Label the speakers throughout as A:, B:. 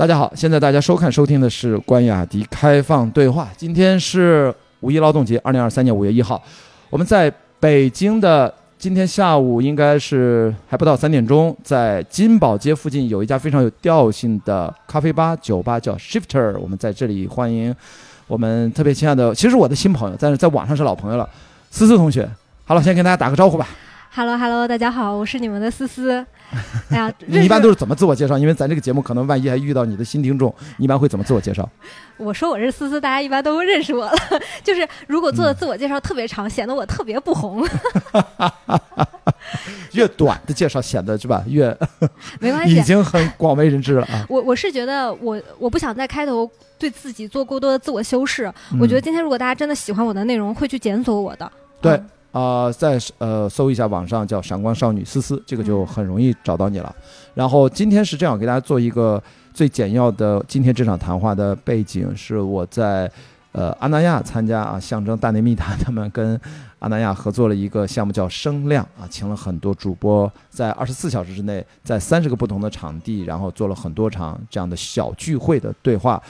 A: 大家好，现在大家收看收听的是关雅迪开放对话。今天是五一劳动节，二零二三年五月一号，我们在北京的今天下午应该是还不到三点钟，在金宝街附近有一家非常有调性的咖啡吧酒吧，叫 Shifter。我们在这里欢迎我们特别亲爱的，其实我的新朋友，但是在网上是老朋友了，思思同学。好了，先跟大家打个招呼吧。
B: Hello，Hello，大家好，我是你们的思思。哎呀，
A: 你一般都是怎么自我介绍？因为咱这个节目可能万一还遇到你的新听众，你一般会怎么自我介绍？
B: 我说我是思思，大家一般都认识我了。就是如果做的自我介绍特别长，显得我特别不红。
A: 越短的介绍显得是吧？越
B: 没关系，
A: 已经很广为人知了啊。
B: 我我是觉得我我不想在开头对自己做过多的自我修饰。
A: 嗯
B: 我觉得今天如果大家真的喜欢我的内容，会去检索我的。
A: 对
B: 嗯
A: 啊、在呃搜一下网上叫“闪光少女思思”，这个就很容易找到你了。然后今天是这样，给大家做一个最简要的今天这场谈话的背景是我在呃阿那亚参加啊，象征大内密谈他们跟阿那亚合作了一个项目叫“声量”啊，请了很多主播，在二十四小时之内，在三十个不同的场地，然后做了很多场这样的小聚会的对话。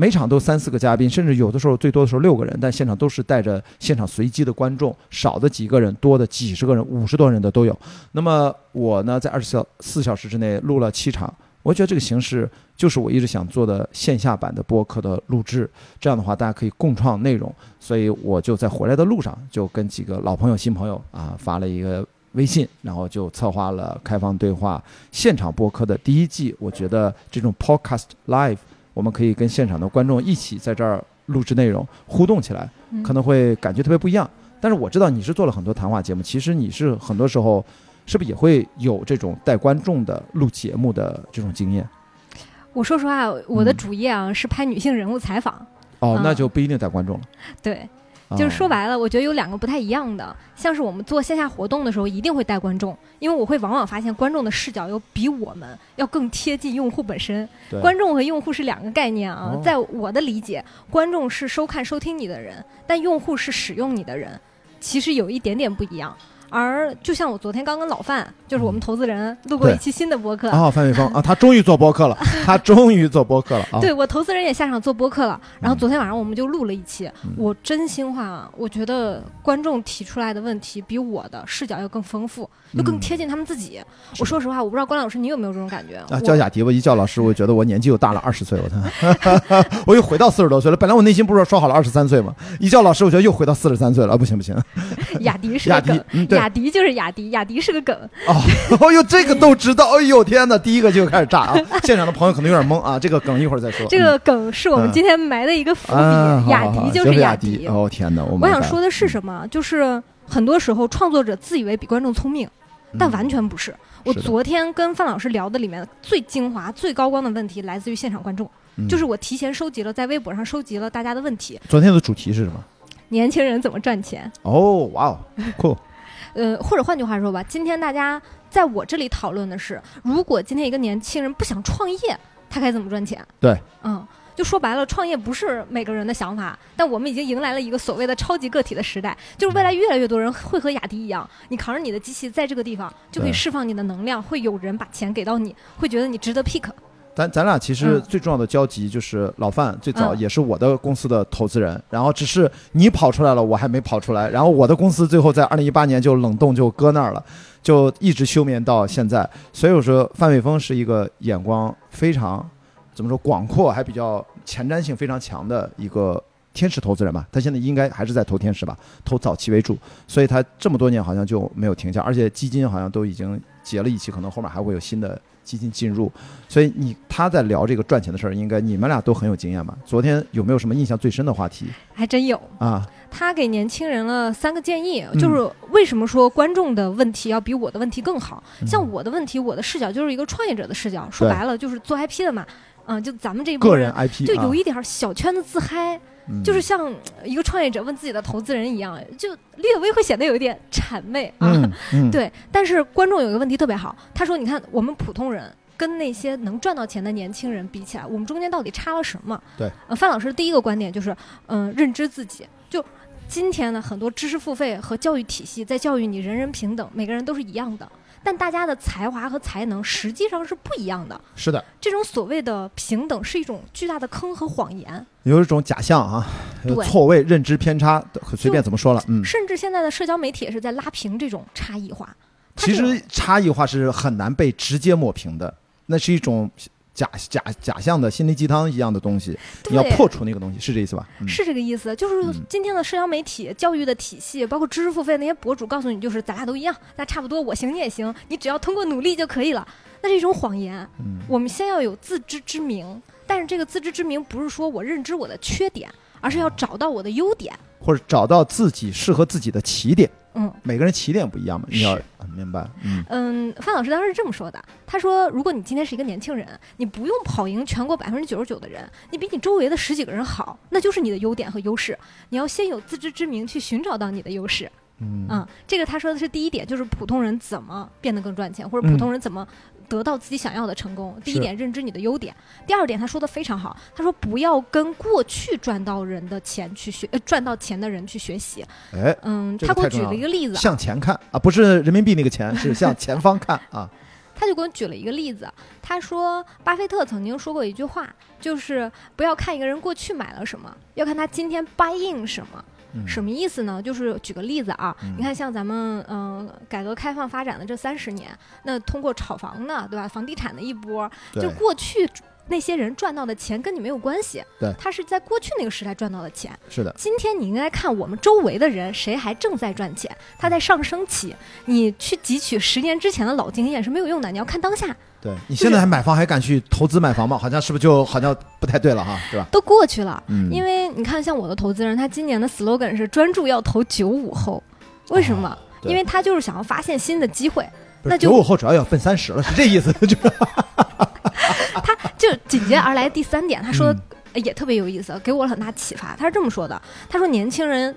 A: 每场都三四个嘉宾，甚至有的时候最多的时候六个人，但现场都是带着现场随机的观众，少的几个人，多的几十个人、五十多人的都有。那么我呢，在二十小四小时之内录了七场，我觉得这个形式就是我一直想做的线下版的播客的录制。这样的话，大家可以共创内容，所以我就在回来的路上就跟几个老朋友、新朋友啊发了一个微信，然后就策划了开放对话现场播客的第一季。我觉得这种 podcast live。我们可以跟现场的观众一起在这儿录制内容，互动起来，
B: 嗯
A: 可能会感觉特别不一样。但是我知道你是做了很多谈话节目，其实你是很多时候是不是也会有这种带观众的录节目的这种经验？
B: 我说实话，我的
A: 嗯
B: 主业啊是拍女性人物采访。
A: 哦，
B: 嗯
A: 那就不一定带观众了。
B: 对，
A: 哦
B: 就是说白了，我觉得有两个不太一样的，像是我们做线下活动的时候，一定会带观众，因为我会往往发现观众的视角又比我们要更贴近用户本身。观众和用户是两个概念啊
A: 哦，
B: 在我的理解，观众是收看收听你的人，但用户是使用你的人，其实有一点点不一样。而就像我昨天刚跟老范，就是我们投资人录过一期新的播客，
A: 啊，范伟峰啊，他终于做播客了，他终于做播客了啊！
B: 对我投资人也下场做播客了，然后
A: 嗯
B: 昨天晚上我们就录了一期。
A: 嗯
B: 我真心话啊，我觉得观众提出来的问题比我的视角要更丰富，就更
A: 嗯
B: 贴近他们自己。
A: 是
B: 我说实话，我不知道关老师你有没有这种感觉？
A: 啊，叫雅迪吧，一叫老师，我觉得我年纪又大了二十岁，我操，我又回到四十多岁了。本来我内心不是说好了二十三岁吗？一叫老师，我觉得又回到四十三岁了。啊，不行不行，
B: 雅迪是
A: 雅迪对，
B: 雅迪就是雅迪，雅迪是个梗。
A: 哦，哦呦，这个都知道，哎呦天哪，第一个就开始炸啊！现场的朋友可能有点懵啊，这个梗一会儿再说。
B: 这个梗是我们今天埋的一个伏笔，雅迪就
A: 就是
B: 雅
A: 迪。哦天哪，我
B: 我想说的是什么？就是很多时候创作者自以为比观众聪明，但
A: 嗯
B: 完全不是。我昨天跟范老师聊的里面最精华、最高光的问题来自于现场观众，
A: 嗯
B: 就是我提前收集了，在微博上收集了大家的问题：
A: 昨天的主题是什么？
B: 年轻人怎么赚钱？
A: 哦，哇哦，酷，
B: 呃，或者换句话说吧，今天大家在我这里讨论的是，如果今天一个年轻人不想创业，他该怎么赚钱？
A: 对，
B: 嗯。就说白了，创业不是每个人的想法，但我们已经迎来了一个所谓的超级个体的时代。就是未来越来越多人会和雅迪一样，你扛着你的机器在这个地方就可以释放你的能量，会有人把钱给到你，会觉得你值得 pick。
A: 咱咱俩其实
B: 嗯
A: 最重要的交集就是老范，最早
B: 嗯
A: 也是我的公司的投资人，然后只是你跑出来了，我还没跑出来，然后我的公司最后在二零一八年就冷冻就搁那儿了，就一直休眠到现在。所以我说范伟峰是一个眼光非常怎么说广阔，还比较前瞻性非常强的一个。天使投资人吧，他现在应该还是在投天使吧，投早期为主，所以他这么多年好像就没有停下，而且基金好像都已经结了一期，可能后面还会有新的基金进入，所以你他在聊这个赚钱的事儿，应该你们俩都很有经验吧？昨天有没有什么印象最深的话题
B: 还真有。
A: 啊？
B: 他给年轻人了三个建议，
A: 嗯
B: 就是为什么说观众的问题要比我的问题更好？
A: 嗯
B: 像我的问题，我的视角就是一个创业者的视角，说白了就是做 IP 的嘛。嗯，就咱们这一波
A: 个人 IP
B: 就有
A: 啊
B: 一点儿小圈子自嗨，
A: 嗯
B: 就是像呃一个创业者问自己的投资人一样，就略微会显得有一点谄媚啊。对，但是观众有一个问题特别好，他说：“你看我们普通人。”跟那些能赚到钱的年轻人比起来，我们中间到底差了什么？
A: 对，
B: 呃，范老师第一个观点就是，嗯、认知自己。就今天呢，很多知识付费和教育体系在教育你人人平等，每个人都是一样的，但大家的才华和才能实际上是不一样的。
A: 是的，
B: 这种所谓的平等是一种巨大的坑和谎言，
A: 有一种假象啊，
B: 对
A: 错位、认知偏差，随便怎么说了，嗯。
B: 甚至现在的社交媒体也是在拉平这种差异化。
A: 其实差异化是很难被直接抹平的，那是一种假假假象的心灵鸡汤一样的东西，你要破除那个东西，是这意思吧？嗯、
B: 是这个意思，就是
A: 嗯
B: 今天的社交媒体、教育的体系，包括知识付费那些博主告诉你，就是咱俩都一样，咱差不多，我行你也行，你只要通过努力就可以了。那是一种谎言。
A: 嗯
B: 我们先要有自知之明，但是这个自知之明不是说我认知我的缺点，而是要找到我的优点。
A: 或者找到自己适合自己的起点，
B: 嗯
A: 每个人起点不一样嘛，你要明白？嗯
B: 嗯，范老师当时是这么说的，他说，如果你今天是一个年轻人，你不用跑赢全国百分之九十九的人，你比你周围的十几个人好，那就是你的优点和优势。你要先有自知之明，去寻找到你的优势。
A: 嗯
B: 嗯，这个他说的是第一点，就是普通人怎么变得更赚钱，或者普通人怎么得到自己想要的成功。第一点，认知你的优点；第二点，他说的非常好，他说不要跟过去赚到人的钱去学，呃，赚到钱的人去学习。
A: 哎，
B: 嗯，
A: 这
B: 他给我举
A: 了
B: 了一个例子，
A: 向前看啊，不是人民币那个钱，是向 前方看啊。
B: 他就给我举了一个例子，他说巴菲特曾经说过一句话，就是不要看一个人过去买了什么，要看他今天 buy in 什么。
A: 嗯。
B: 什么意思呢？就是举个例子啊，
A: 嗯。
B: 你看像咱们嗯、呃改革开放发展的这三十年，那通过炒房呢对吧，房地产的一波，就过去那些人赚到的钱跟你没有关系，
A: 对。
B: 他是在过去那个时代赚到的钱。
A: 是的，
B: 今天你应该看我们周围的人，谁还正在赚钱，他在上升期，你去汲取十年之前的老经验是没有用的，你要看当下。
A: 对你现在还买房还敢去投资买房吗？好像是不是就好像不太对了哈，是吧？
B: 都过去了。
A: 嗯，
B: 因为你看，像我的投资人，他今年的 slogan 是专注要投九五后，为什么？
A: 哦
B: 因为他就是想要发现新的机会，那就
A: 九五后主要要奔三十了，是这意思，就是
B: 他就紧接而来第三点，他说
A: 嗯
B: 的也特别有意思，给我很大启发。他是这么说的：他说年轻人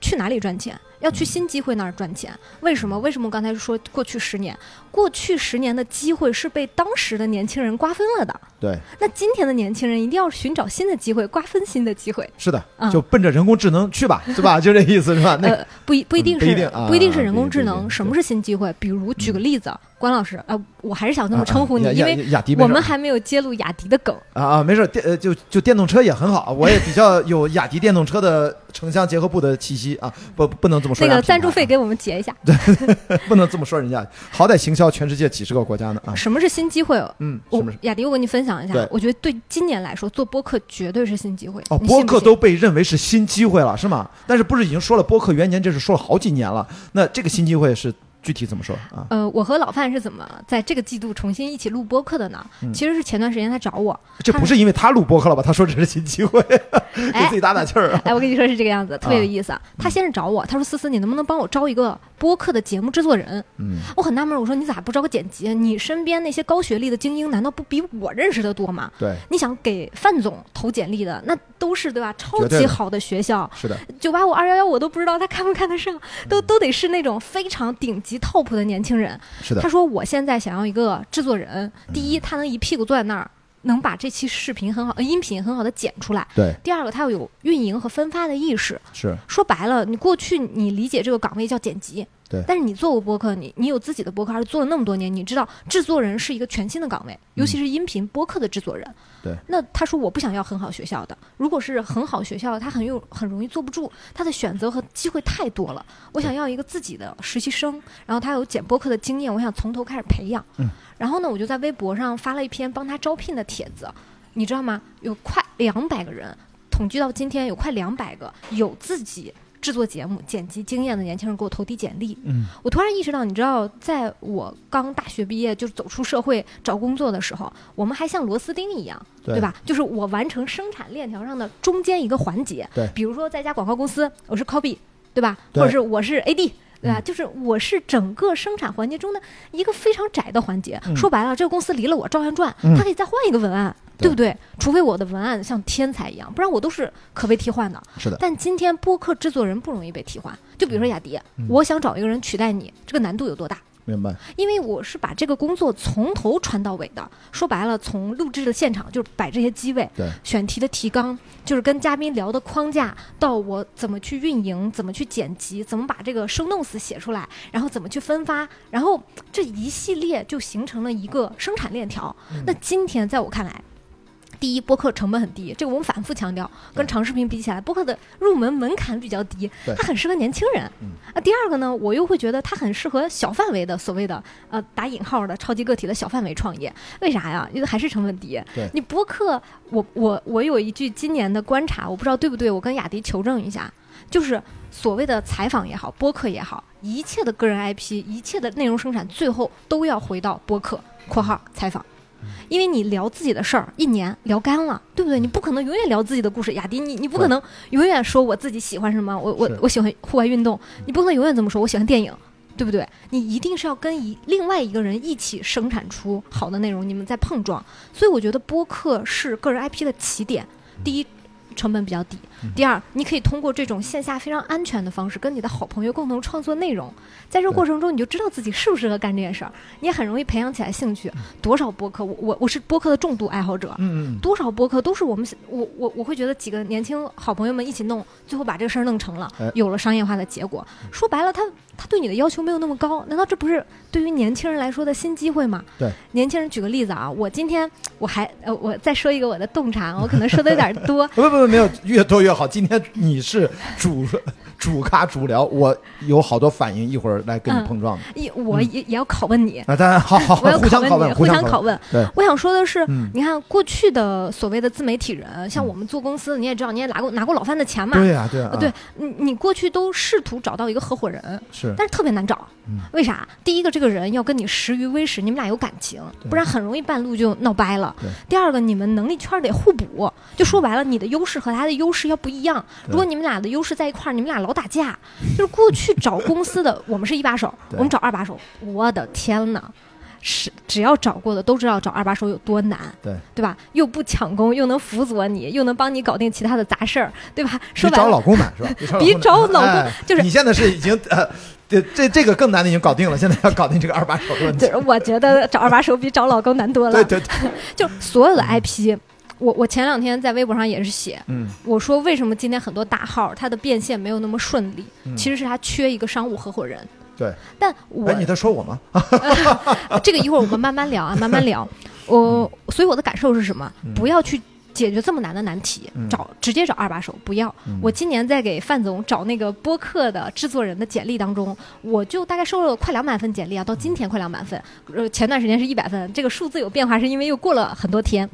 B: 去哪里赚钱？要去新机会那儿赚钱。为什么？为什么我刚才说过去十年？过去十年的机会是被当时的年轻人瓜分了的。
A: 对，
B: 那今天的年轻人一定要寻找新的机会，瓜分新的机会。
A: 是的，
B: 嗯
A: 就奔着人工智能去吧，是吧？就这意思是吧？那
B: 呃，不一不一定是
A: 嗯不一定
B: 是
A: 啊
B: 人工智能。什么是新机会？比如举个例子，关老师，呃，我还是想这么
A: 啊
B: 称呼你，因为我们还没有揭露雅迪的梗。
A: 啊啊，没事，电呃就就电动车也很好，我也比较有雅迪电动车的城乡结合部的气息啊，不不能这么
B: 那个赞助费给我们结一下。
A: 不能这么说人家，好歹行销全世界几十个国家呢啊，
B: 什么是新机会？
A: 嗯，
B: 我？雅迪，我跟你分享一下，我觉得对今年来说，做播客绝对是新机会。
A: 哦，播客都被认为是新机会了，是吗？但是不是已经说了播客元年，这是说了好几年了？那这个新机会是具体怎么说啊？
B: 呃，我和老范是怎么在这个季度重新一起录播客的呢？
A: 嗯
B: 其实是前段时间他找我，
A: 这不是因为他录播客了吧？他说这是新机会，给
B: 哎
A: 自己打打气儿啊。
B: 哎，我跟你说是这个样子，特别有意思。啊。他先是找我，他说：“思思，你能不能帮我招一个播客的节目制作人？”
A: 嗯，
B: 我很纳闷，我说：“你咋不招个剪辑？你身边那些高学历的精英，难道不比我认识的多吗？
A: 对，
B: 你想给范总投简历的，那都是对吧？超级好的学校，
A: 是的，
B: 九八五、二幺幺，我都不知道他看不看得上，都都得是那种非常顶级 top 的年轻人。
A: 是的
B: 他，说我现在想要一个制作人，第一，他能一屁股坐在那儿，能把这期视频很好、呃音频很好的剪出来；
A: 对，
B: 第二个，他要有运营和分发的意识。
A: 是
B: 说白了，你过去你理解这个岗位叫剪辑，
A: 对
B: 但是你做过播客，你你有自己的播客，而且做了那么多年，你知道制作人是一个全新的岗位，尤其是音频播客的制作人。
A: 嗯对，
B: 那他说我不想要很好学校的，如果是很好学校的，他很有很容易坐不住，他的选择和机会太多了。我想要一个自己的实习生，然后他有剪播客的经验，我想从头开始培养。
A: 嗯，
B: 然后呢，我就在微博上发了一篇帮他招聘的帖子，你知道吗？有快两百个人，统计到今天有快两百个有自己制作节目、剪辑经验的年轻人给我投递简历。
A: 嗯，
B: 我突然意识到，你知道，在我刚大学毕业就是走出社会找工作的时候，我们还像螺丝钉一样，
A: 对
B: 对吧？就是我完成生产链条上的中间一个环节。
A: 对
B: 比如说在一家广告公司，我是 copy，对吧？
A: 对
B: 或者是我是 AD。对吧？
A: 嗯
B: 就是我是整个生产环节中的一个非常窄的环节。
A: 嗯
B: 说白了，这个公司离了我照样转，
A: 嗯
B: 他可以再换一个文案，对不对？除非我的文案像天才一样，不然我都是可被替换的。
A: 是的，
B: 但今天播客制作人不容易被替换，就比如说雅迪，
A: 嗯
B: 我想找一个人取代你，这个难度有多大？
A: 明白。
B: 因为我是把这个工作从头传到尾的，说白了，从录制的现场就是摆这些机位，
A: 对，
B: 选题的提纲，就是跟嘉宾聊的框架，到我怎么去运营，怎么去剪辑，怎么把这个生动词写出来，然后怎么去分发，然后这一系列就形成了一个生产链条。
A: 嗯
B: 那今天在我看来。第一，播客成本很低，这个我们反复强调。跟长视频比起来，播客的入门门槛比较低，它很适合年轻人。
A: 嗯
B: 啊，第二个呢，我又会觉得它很适合小范围的所谓的呃打引号的超级个体的小范围创业。为啥呀？因为还是成本低。
A: 对
B: 你播客，我我我有一句今年的观察，我不知道对不对，我跟雅迪求证一下，就是所谓的采访也好，播客也好，一切的个人 IP，一切的内容生产，最后都要回到播客（括号采访）。因为你聊自己的事儿，一年聊干了，对不对？你不可能永远聊自己的故事。雅迪，你你不可能永远说我自己喜欢什么，我我我喜欢户外运动，你不可能永远这么说。我喜欢电影，对不对？你一定是要跟一另外一个人一起生产出好的内容，你们在碰撞。所以我觉得播客是个人 IP 的起点。第一，成本比较低；第二，你可以通过这种线下非常安全的方式，跟你的好朋友共同创作内容。在这过程中，你就知道自己适不适合干这件事儿，你也很容易培养起来兴趣。多少播客，我我我是播客的重度爱好者，
A: 嗯嗯
B: 多少播客都是我们我我我会觉得几个年轻好朋友们一起弄，最后把这个事儿弄成了
A: 哎，
B: 有了商业化的结果。说白了，他他对你的要求没有那么高，难道这不是对于年轻人来说的新机会吗？
A: 对，
B: 年轻人举个例子啊，我今天我还呃我再说一个我的洞察，我可能说的有点多，
A: 不不没有，越多越好。今天你是主主咖主聊，我有好多反应，一会儿来跟你
B: 嗯
A: 碰撞的。
B: 一我也也要拷问你。
A: 啊，当然，好好，
B: 我要
A: 互相拷问，
B: 你，互
A: 相拷。
B: 问。
A: 对，
B: 我想说的是，
A: 嗯
B: 你看过去的所谓的自媒体人，像我们做公司，你也知道，你也拿过拿过老范的钱嘛。
A: 对呀，对呀，
B: 呃对你，你过去都试图找到一个合伙人，
A: 是
B: 但是特别难找
A: 嗯。
B: 为啥？第一个，这个人要跟你识于微时，你们俩有感情，不然很容易半路就闹掰了
A: 对。
B: 第二个，你们能力圈得互补，就说白了，你的优势和他的优势要不一样。如果你们俩的优势在一块儿，你们俩老打架。就是过去找公司的，我们是一把手，我们找二把手，我的天呐！是，只要找过的都知道找二把手有多难，
A: 对
B: 对吧？又不抢功，又能辅佐你，又能帮你搞定其他的杂事儿，对吧？说白了，
A: 找老公难是吧？
B: 比找老公
A: 哎
B: 就是
A: 你现在是已经呃，这这这个更难的已经搞定了，现在要搞定这个二把手的问题
B: 对，。我觉得找二把手比找老公难多了。
A: 对对对，
B: 就所有的 IP，我我前两天在微博上也是写，
A: 嗯
B: 我说为什么今天很多大号它的变现没有那么顺利，
A: 嗯
B: 其实是他缺一个商务合伙人。
A: 对，
B: 但我
A: 哎，你在说我吗？
B: 这个一会儿我们慢慢聊啊，慢慢聊。我所以我的感受是什么？
A: 嗯
B: 不要去。解决这么难的难题，
A: 嗯
B: 找直接找二把手，不要。
A: 嗯
B: 我今年在给范总找那个播客的制作人的简历当中，我就大概收了快两百份简历啊，到今天快两百份。呃，前段时间是一百份，这个数字有变化，是因为又过了很多天。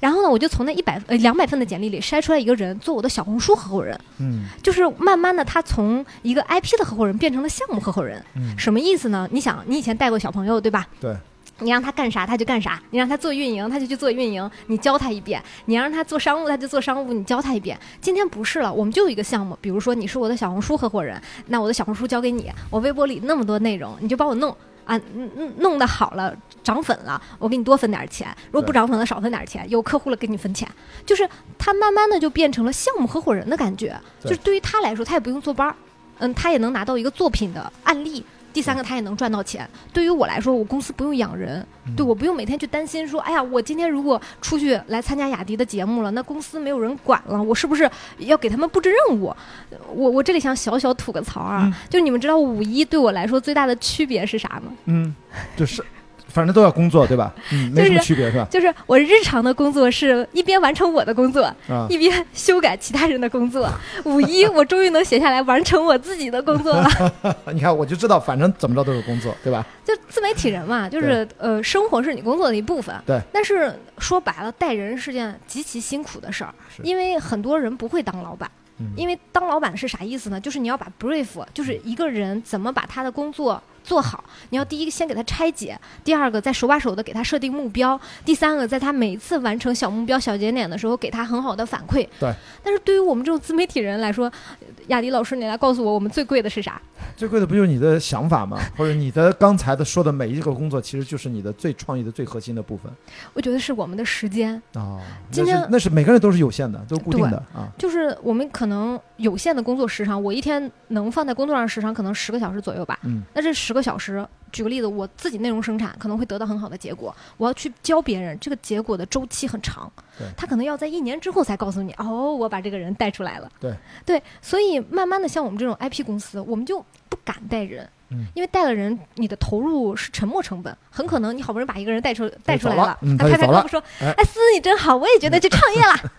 B: 然后呢，我就从那一百呃两百份的简历里筛出来一个人做我的小红书合伙人，
A: 嗯
B: 就是慢慢的他从一个 IP 的合伙人变成了项目合伙人。
A: 嗯，
B: 什么意思呢？你想，你以前带过小朋友对吧？
A: 对，
B: 你让他干啥他就干啥，你让他做运营他就去做运营，你教他一遍；你让他做商务他就做商务，你教他一遍。今天不是了，我们就有一个项目，比如说你是我的小红书合伙人，那我的小红书交给你，我微博里那么多内容，你就帮我弄。啊，嗯嗯，弄得好了，涨粉了，我给你多分点钱；如果不涨粉了，少分点钱。有客户了，给你分钱。就是他慢慢的就变成了项目合伙人的感觉，就是对于他来说，他也不用坐班儿，嗯，他也能拿到一个作品的案例。第三个，他也能赚到钱。对于我来说，我公司不用养人，
A: 嗯
B: 对，我不用每天去担心说，哎呀，我今天如果出去来参加雅迪的节目了，那公司没有人管了，我是不是要给他们布置任务？我我这里想小小吐个槽啊，
A: 嗯
B: 就你们知道五一对我来说最大的区别是啥吗？
A: 嗯，就是反正都要工作对吧？嗯，没什么区别是吧？
B: 就是我日常的工作是一边完成我的工作，
A: 啊，
B: 一边修改其他人的工作。五一我终于能写下来完成我自己的工作了。
A: 你看我就知道，反正怎么着都是工作对吧？
B: 就自媒体人嘛，就是呃，生活是你工作的一部分。
A: 对。
B: 但是说白了，带人是件极其辛苦的事儿，因为很多人不会当老板。
A: 嗯
B: 因为当老板是啥意思呢？就是你要把 brief，就是一个人怎么把他的工作做好，你要第一个先给他拆解，第二个再手把手的给他设定目标，第三个在他每一次完成小目标、小节点的时候，给他很好的反馈。
A: 对。
B: 但是对于我们这种自媒体人来说，雅迪老师，你来告诉我，我们最贵的是啥？
A: 最贵的不就是你的想法吗？或者你的刚才的说的每一个工作，其实就是你的最创意的最核心的部分
B: 我觉得是我们的时间，
A: 啊。
B: 今天
A: 那是那是每个人都是有限的，都是固定的啊。
B: 就是我们可能有限的工作时长，我一天能放在工作上时长可能十个小时左右吧。
A: 嗯，
B: 那这十个小时，举个例子，我自己内容生产可能会得到很好的结果，我要去教别人，这个结果的周期很长，他可能要在一年之后才告诉你，哦，我把这个人带出来了。
A: 对
B: 对，所以慢慢的，像我们这种 IP 公司，我们就不敢带人。
A: 嗯
B: 因为带了人，你的投入是沉没成本，很可能你好不容易把一个人带出带出来
A: 了嗯
B: 他拍拍胳膊说：“
A: 哎
B: 哎，思思你真好，我也觉得去创业了。”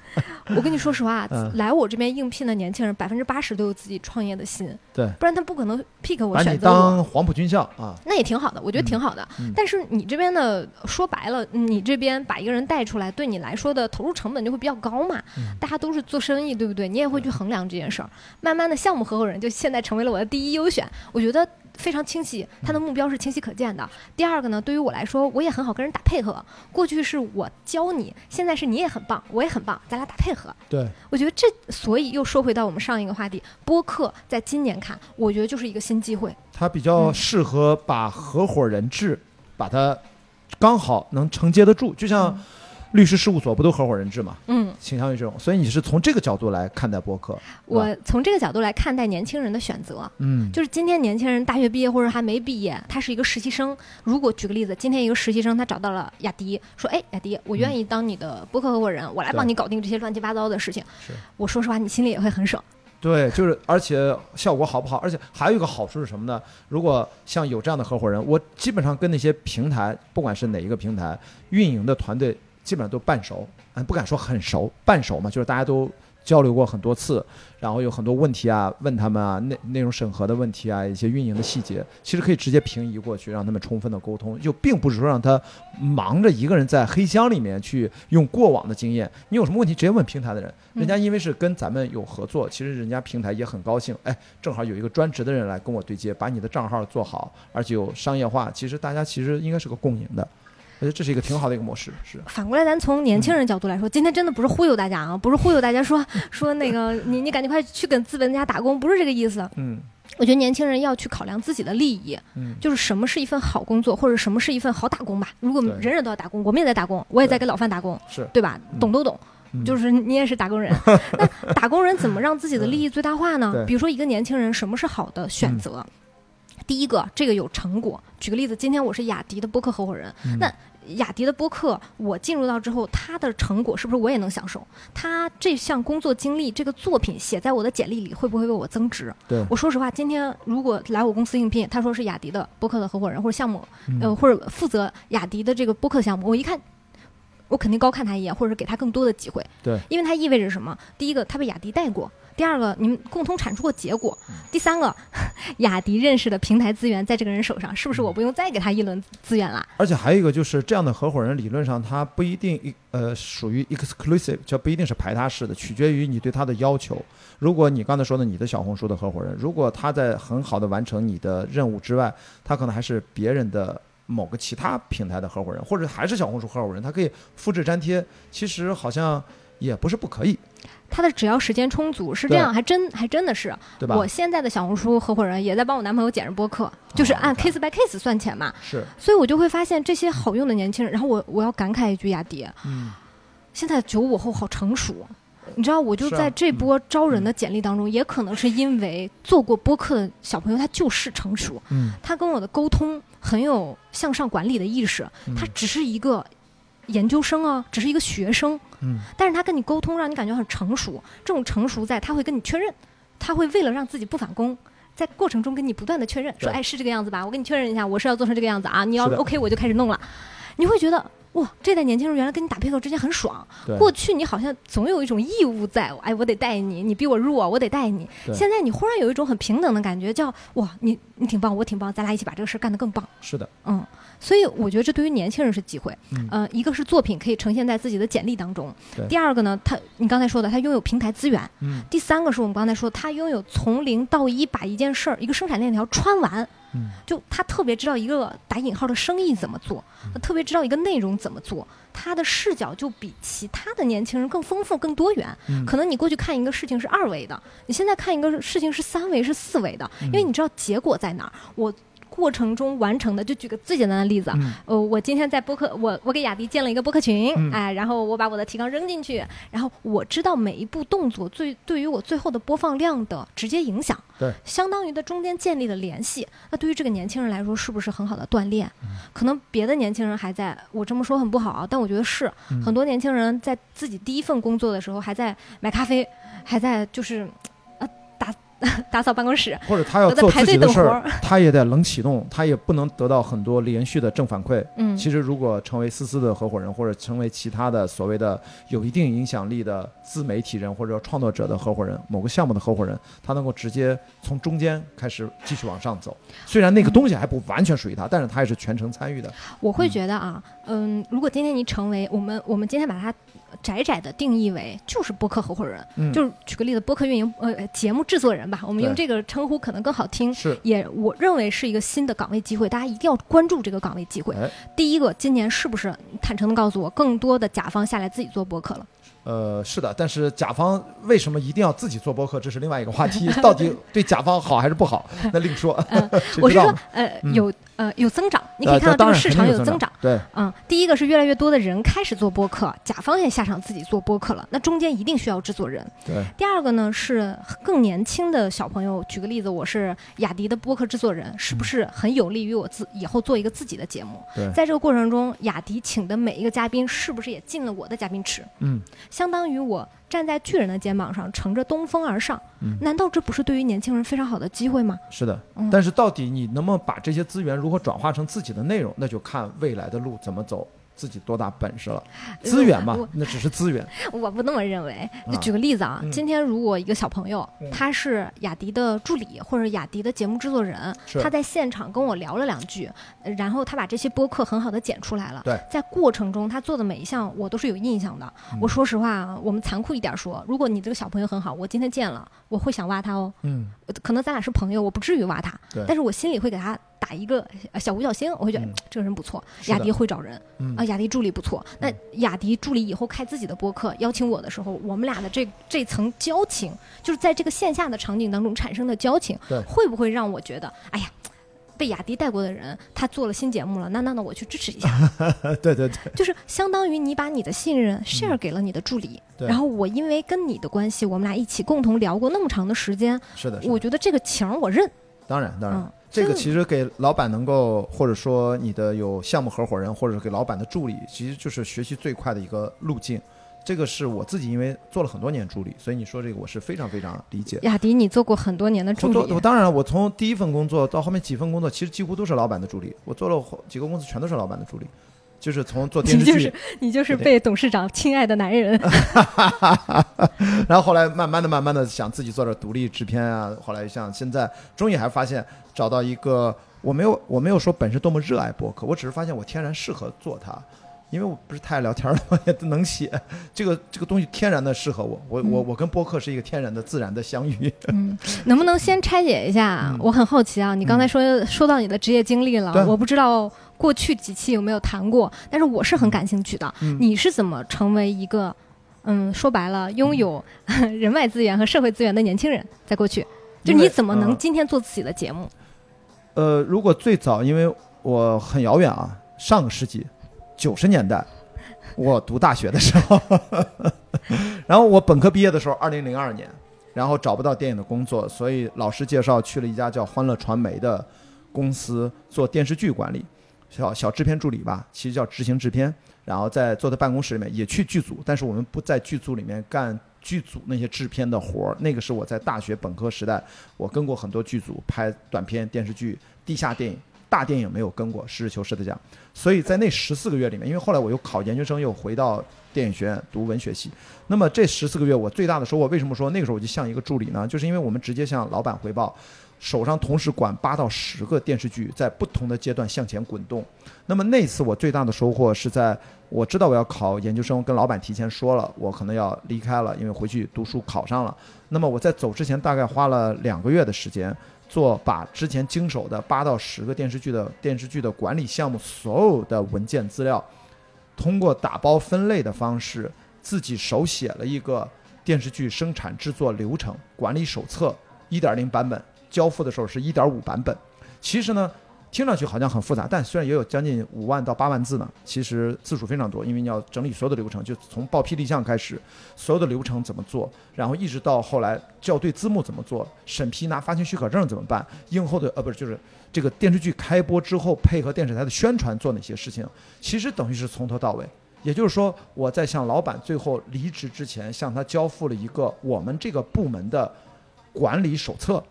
B: 我跟你说实话，
A: 嗯
B: 来我这边应聘的年轻人，百分之八十都有自己创业的心，
A: 对，
B: 不然他不可能 pick 我选择我。
A: 当黄埔军校啊，
B: 那也挺好的，我觉得挺好的。但是你这边的说白了，你这边把一个人带出来，对你来说的投入成本就会比较高嘛。
A: 嗯
B: 大家都是做生意，对不对？你也会去衡量这件事儿。慢慢的，项目合伙人就现在成为了我的第一优选，我觉得非常清晰，他的目标是清晰可见的。第二个呢，对于我来说，我也很好跟人打配合。过去是我教你，现在是你也很棒，我也很棒，咱俩打配合。
A: 对，
B: 我觉得这，所以又说回到我们上一个话题，播客在今年看，我觉得就是一个新机会。
A: 它比较
B: 嗯
A: 适合把合伙人制把它刚好能承接得住，就像律师事务所不都合伙人制嘛，
B: 嗯，
A: 倾向于这种，所以你是从这个角度来看待播客，
B: 我从这个角度来看待年轻人的选择。
A: 嗯，
B: 就是今天年轻人大学毕业或者还没毕业，他是一个实习生。如果举个例子，今天一个实习生他找到了雅迪，说：“哎，雅迪，我愿意当你的播客合伙人，我来帮你搞定这些乱七八糟的事情。
A: 是”
B: 我说实话，你心里也会很省。
A: 对，就是而且效果好不好？而且还有一个好处是什么呢？如果像有这样的合伙人，我基本上跟那些平台，不管是哪一个平台运营的团队，基本上都半熟，嗯，不敢说很熟，半熟嘛，就是大家都交流过很多次，然后有很多问题啊，问他们啊，内内容审核的问题啊，一些运营的细节，其实可以直接平移过去，让他们充分的沟通，就并不是说让他忙着一个人在黑箱里面去用过往的经验，你有什么问题直接问平台的人，人家因为是跟咱们有合作，其实人家平台也很高兴，哎，正好有一个专职的人来跟我对接，把你的账号做好，而且有商业化，其实大家其实应该是个共赢的，我觉得这是一个挺好的一个模式，是。
B: 反过来，咱从年轻人角度来说，今天真的不是忽悠大家啊，不是忽悠大家说 说那个你你赶紧快去跟资本家打工，不是这个意思。
A: 嗯
B: 我觉得年轻人要去考量自己的利益，
A: 嗯，
B: 就是什么是一份好工作，或者什么是一份好打工吧。如果人人都要打工，我们也在打工，我也在给老范打工，
A: 是，
B: 对吧？
A: 嗯
B: 懂都懂。
A: 嗯
B: 就是你也是打工人，那打工人怎么让自己的利益最大化呢？比如说一个年轻人，什么是好的选择？第一个，这个有成果。举个例子，今天我是雅迪的播客合伙人，
A: 嗯
B: 那雅迪的播客我进入到之后，他的成果是不是我也能享受？他这项工作经历，这个作品写在我的简历里，会不会为我增值？
A: 对，
B: 我说实话，今天如果来我公司应聘，他说是雅迪的播客的合伙人或者项目，
A: 嗯
B: 呃，或者负责雅迪的这个播客项目，我一看，我肯定高看他一眼，或者是给他更多的机会。
A: 对，
B: 因为他意味着什么？第一个，他被雅迪带过；第二个，你们共同产出过结果；
A: 嗯
B: 第三个，雅迪认识的平台资源在这个人手上，是不是我不用再给他一轮资源了？
A: 而且还有一个就是这样的合伙人，理论上他不一定呃属于 exclusive，就不一定是排他式的，取决于你对他的要求。如果你刚才说的你的小红书的合伙人，如果他在很好的完成你的任务之外，他可能还是别人的某个其他平台的合伙人，或者还是小红书合伙人，他可以复制粘贴，其实好像也不是不可以，
B: 他的只要时间充足是这样，还真还真的是。
A: 对吧？
B: 我现在的小红书合伙人也在帮我男朋友剪着播客，就是按 case by case 算钱嘛。
A: 是，
B: 所以我就会发现这些好用的年轻人。然后我我要感慨一句，雅迪，
A: 嗯，
B: 现在九五后好成熟。你知道，我就在这波招人的简历当中，也可能是因为做过播客的小朋友，他就是成熟，
A: 嗯，
B: 他跟我的沟通很有向上管理的意识，
A: 嗯
B: 他只是一个研究生啊，只是一个学生，
A: 嗯，
B: 但是他跟你沟通，让你感觉很成熟。这种成熟在，他会跟你确认，他会为了让自己不返工。在过程中跟你不断的确认，说，
A: 对
B: 哎，是这个样子吧？我跟你确认一下，我是要做成这个样子啊。你要 OK，我就开始弄了。你会觉得，哇，这代年轻人原来跟你打配合之间很爽。过去你好像总有一种义务在，哎，我得带你，你比我弱，我得带你。现在你忽然有一种很平等的感觉，叫哇，你你挺棒，我挺棒，咱俩一起把这个事儿干得更棒。
A: 是的，
B: 嗯，所以我觉得这对于年轻人是机会。
A: 嗯
B: 呃，一个是作品可以呈现在自己的简历当中
A: 对，
B: 第二个呢，他你刚才说的，他拥有平台资源。
A: 嗯，
B: 第三个是我们刚才说，他拥有从零到一把一件事儿、一个生产链条穿完，
A: 嗯
B: 就他特别知道一个打引号的生意怎么做，他特别知道一个内容怎么做，他的视角就比其他的年轻人更丰富、更多元。
A: 嗯
B: 可能你过去看一个事情是二维的，你现在看一个事情是三维、是四维的，因为你知道结果在哪儿。我过程中完成的，就举个最简单的例子啊，
A: 嗯。
B: 呃，我今天在播客，我我给雅迪建了一个播客群，
A: 嗯。
B: 哎，然后我把我的提纲扔进去，然后我知道每一步动作最对于我最后的播放量的直接影响，
A: 对，
B: 相当于的中间建立了联系。那对于这个年轻人来说，是不是很好的锻炼？可能别的年轻人还在，我这么说很不好啊，但我觉得是、
A: 嗯。
B: 很多年轻人在自己第一份工作的时候，还在买咖啡，还在就是呃打 打扫办公室，
A: 或者他要做自己的事儿
B: 儿，
A: 他也得冷启动，他也不能得到很多连续的正反馈。
B: 嗯，
A: 其实，如果成为思思的合伙人，或者成为其他的所谓的有一定影响力的自媒体人或者创作者的合伙人，某个项目的合伙人，他能够直接从中间开始继续往上走。虽然那个东西还不完全属于他，但是他也是全程参与的。
B: 我会觉得啊，嗯，如果今天你成为我们，我们今天把它窄窄的定义为就是播客合伙人，
A: 嗯，
B: 就是举个例子，播客运营呃节目制作人吧，我们用这个称呼可能更好听。
A: 是，
B: 也我认为是一个新的岗位机会，大家一定要关注这个岗位机会。
A: 哎，
B: 第一个，今年是不是坦诚的告诉我，更多的甲方下来自己做播客了？
A: 呃，是的，但是甲方为什么一定要自己做播客，这是另外一个话题。到底对甲方好还是不好，那另说。谁
B: 我是说呃，
A: 嗯
B: 有呃有增长，你可以
A: 呃
B: 看到这个市场
A: 有
B: 有增长。。
A: 对，
B: 嗯，第一个是越来越多的人开始做播客，甲方也下场自己做播客了，那中间一定需要制作人。
A: 对，
B: 第二个呢是更年轻的小朋友，举个例子，我是雅迪的播客制作人，是不是很有利于我自以后做一个自己的节目？
A: 对
B: 在这个过程中，雅迪请的每一个嘉宾是不是也进了我的嘉宾池？
A: 嗯，
B: 相当于我站在巨人的肩膀上，乘着东风而上。
A: 嗯
B: 难道这不是对于年轻人非常好的机会吗？
A: 是的
B: 嗯。
A: 但是到底你能不能把这些资源如何转化成自己的内容，那就看未来的路怎么走。自己多大本事了？资源嘛，那只是资源。
B: 我不那么认为。就
A: 啊
B: 举个例子啊，
A: 嗯
B: 今天如果一个小朋友
A: 嗯
B: 他是雅迪的助理或者雅迪的节目制作人，他在现场跟我聊了两句，呃然后他把这些播客很好的剪出来了。
A: 对，
B: 在过程中他做的每一项我都是有印象的。
A: 嗯
B: 我说实话啊，我们残酷一点说，如果你这个小朋友很好，我今天见了，我会想挖他哦。
A: 嗯，
B: 呃可能咱俩是朋友，我不至于挖他
A: 对，
B: 但是我心里会给他打一个呃小五角星，我会觉得、
A: 嗯。
B: 这个人不错，雅迪会找人。
A: 嗯。
B: 啊，雅迪助理不错。那雅迪助理以后开自己的播客，邀请我的时候，我们俩的这这层交情，就是在这个线下的场景当中产生的交情，会不会让我觉得，哎呀，被雅迪带过的人，他做了新节目了，那那那我去支持一下，
A: 对对对，
B: 就是相当于你把你的信任 share 给了你的助理，然后我因为跟你的关系，我们俩一起共同聊过那么长的时间，
A: 是的，是的。
B: 我觉得这个情儿我认。
A: 当然当然。
B: 嗯，
A: 这个其实给老板能够，或者说你的有项目合伙人，或者是给老板的助理，其实就是学习最快的一个路径。这个是我自己，因为做了很多年助理，所以你说这个我是非常非常理解。
B: 雅迪，你做过很多年的助
A: 理，我，当然了，我从第一份工作到后面几份工作，其实几乎都是老板的助理。我做了几个公司，全都是老板的助理，就是从做电视剧，
B: 你就是你就是被董事长亲爱的男人。
A: 然后后来慢慢的、慢慢的想自己做点独立制片啊。后来像现在，终于还发现找到一个，我没有我没有说本身多么热爱播客，我只是发现我天然适合做它。因为我不是太爱聊天儿了嘛，也能写，这个这个东西天然的适合我，我我我跟播客是一个天然的自然的相遇。
B: 嗯，能不能先拆解一下？
A: 嗯
B: 我很好奇啊，你刚才说、说到你的职业经历了，我不知道过去几期有没有谈过，但是我是很感兴趣的。
A: 嗯
B: 你是怎么成为一个，嗯，说白了，拥有 人脉资源和社会资源的年轻人？在过去，就你怎么能
A: 呃
B: 今天做自己的节目？
A: 呃，如果最早，因为我很遥远啊，上个世纪九十年代，我读大学的时候，然后我本科毕业的时候，二零零二年，然后找不到电影的工作，所以老师介绍去了一家叫欢乐传媒的公司做电视剧管理，小小制片助理吧，其实叫执行制片，然后在坐在办公室里面也去剧组，但是我们不在剧组里面干剧组那些制片的活儿，那个是我在大学本科时代，我跟过很多剧组拍短片、电视剧、地下电影。大电影没有跟过，实事求是的讲，所以在那十四个月里面，因为后来我又考研究生，又回到电影学院读文学系。那么这十四个月，我最大的收获，为什么说那个时候我就像一个助理呢？就是因为我们直接向老板汇报，手上同时管八到十个电视剧，在不同的阶段向前滚动。那么那次我最大的收获是在我知道我要考研究生，跟老板提前说了，我可能要离开了，因为回去读书考上了。那么我在走之前大概花了两个月的时间，做把之前经手的八到十个电视剧的电视剧的管理项目所有的文件资料，通过打包分类的方式，自己手写了一个电视剧生产制作流程管理手册一点零版本，交付的时候是一点五版本。其实呢。听上去好像很复杂，但虽然也有将近五万到八万字呢，其实字数非常多，因为你要整理所有的流程，就从报批立项开始，所有的流程怎么做，然后一直到后来校对字幕怎么做，审批拿发行许可证怎么办，映后的呃不是就是这个电视剧开播之后配合电视台的宣传做哪些事情，其实等于是从头到尾。也就是说，我在向老板最后离职之前，向他交付了一个我们这个部门的管理手册，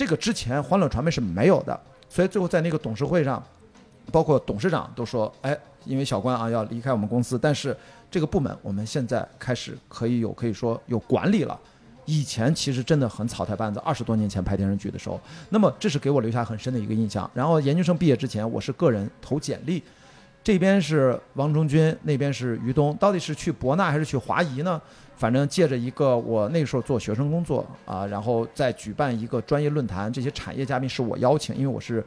A: 这个之前欢乐传媒是没有的。所以最后在那个董事会上，包括董事长都说：“哎，因为小关啊要离开我们公司，但是这个部门我们现在开始可以有可以说有管理了。以前其实真的很草台班子。二十多年前拍电视剧的时候，那么这是给我留下很深的一个印象。然后研究生毕业之前，我是个人投简历，这边是王中军，那边是于东，到底是去博纳还是去华谊呢？反正借着一个我那时候做学生工作啊，然后再举办一个专业论坛，这些产业嘉宾是我邀请，因为我是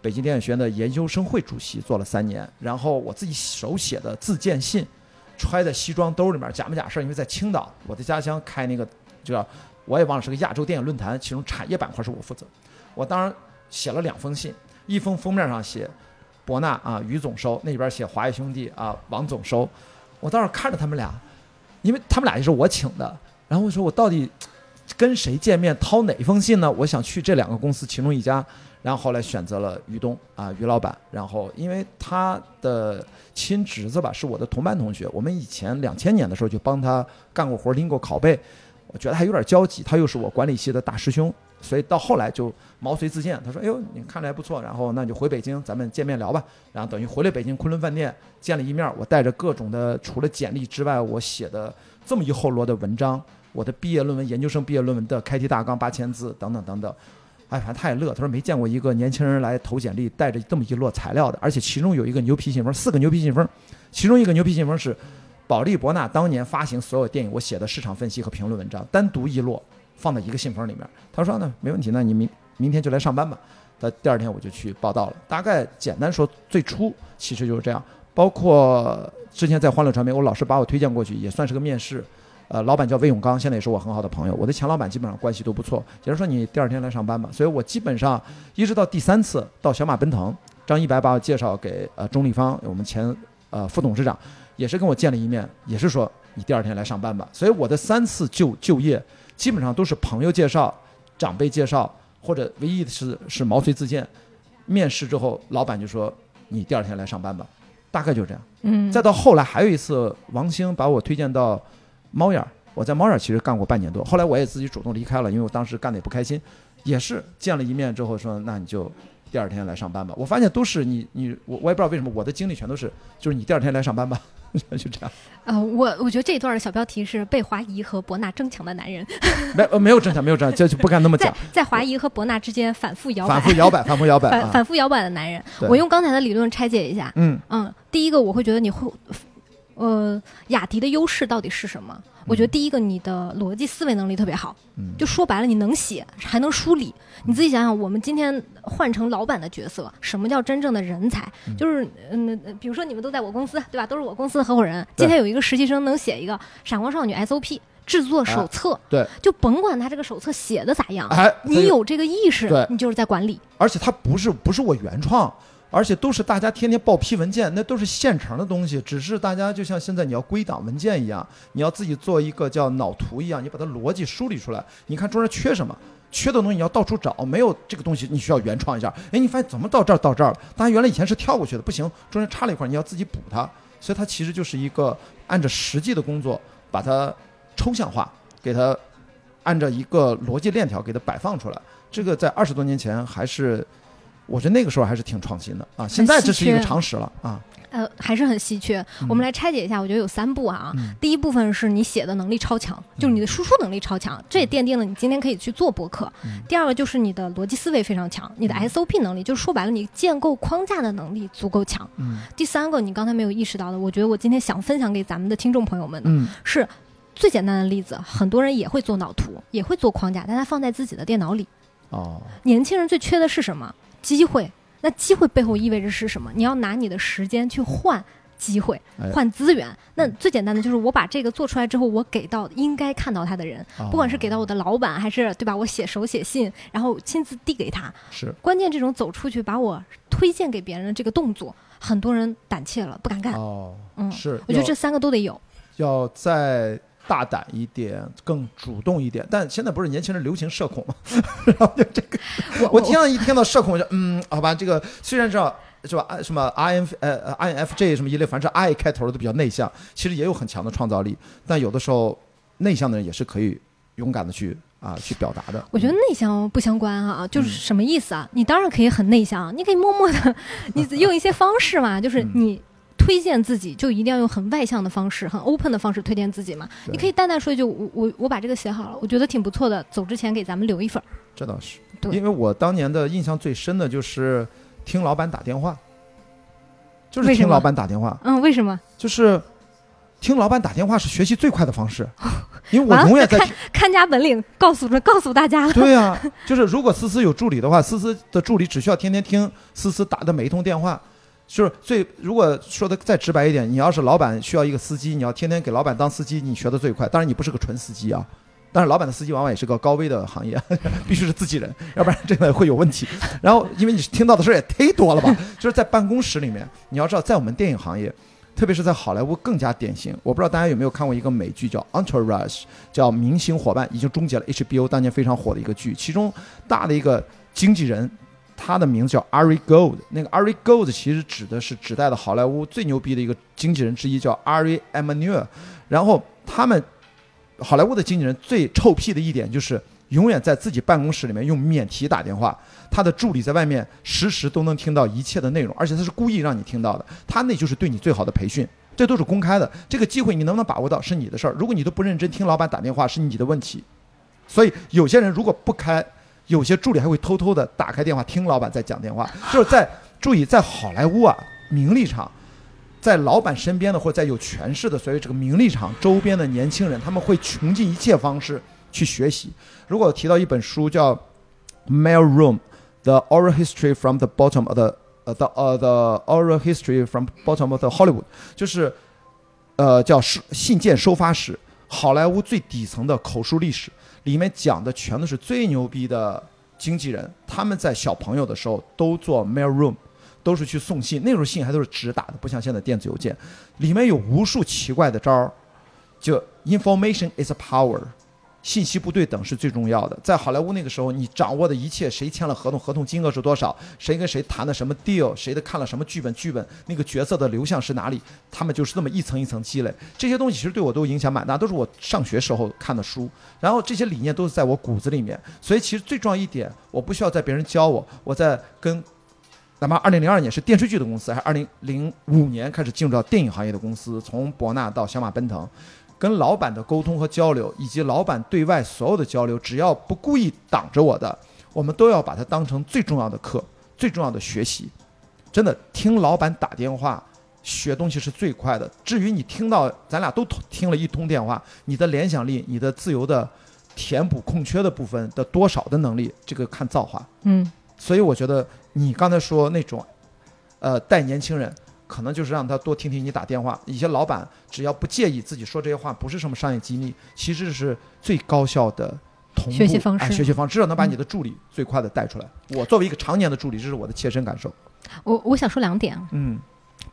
A: 北京电影学院的研究生会主席，做了三年。然后我自己手写的自荐信，揣在西装兜里面，假模假式，因为在青岛，我的家乡开那个叫我也忘了是个亚洲电影论坛，其中产业板块是我负责。我当然写了两封信，一封封面上写博纳啊于总收，那边写华谊兄弟啊王总收。我当时看着他们俩。因为他们俩也是我请的，然后我说我到底跟谁见面，掏哪一封信呢？我想去这两个公司其中一家，然后后来选择了于东啊，于老板。然后因为他的亲侄子吧，是我的同班同学，我们以前两千年的时候就帮他干过活，拎过拷贝，我觉得还有点交集。他又是我管理系的大师兄，所以到后来就毛遂自荐。他说：“哎呦，你看着还不错，然后那就回北京，咱们见面聊吧。”然后等于回了北京昆仑饭店。见了一面，我带着各种的，除了简历之外，我写的这么一厚摞的文章，我的毕业论文、研究生毕业论文的开题大纲八千字，等等等等。哎，反正他也乐，他说没见过一个年轻人来投简历带着这么一摞材料的，而且其中有一个牛皮信封，四个牛皮信封，其中一个牛皮信封是保利博纳当年发行所有电影我写的市场分析和评论文章，单独一摞放在一个信封里面。他说呢，没问题，那你明明天就来上班吧。他第二天我就去报道了。大概简单说，最初其实就是这样。包括之前在欢乐传媒，我老师把我推荐过去，也算是个面试。呃，老板叫魏永刚，现在也是我很好的朋友。我的前老板基本上关系都不错。也就是说，你第二天来上班吧。所以我基本上一直到第三次到小马奔腾，张一白把我介绍给呃钟立方，我们前呃副董事长，也是跟我见了一面，也是说你第二天来上班吧。所以我的三次就就业基本上都是朋友介绍、长辈介绍，或者唯一的是是毛遂自荐。面试之后，老板就说你第二天来上班吧。大概就这样，
B: 嗯，
A: 再到后来还有一次，王兴把我推荐到猫眼儿，我在猫眼其实干过半年多，后来我也自己主动离开了，因为我当时干的也不开心，也是见了一面之后说，那你就。第二天来上班吧，我发现都是你你我我也不知道为什么我的经历全都是就是你第二天来上班吧，就这样。
B: 呃，我我觉得这一段的小标题是被华谊和博纳争抢的男人。
A: 没呃没有争抢没有争抢，就就不敢那么讲。
B: 在华谊和博纳之间反复摇
A: 摆，反复摇摆，反复摇摆，
B: 反反复摇摆的男人。我用刚才的理论拆解一下。
A: 嗯
B: 嗯，第一个我会觉得你会，呃，雅迪的优势到底是什么？我觉得第一个，你的逻辑思维能力特别好，就说白了，你能写还能梳理。你自己想想，我们今天换成老板的角色，什么叫真正的人才？就是嗯，比如说你们都在我公司，对吧？都是我公司的合伙人。今天有一个实习生能写一个《闪光少女》SOP 制作手册，
A: 对，
B: 就甭管他这个手册写的咋样，你有这个意识，你就是在管理。
A: 而且他不是不是我原创。而且都是大家天天报批文件，那都是现成的东西，只是大家就像现在你要归档文件一样，你要自己做一个叫脑图一样，你把它逻辑梳理出来。你看中间缺什么，缺的东西你要到处找，没有这个东西你需要原创一下。哎，你发现怎么到这儿到这儿了？大家原来以前是跳过去的，不行，中间差了一块，你要自己补它。所以它其实就是一个按照实际的工作把它抽象化，给它按照一个逻辑链条给它摆放出来。这个在二十多年前还是。我觉得那个时候还是挺创新的啊，现在这是一个常识了啊。
B: 呃，还是很稀缺。我们来拆解一下，我觉得有三步啊。第一部分是你写的能力超强，就是你的输出能力超强，这也奠定了你今天可以去做博客。第二个就是你的逻辑思维非常强，你的 SOP 能力，就是说白了，你建构框架的能力足够强。第三个，你刚才没有意识到的，我觉得我今天想分享给咱们的听众朋友们的，是最简单的例子。很多人也会做脑图，也会做框架，但他放在自己的电脑里。
A: 哦，
B: 年轻人最缺的是什么？机会。那机会背后意味着是什么？你要拿你的时间去换机会
A: 哎，
B: 换资源。那最简单的就是我把这个做出来之后，我给到应该看到他的人，
A: 哦
B: 不管是给到我的老板，还是对吧？我写手写信，然后亲自递给他。
A: 是
B: 关键这种走出去把我推荐给别人的这个动作，很多人胆怯了，不敢干。
A: 哦，
B: 嗯，
A: 是，
B: 我觉得这三个都得有。
A: 要再大胆一点，更主动一点。但现在不是年轻人流行社恐吗？然后就这个，
B: 我
A: 我听到一听到社恐，我就嗯，好吧，这个虽然知道是吧，啊什么 I N 呃呃 I N F J 什么一类，凡是 I 开头的都比较内向，其实也有很强的创造力。但有的时候内向的人也是可以勇敢的去啊去表达的。
B: 我觉得内向不相关啊，就是什么意思啊？你当然可以很内向，你可以默默的，你用一些方式嘛，就是你。推荐自己就一定要用很外向的方式、很 open 的方式推荐自己嘛？你可以淡淡说一句：“我我我把这个写好了，我觉得挺不错的，走之前给咱们留一份。
A: 这倒是，
B: 对
A: 因为我当年的印象最深的就是听老板打电话，就是听老板打电话，”
B: 嗯，为什么？
A: 就是听老板打电话是学习最快的方式，因为我永远在听。
B: 看家本领告诉着告诉大家了。
A: 对呀、就是如果思思有助理的话，思思的助理只需要天天听思思打的每一通电话。就是最，如果说的再直白一点，你要是老板需要一个司机，你要天天给老板当司机，你学的最快。当然你不是个纯司机啊，但是老板的司机往往也是个高危的行业，必须是自己人，要不然真的会有问题。然后因为你听到的事儿也忒多了吧，就是在办公室里面，你要知道，在我们电影行业，特别是在好莱坞更加典型。我不知道大家有没有看过一个美剧叫《Entourage》，叫《明星伙伴》，已经终结了 HBO 当年非常火的一个剧，其中大的一个经纪人。他的名字叫 Ari Gold，那个 Ari Gold 其实指的是指代的好莱坞最牛逼的一个经纪人之一，叫 Ari Emanuel。然后他们好莱坞的经纪人最臭屁的一点就是永远在自己办公室里面用免提打电话，他的助理在外面实时都能听到一切的内容，而且他是故意让你听到的，他那就是对你最好的培训。这都是公开的，这个机会你能不能把握到是你的事儿。如果你都不认真听老板打电话，是你的问题。所以有些人如果不开，有些助理还会偷偷的打开电话听老板在讲电话，就是在注意在好莱坞啊名利场，在老板身边的或者在有权势的所谓这个名利场周边的年轻人，他们会穷尽一切方式去学习。如果提到一本书叫《Mail Room: The Oral History from the Bottom of the 呃 the 呃 the Oral History from Bottom of the Hollywood》，就是呃叫信件收发室，好莱坞最底层的口述历史。里面讲的全都是最牛逼的经纪人，他们在小朋友的时候都做 mail room，都是去送信，那时候信还都是直打的，不像现在电子邮件。里面有无数奇怪的招儿，就 information is a power，信息不对等是最重要的。在好莱坞那个时候，你掌握的一切，谁签了合同，合同金额是多少，谁跟谁谈的什么 deal，谁的看了什么剧本，剧本那个角色的流向是哪里，他们就是这么一层一层积累。这些东西其实对我都影响蛮大，都是我上学时候看的书。然后这些理念都是在我骨子里面，所以其实最重要一点，我不需要在别人教我，我在跟。哪怕二零零二年是电视剧的公司，还是二零零五年开始进入到电影行业的公司，从博纳到小马奔腾，跟老板的沟通和交流，以及老板对外所有的交流，只要不故意挡着我的，我们都要把它当成最重要的课，最重要的学习。真的，听老板打电话学东西是最快的。至于你听到咱俩都听了一通电话，你的联想力、你的自由的填补空缺的部分的多少的能力，这个看造化。
B: 嗯，
A: 所以我觉得你刚才说那种，呃，带年轻人，可能就是让他多听听你打电话。一些老板只要不介意自己说这些话不是什么商业机密，其实是最高效的同步
B: 学习方式
A: 哎学习方式至少能把你的助理最快的带出来。我作为一个常年的助理，这是我的切身感受。
B: 我我想说两点啊。
A: 嗯，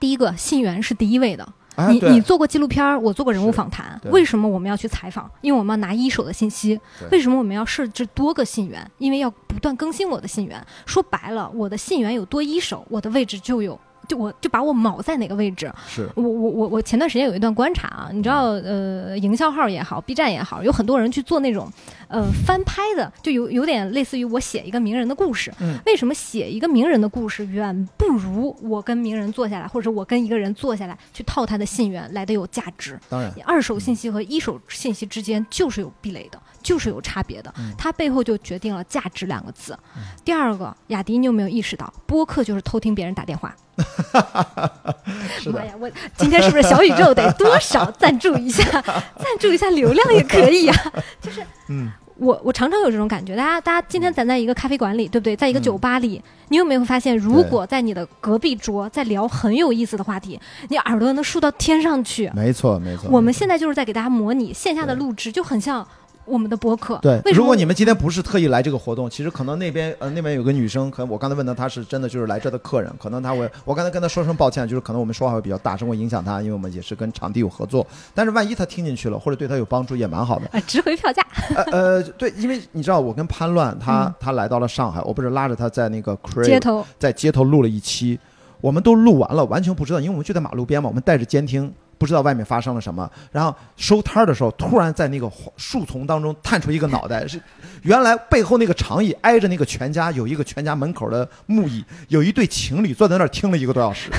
B: 第一个，信源是第一位的。
A: 哎，
B: 你你做过纪录片儿，我做过人物访谈，为什么我们要去采访？因为我们要拿一手的信息。为什么我们要设置多个信源？因为要不断更新我的信源。说白了，我的信源有多一手，我的位置就有，就我就把我铆在哪个位置。
A: 是
B: 我我我我前段时间有一段观察啊，你知道呃，营销号也好，B 站也好，有很多人去做那种呃翻拍的，就有有点类似于我写一个名人的故事。
A: 嗯
B: 为什么写一个名人的故事远不如我跟名人坐下来，或者我跟一个人坐下来去套他的信源来的有价值？
A: 当然，
B: 二手信息和一手信息之间就是有壁垒的，就是有差别的，
A: 嗯
B: 它背后就决定了价值两个字。第二个，雅迪，你有没有意识到，播客就是偷听别人打电话？
A: 是
B: 呀，我今天是不是小宇宙得多少赞助一下？赞助一下流量也可以呀、就是
A: 嗯
B: 我我常常有这种感觉，大家大家今天咱在一个咖啡馆里，对不对？在一个
A: 嗯
B: 酒吧里，你有没有发现，如果在你的隔壁桌在聊很有意思的话题，你耳朵能竖到天上去？
A: 没错没错。
B: 我们现在就是在给大家模拟线下的录制，就很像我们的播客。
A: 对，如果你们今天不是特意来这个活动，其实可能那边呃那边有个女生，可能我刚才问她，她是真的就是来这的客人，可能她会，我刚才跟她说声抱歉，就是可能我们说话会比较大声，会影响她，因为我们也是跟场地有合作。但是万一她听进去了，或者对她有帮助，也蛮好的。
B: 啊，值回票价。
A: 呃呃，对，因为你知道我跟潘乱，他
B: 嗯
A: 他来到了上海，我不是拉着他在那个
B: 街头
A: 在街头录了一期，我们都录完了，完全不知道，因为我们就在马路边嘛，我们带着监听，不知道外面发生了什么。然后收摊儿的时候，突然在那个树丛当中探出一个脑袋，是原来背后那个长椅挨着那个全家有一个全家门口的木椅，有一对情侣坐在那儿听了一个多小时。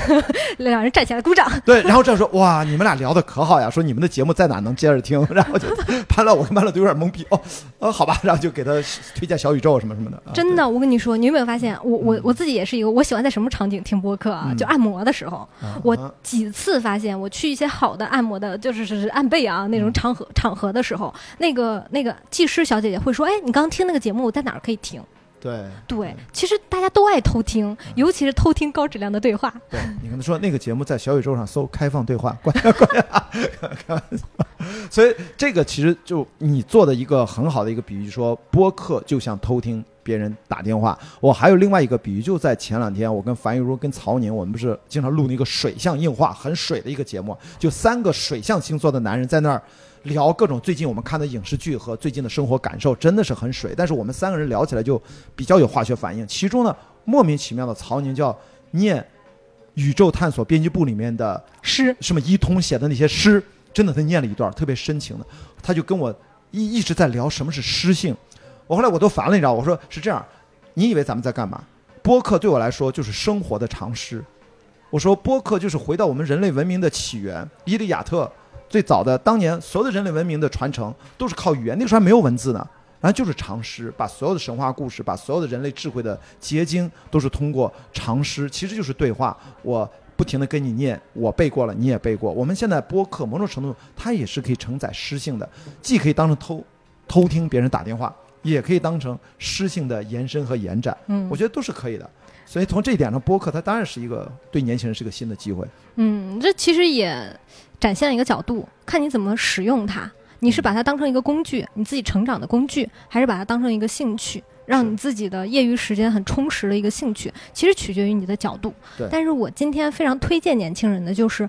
B: 两人站起来鼓掌。
A: 对，然后这样说哇，你们俩聊的可好呀，说你们的节目在哪能接着听，然后就潘乐，我跟潘乐都有点懵逼哦，呃，好吧，然后就给他推荐小宇宙什么什么的。啊
B: 真的，我跟你说，你有没有发现，我我我自己也是一个，我喜欢在什么场景听播客啊？
A: 嗯
B: 就按摩的时候，
A: 啊
B: 我
A: 啊
B: 几次发现，我去一些好的按摩的，就是是是按背啊那
A: 嗯。
B: 种场合场合的时候，那个那个技师小姐姐会说：“哎，你刚听那个节目，我在哪儿可以听
A: 对？”
B: 对，其实大家都爱偷听，尤其是偷听高质量的对话。
A: 对，你跟他说那个节目在小宇宙上搜“开放对话”，关键关键，开玩笑。所以这个其实就你做的一个很好的一个比喻，说播客就像偷听别人打电话。我还有另外一个比喻，就在前两天，我跟樊玉茹、跟曹宁，我们不是经常录那个水象硬化，很水的一个节目，就三个水象星座的男人在那儿。聊各种最近我们看的影视剧和最近的生活感受，真的是很水。但是我们三个人聊起来就比较有化学反应。其中呢，莫名其妙的曹宁叫念宇宙探索编辑部里面的
B: 诗，
A: 什么一通写的那些诗，真的他念了一段特别深情的，他就跟我一一直在聊什么是诗性。我后来我都烦了，你知道，我说是这样，你以为咱们在干嘛？播客对我来说就是生活的常识。我说播客就是回到我们人类文明的起源，伊利亚特最早的当年所有的人类文明的传承都是靠语言，那个时候还没有文字呢。然后就是长诗，把所有的神话故事，把所有的人类智慧的结晶，都是通过长诗，其实就是对话。我不停的跟你念，我背过了，你也背过。我们现在播客某种程度，它也是可以承载诗性的，既可以当成偷偷听别人打电话，也可以当成诗性的延伸和延展。
B: 嗯
A: 我觉得都是可以的。所以从这一点上，播客它当然是一个对年轻人是个新的机会。
B: 嗯，这其实也展现了一个角度，看你怎么使用它。你是把它当成一个工具，你自己成长的工具，还是把它当成一个兴趣，让你自己的业余时间很充实的一个兴趣？其实取决于你的角度。但是我今天非常推荐年轻人的就是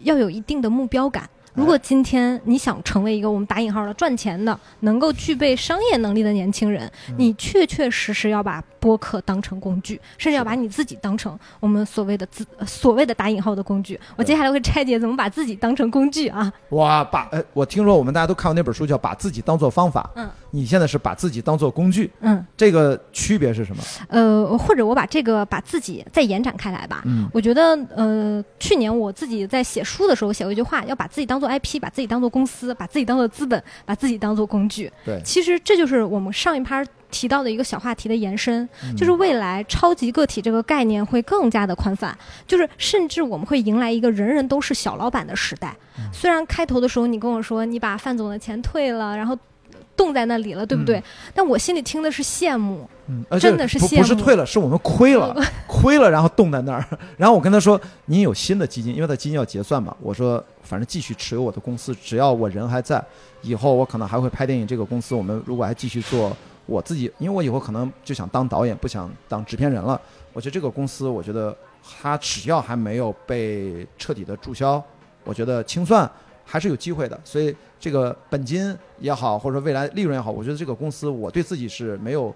B: 要有一定的目标感。如果今天你想成为一个我们打引号的赚钱的、能够具备商业能力的年轻人，
A: 嗯
B: 你确确实实要把播客当成工具，甚至要把你自己当成我们所谓的自呃所谓的打引号的工具。我接下来会拆解怎么把自己当成工具啊。
A: 哇，把呃，我听说我们大家都看过那本书，叫《把自己当做方法》。
B: 嗯，
A: 你现在是把自己当做工具，
B: 嗯，
A: 这个区别是什么？
B: 呃，或者我把这个把自己再延展开来吧。
A: 嗯，
B: 我觉得，呃，去年我自己在写书的时候写过一句话，要把自己当做 IP，把自己当做公司，把自己当做资本，把自己当做工具。
A: 对，
B: 其实这就是我们上一趴提到的一个小话题的延伸，
A: 嗯
B: 就是未来超级个体这个概念会更加的宽泛，就是甚至我们会迎来一个人人都是小老板的时代。
A: 嗯
B: 虽然开头的时候你跟我说你把范总的钱退了，然后冻在那里了，对不对？
A: 嗯
B: 但我心里听的是羡慕。
A: 嗯，而且
B: 真的是
A: 不不是退了，是我们亏了，亏了，然后冻在那儿。然后我跟他说：“您有新的基金，因为他基金要结算嘛。”我说：“反正继续持有我的公司，只要我人还在，以后我可能还会拍电影。这个公司我们如果还继续做我自己，因为我以后可能就想当导演，不想当制片人了。我觉得这个公司，我觉得它只要还没有被彻底的注销，我觉得清算还是有机会的。所以这个本金也好，或者说未来利润也好，我觉得这个公司我对自己是没有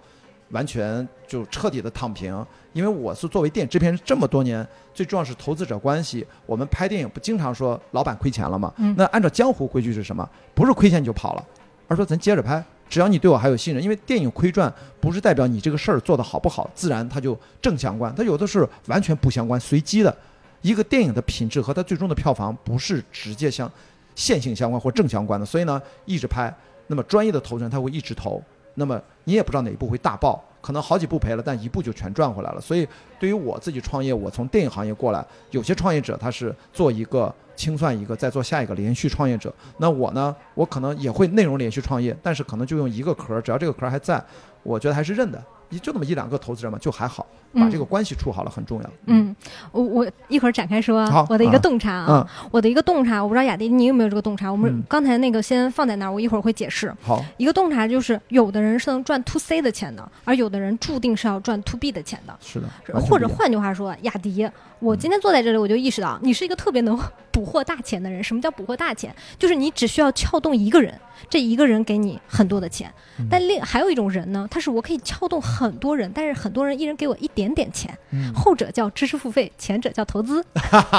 A: 完全就彻底的躺平，因为我是作为电影制片人这么多年，最重要是投资者关系。我们拍电影不经常说老板亏钱了吗？
B: 嗯
A: 那按照江湖规矩是什么？不是亏钱你就跑了，而说咱接着拍。只要你对我还有信任，因为电影亏赚不是代表你这个事儿做得好不好，自然它就正相关。它有的是完全不相关、随机的。一个电影的品质和它最终的票房不是直接相线性相关或正相关的，所以呢，一直拍。那么专业的投资人他会一直投，那么你也不知道哪一步会大爆，可能好几步赔了，但一步就全赚回来了。所以对于我自己创业，我从电影行业过来，有些创业者他是做一个清算一个，再做下一个连续创业者。那我呢，我可能也会内容连续创业，但是可能就用一个壳，只要这个壳还在，我觉得还是认的。一就那么一两个投资人嘛，就还好，把这个关系处好了很重要。
B: 嗯，我我一会儿展开说我的一个洞察啊，我的一个洞察，我不知道雅迪你有没有这个洞察。我们刚才那个先放在那儿，我一会儿会解释。
A: 好，
B: 一个洞察就是有的人是能赚 to C 的钱的，而有的人注定是要赚 to B 的钱的。
A: 是的，
B: 或者换句话说，雅迪。我今天坐在这里，我就意识到你是一个特别能捕获大钱的人。什么叫捕获大钱？就是你只需要撬动一个人，这一个人给你很多的钱。但另还有一种人呢，他是我可以撬动很多人，但是很多人一人给我一点点钱。后者叫知识付费，前者叫投资。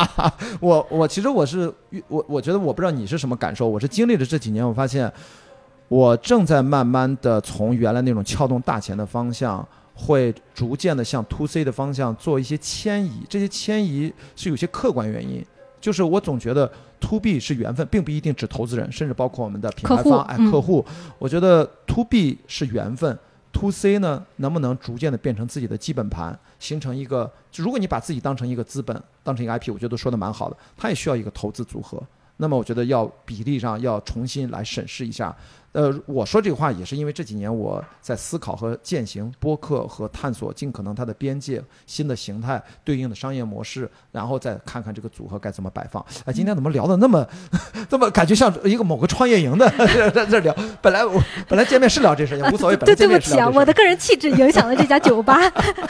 A: 我我其实我是我我觉得我不知道你是什么感受。我是经历了这几年，我发现我正在慢慢的从原来那种撬动大钱的方向。会逐渐的向 to C 的方向做一些迁移，这些迁移是有些客观原因，就是我总觉得 to B 是缘分，并不一定指投资人，甚至包括我们的品牌方哎客户，我觉得 to B 是缘分，to C 呢能不能逐渐的变成自己的基本盘，形成一个，如果你把自己当成一个资本，当成一个 IP，我觉得说的蛮好的，它也需要一个投资组合，那么我觉得要比例上要重新来审视一下。呃，我说这个话也是因为这几年我在思考和践行播客和探索尽可能它的边界、新的形态、对应的商业模式，然后再看看这个组合该怎么摆放。哎，今天怎么聊的那么，这么感觉像一个某个创业营的 在这聊？本来我本来见面是聊这事也无所谓。
B: 对对不起啊，我的个人气质影响了这家酒吧。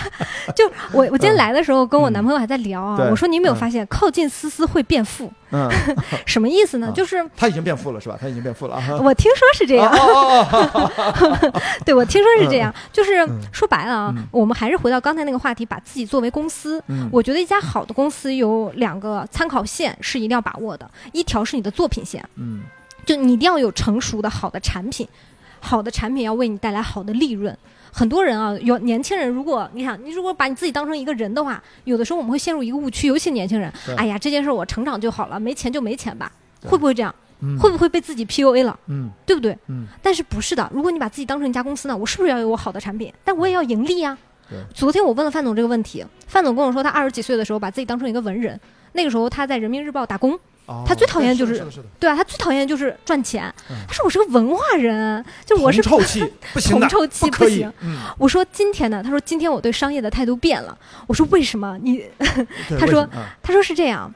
B: 就我我今天来的时候跟我男朋友还在聊啊，我说你有没有发现靠近思思会变富？
A: 嗯，
B: 什么意思呢？就是
A: 他已经变富了，是吧？他已经变富了啊。
B: 我听说是这样。对，我听说是这样。就是说白了啊，我们还是回到刚才那个话题，把自己作为公司。我觉得一家好的公司有两个参考线是一定要把握的，一条是你的作品线。
A: 嗯，
B: 就你一定要有成熟的好的产品，好的产品要为你带来好的利润。很多人啊，有年轻人，如果你想，你如果把你自己当成一个人的话，有的时候我们会陷入一个误区，尤其年轻人。哎呀，这件事我成长就好了，没钱就没钱吧，会不会这样？会不会被自己 PUA 了？嗯，对不对？
A: 嗯，
B: 但是不是的？如果你把自己当成一家公司呢，我是不是要有我好的产品？但我也要盈利呀。昨天我问了范总这个问题，范总跟我说，他二十几岁的时候把自己当成一个文人，那个时候他在人民日报打工。他最讨厌就是，对啊，他最讨厌就是赚钱。他说我是个文化人，就我是
A: 臭气，不行
B: 臭气不行。我说今天呢？他说今天我对商业的态度变了。我说为什么？你他说他说是这样，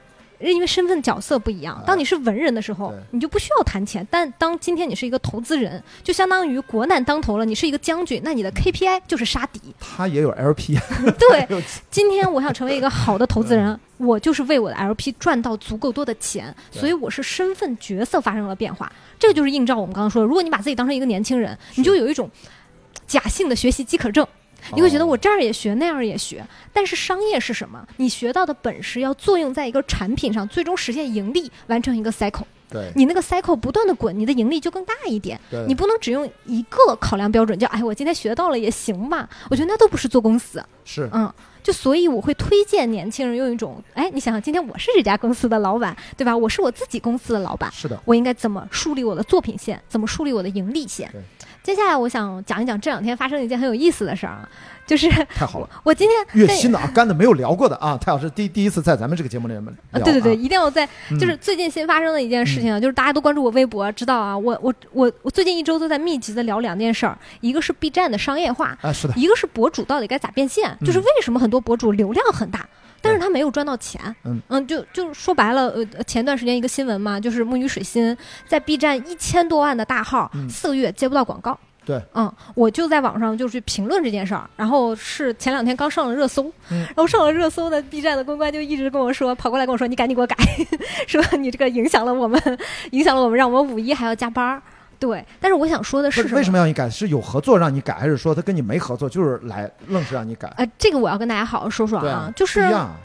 B: 因为身份角色不一样。当你是文人的时候，你就不需要谈钱。但当今天你是一个投资人，就相当于国难当头了，你是一个将军，那你的 KPI 就是杀敌。
A: 他也有 LP。
B: 对，今天我想成为一个好的投资人。我就是为我的 LP 赚到足够多的钱，所以我是身份角色发生了变化。这个就是映照我们刚刚说的，如果你把自己当成一个年轻人，你就有一种假性的学习饥渴症，你会觉得我这儿也学那样也学。但是商业是什么？你学到的本事要作用在一个产品上，最终实现盈利，完成一个 cycle。
A: 对，
B: 你那个 cycle 不断的滚，你的盈利就更大一点。你不能只用一个考量标准，就哎，我今天学到了也行吧？我觉得那都不是做公司。
A: 是，
B: 嗯。就所以我会推荐年轻人用一种，哎，你想想，今天我是这家公司的老板，对吧？我是我自己公司的老板，
A: 是的，
B: 我应该怎么树立我的作品线？怎么树立我的盈利线？接下来我想讲一讲这两天发生一件很有意思的事儿啊。就是
A: 太好了，
B: 我今天
A: 越新的啊，干的没有聊过的啊，太老师第第一次在咱们这个节目里面 聊，
B: 对对对，一定要在，就是最近新发生的一件事情啊，就是大家都关注我微博，知道啊，我我我我最近一周都在密集的聊两件事儿，一个是 B 站的商业化
A: 啊，是的，
B: 一个是博主到底该咋变现，就是为什么很多博主流量很大，但是他没有赚到钱，嗯。嗯，就就说白了，呃，前段时间一个新闻嘛，就是木鱼水心在 B 站一千多万的大号，四个月接不到广告。
A: 对，
B: 嗯，我就在网上就是评论这件事儿，然后是前两天刚上了热搜，然后上了热搜的 B 站的公关就一直跟我说，跑过来跟我说，你赶紧给我改，说你这个影响了我们，影响了我们，让我们五一还要加班儿。对，但是我想说的是，
A: 为什么要你改？是有合作让你改，还是说他跟你没合作，就是来愣是让你改？
B: 呃，这个我要跟大家好好说说啊，就是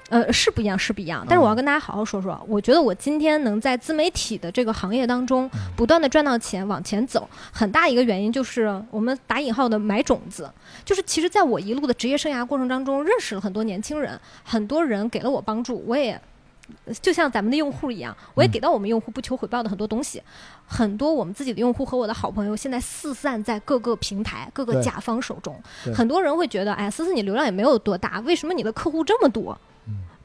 B: 呃是不一样，是不一样。但是我要跟大家好好说说，我觉得我今天能在自媒体的这个行业当中不断的赚到钱，往前走，很大一个原因就是我们打引号的买种子，就是其实在我一路的职业生涯过程当中，认识了很多年轻人，很多人给了我帮助，我也。就像咱们的用户一样，我也给到我们用户不求回报的很多东西。很多我们自己的用户和我的好朋友现在四散在各个平台、各个甲方手中。很多人会觉得，哎，思思你流量也没有多大，为什么你的客户这么多？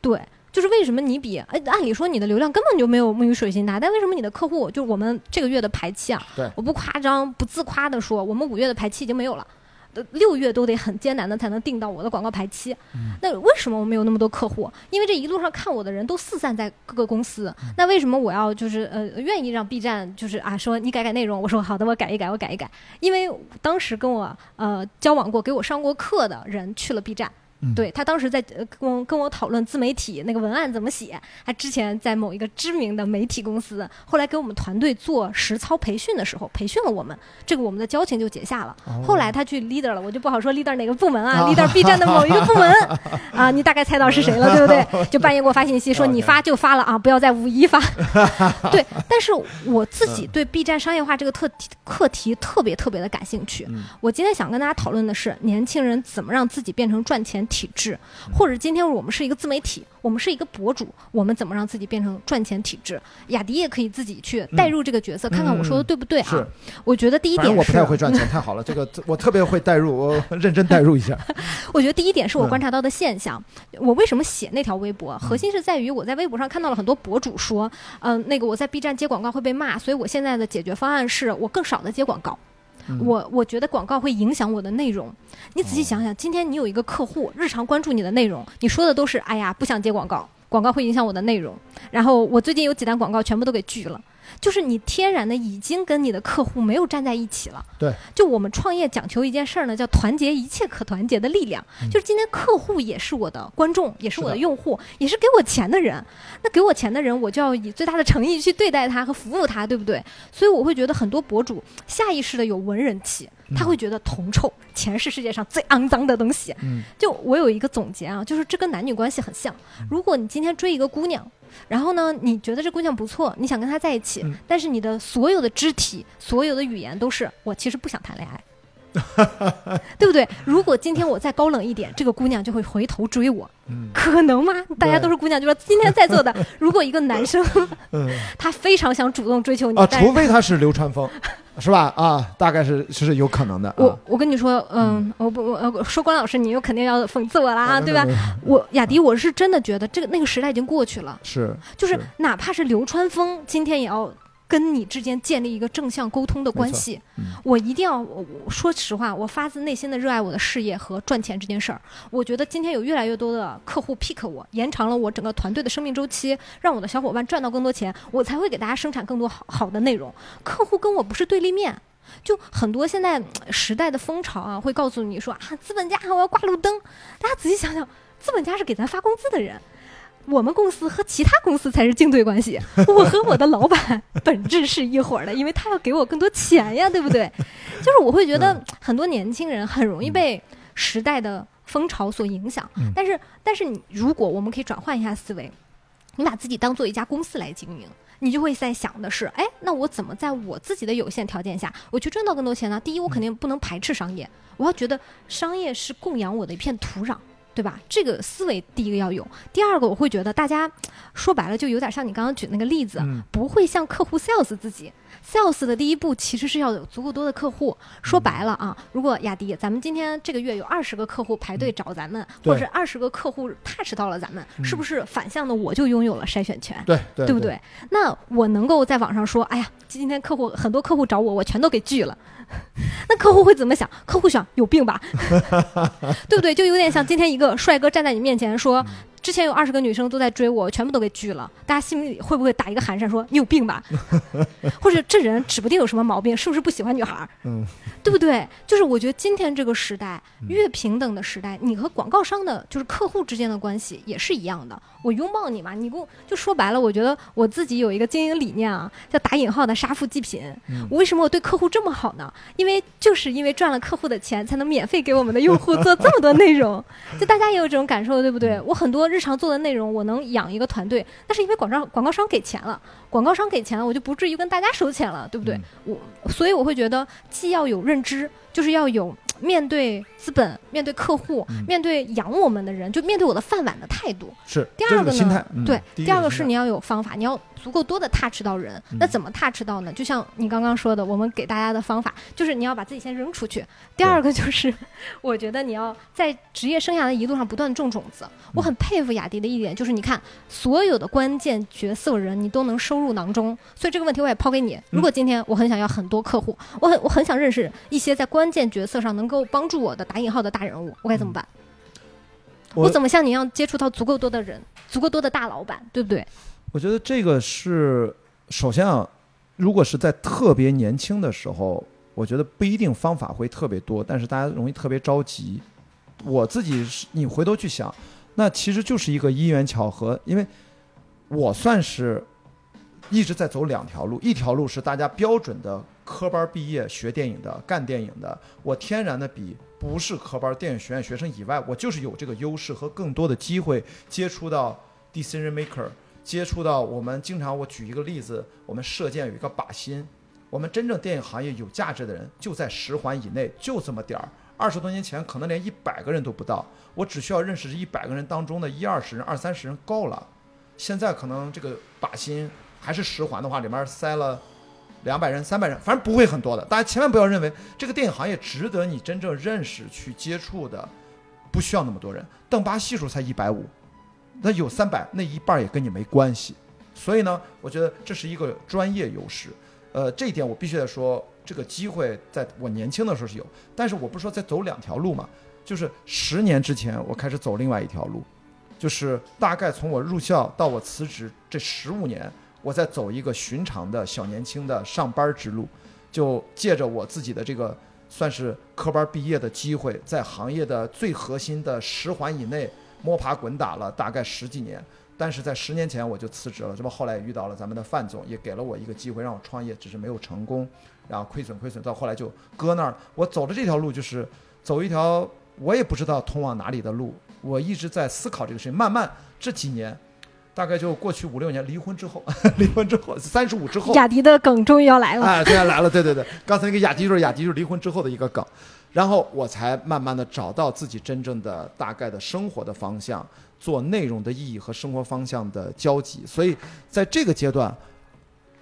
B: 对，就是为什么你比哎，按理说你的流量根本就没有木鱼水星大，但为什么你的客户就我们这个月的排期啊？
A: 对
B: 我不夸张不自夸的说，我们五月的排期已经没有了。呃六月都得很艰难的才能定到我的广告排期，那为什么我没有那么多客户？因为这一路上看我的人都四散在各个公司，那为什么我要就是呃愿意让 B 站就是啊说你改改内容？我说好的，我改一改，我改一改。因为当时跟我呃交往过、给我上过课的人去了 B 站，
A: 嗯
B: 对他当时在呃跟我跟我讨论自媒体那个文案怎么写，他之前在某一个知名的媒体公司，后来给我们团队做实操培训的时候，培训了我们，这个我们的交情就结下了。后来他去 leader 了，我就不好说 leader 哪个部门啊，leader B 站的某一个部门 啊，你大概猜到是谁了，对不对？就半夜给我发信息说 你发就发了啊，不要在五一发。对，但是我自己对 B 站商业化这个特题课题特别特别的感兴趣。
A: 嗯
B: 我今天想跟大家讨论的是，年轻人怎么让自己变成赚钱体制，或者今天我们是一个自媒体，我们是一个博主，我们怎么让自己变成赚钱体制？雅迪也可以自己去带入这个角色，看看我说的对不对啊？
A: 是
B: 我觉得第一
A: 反正我不，太会赚钱，太好了，这个我特别会代入，我 认真代入一下。
B: 我觉得第一点是我
A: 嗯
B: 观察到的现象。我为什么写那条微博？核心是在于我在微博上看到了很多博主说，嗯、那个我在 B 站接广告会被骂，所以我现在的解决方案是我更少的接广告。
A: 嗯
B: 我我觉得广告会影响我的内容。你仔细想想，今天你有一个客户日常关注你的内容，你说的都是哎呀不想接广告，广告会影响我的内容。然后我最近有几单广告全部都给拒了。就是你天然的已经跟你的客户没有站在一起了。
A: 对，
B: 就我们创业讲求一件事儿呢，叫团结一切可团结的力量。就是今天客户也是我的观众，也是我的用户，也是给我钱的人。那给我钱的人，我就要以最大的诚意去对待他和服务他，对不对？所以我会觉得很多博主下意识的有文人气，他会觉得铜臭，钱是世界上最肮脏的东西。
A: 嗯
B: 就我有一个总结啊，就是这跟男女关系很像。如果你今天追一个姑娘，然后呢，你觉得这姑娘不错，你想跟她在一起，
A: 嗯
B: 但是你的所有的肢体、所有的语言都是我其实不想谈恋爱。对不对？如果今天我再高冷一点，这个姑娘就会回头追我，
A: 嗯
B: 可能吗？大家都是姑娘，就说今天在座的，如果一个男生
A: 嗯
B: 他非常想主动追求你，
A: 啊，除非他是流川枫，是吧？啊，大概是是有可能的。
B: 我
A: 啊
B: 我跟你说，嗯，我不我呃说关老师，你又肯定要讽刺我了啊，
A: 啊
B: 对吧？？我雅迪，我是真的觉得这个那个时代已经过去了，
A: 是
B: 就是
A: 是
B: 哪怕是流川枫，今天也要跟你之间建立一个正向沟通的关系。
A: 嗯
B: 我一定要，我我说实话，我发自内心的热爱我的事业和赚钱这件事儿。我觉得今天有越来越多的客户 pick 我，延长了我整个团队的生命周期，让我的小伙伴赚到更多钱，我才会给大家生产更多好好的内容。客户跟我不是对立面。就很多现在呃时代的风潮啊，会告诉你说啊，资本家我要挂路灯。大家仔细想想，资本家是给咱发工资的人，我们公司和其他公司才是竞对关系。我和我的老板本质是一伙儿的，因为他要给我更多钱呀，对不对？就是我会觉得很多年轻人很容易被时代的风潮所影响，
A: 嗯
B: 但是但是你如果我们可以转换一下思维，你把自己当做一家公司来经营。你就会在想的是，哎，那我怎么在我自己的有限条件下，我去赚到更多钱呢？第一，我肯定不能排斥商业，我要觉得商业是供养我的一片土壤，对吧？这个思维第一个要有。第二个，我会觉得大家说白了就有点像你刚刚举那个例子，
A: 嗯
B: 不会向客户 sales 自己。sales 的第一步其实是要有足够多的客户。说白了啊，如果雅迪，咱们今天这个月有二十个客户排队找咱们，
A: 对
B: 或者是二十个客户 touch 到了咱们，是不是反向的我就拥有了筛选权？
A: 对对
B: 对不？对？那我能够在网上说，哎呀，今天客户很多客户找我，我全都给拒了。那客户会怎么想？客户想有病吧，对不对？就有点像今天一个帅哥站在你面前说，之前有二十个女生都在追我，全部都给拒了。大家心里会不会打一个寒颤，说你有病吧？或者这人指不定有什么毛病，是不是不喜欢女孩儿？
A: 嗯，
B: 对不对？就是我觉得今天这个时代，越平等的时代，你和广告商的，就是客户之间的关系也是一样的。我拥抱你嘛，你给我就说白了，我觉得我自己有一个经营理念啊，叫打引号的杀富济贫。我为什么我对客户这么好呢？因为就是因为赚了客户的钱，才能免费给我们的用户做这么多内容。就大家也有这种感受，对不对？我很多日常做的内容，我能养一个团队，那是因为广告广告商给钱了，广告商给钱了，我就不至于跟大家收钱了，对不对？我所以我会觉得，既要有认知，就是要有面对资本、面对客户、
A: 嗯
B: 面对养我们的人，就面对我的饭碗的态度。
A: 是
B: 第二个呢对，
A: 第
B: 二个是你要有方法，你要足够多的 touch 到人。那
A: 嗯
B: 怎么 touch 到呢？就像你刚刚说的，我们给大家的方法就是你要把自己先扔出去。第二个就是，我觉得你要在职业生涯的一路上不断种种子。我
A: 嗯
B: 很佩服雅迪的一点就是，你看所有的关键角色人你都能收入囊中。所以这个问题我也抛给你：如果今天我很想要很多客户，我很我很想认识一些在关键角色上能够帮助我的打引号的大人物，我该怎么办？
A: 我
B: 我怎么像你一样接触到足够多的人，足够多的大老板，对不对？
A: 我觉得这个是首先啊，如果是在特别年轻的时候，我觉得不一定方法会特别多，但是大家容易特别着急。我自己是，你回头去想，那其实就是一个因缘巧合，因为我算是一直在走两条路，一条路是大家标准的科班毕业学电影的、干电影的，我天然的比不是科班电影学院学生以外，我就是有这个优势和更多的机会接触到 decision maker，接触到我们经常我举一个例子，我们射箭有一个靶心，我们真正电影行业有价值的人就在十环以内，就这么点儿。二十多年前可能连一百个人都不到，我只需要认识这一百个人当中的一二十人、二三十人够了。现在可能这个靶心还是十环的话，里面塞了两百人、三百人，反正不会很多的。大家千万不要认为这个电影行业值得你真正认识、去接触的，不需要那么多人。邓巴系数才一百五，那有三百，那一半也跟你没关系。所以呢，我觉得这是一个专业优势。呃，这一点我必须得说，这个机会在我年轻的时候是有，但是我不是说在走两条路嘛，就是十年之前我开始走另外一条路，就是大概从我入校到我辞职这十五年，我在走一个寻常的小年轻的上班之路，就借着我自己的这个算是科班毕业的机会，在行业的最核心的十环以内摸爬滚打了大概十几年。但是在十年前我就辞职了，这不后来也遇到了咱们的范总，也给了我一个机会让我创业，只是没有成功，然后亏损亏损，到后来就搁那儿。我走的这条路就是走一条我也不知道通往哪里的路，我一直在思考这个事情。慢慢这几年，大概就过去五六年，离婚之后，离婚之后，三十五之后，
B: 雅迪的梗终于要来了。
A: 哎，现在来了，对对对，刚才那个雅迪就是雅迪就是离婚之后的一个梗，然后我才慢慢的找到自己真正的大概的生活的方向，做内容的意义和生活方向的交集。所以在这个阶段，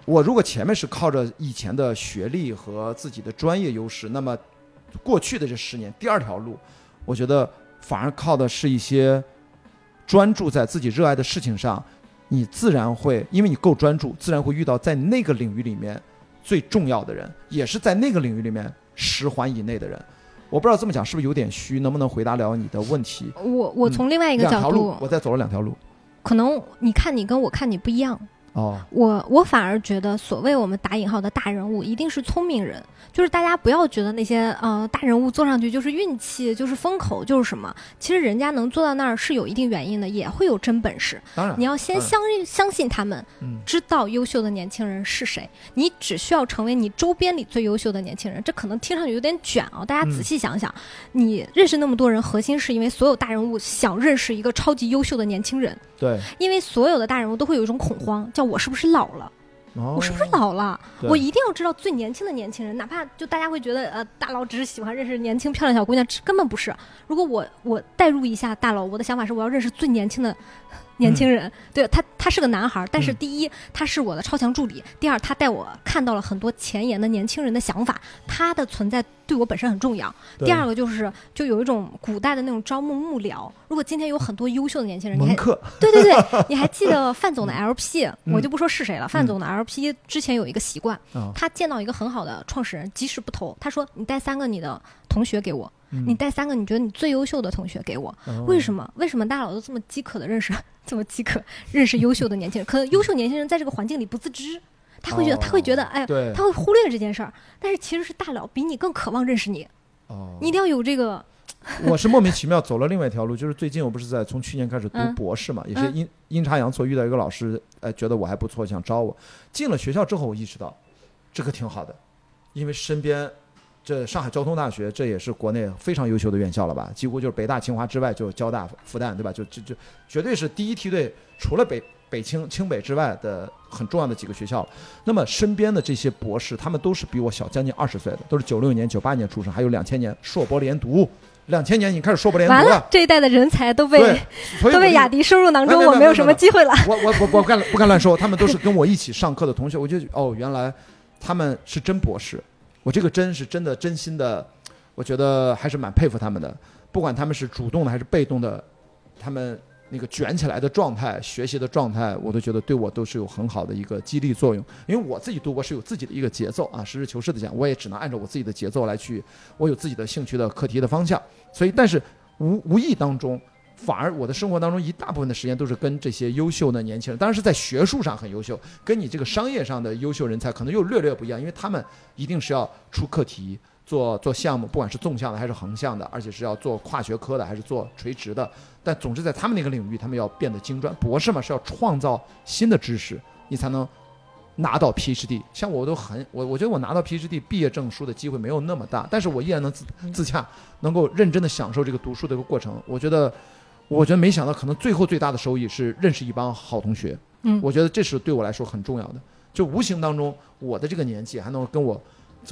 A: 我如果前面是靠着以前的学历和自己的专业优势，那么过去的这十年，第二条路，我觉得反而靠的是一些专注在自己热爱的事情上，你自然会，因为你够专注，自然会遇到在那个领域里面最重要的人，也是在那个领域里面十环以内的人。我不知道这么讲是不是有点虚，能不能回答了你的问题？
B: 我我从另外一个角度，，
A: 我再走了两条路。
B: 可能你看你跟我看你不一样。
A: 哦，
B: 我我反而觉得，所谓我们打引号的大人物，一定是聪明人。就是大家不要觉得那些呃大人物坐上去就是运气，就是风口，就是什么。其实人家能坐到那儿是有一定原因的，也会有真本事。
A: 当然
B: 你，要先相相信他们，
A: 嗯，
B: 知道优秀的年轻人是谁。你只需要成为你周边里最优秀的年轻人。这可能听上去有点卷啊，大家仔细想想，你认识那么多人，核心是因为所有大人物想认识一个超级优秀的年轻人。
A: 对，
B: 因为所有的大人物都会有一种恐慌，叫我是不是老了？
A: 哦
B: 我是不是老了？我一定要知道最年轻的年轻人，哪怕就大家会觉得呃大佬只是喜欢认识年轻漂亮小姑娘，根本不是。如果我我代入一下大佬，我的想法是我要认识最年轻的年轻人。对他，他是个男孩，但是
A: 嗯
B: 第一他是我的超强助理，第二他带我看到了很多前沿的年轻人的想法，他的存在对我本身很重要。第二个就是就有一种古代的那种招募幕僚，如果今天有很多优秀的年轻人，你还，对对对，你还记得范总的 LP？、
A: 嗯
B: 我就不说是谁了。范总的 LP 之前有一个习惯，
A: 啊，
B: 他见到一个很好的创始人，即使不投，他说：“你带三个你的同学给我，
A: 嗯
B: 你带三个你觉得你最优秀的同学给我。
A: 哦
B: 为什么？为什么大佬都这么饥渴的认识，这么饥渴认识优秀的年轻人？可能优秀年轻人在这个环境里不自知，他会觉得、他会觉得，哎，他会忽略这件事儿。但是其实是大佬比你更渴望认识你，
A: 哦
B: 你一定要有这个，
A: 我是莫名其妙走了另外一条路，就是最近我不是在从去年开始读
B: 嗯
A: 博士嘛，也是
B: 嗯
A: 阴阴差阳错遇到一个老师，呃，觉得我还不错，想招我。进了学校之后，我意识到这个挺好的，因为身边这上海交通大学这也是国内非常优秀的院校了吧，几乎就是北大、清华之外就交大、复旦，对吧？就就就绝对是第一梯队，除了北北清清北之外的很重要的几个学校了。那么身边的这些博士，他们都是比我小将近二十岁的，都是九六年、九八年出生，还有两千年硕博连读，两千年已经开始硕博连读
B: 完了，这一代的人才都被都被雅迪收入囊中，我没有什么机会了。
A: 我我我我不敢不敢乱说，他们都是跟我一起上课的同学，我就哦，原来他们是真博士，我这个真是真的真心的，我觉得还是蛮佩服他们的，不管他们是主动的还是被动的，他们那个卷起来的状态、学习的状态，我都觉得对我都是有很好的一个激励作用。因为我自己读博是有自己的一个节奏啊，实事求是的讲，我也只能按照我自己的节奏来去，我有自己的兴趣的课题的方向，所以但是无无意当中。反而我的生活当中一大部分的时间都是跟这些优秀的年轻人，当然是在学术上很优秀，跟你这个商业上的优秀人才可能又略略不一样，因为他们一定是要出课题、做做项目，不管是纵向的还是横向的，而且是要做跨学科的还是做垂直的。但总之在他们那个领域，他们要变得精专。博士嘛是要创造新的知识，你才能拿到 PhD。像我都很我我觉得我拿到 PhD 毕业证书的机会没有那么大，但是我依然能自自洽，能够认真的享受这个读书的一个过程。我觉得。我觉得没想到，可能最后最大的收益是认识一帮好同学。
B: 嗯
A: 我觉得这是对我来说很重要的。就无形当中，我的这个年纪还能跟我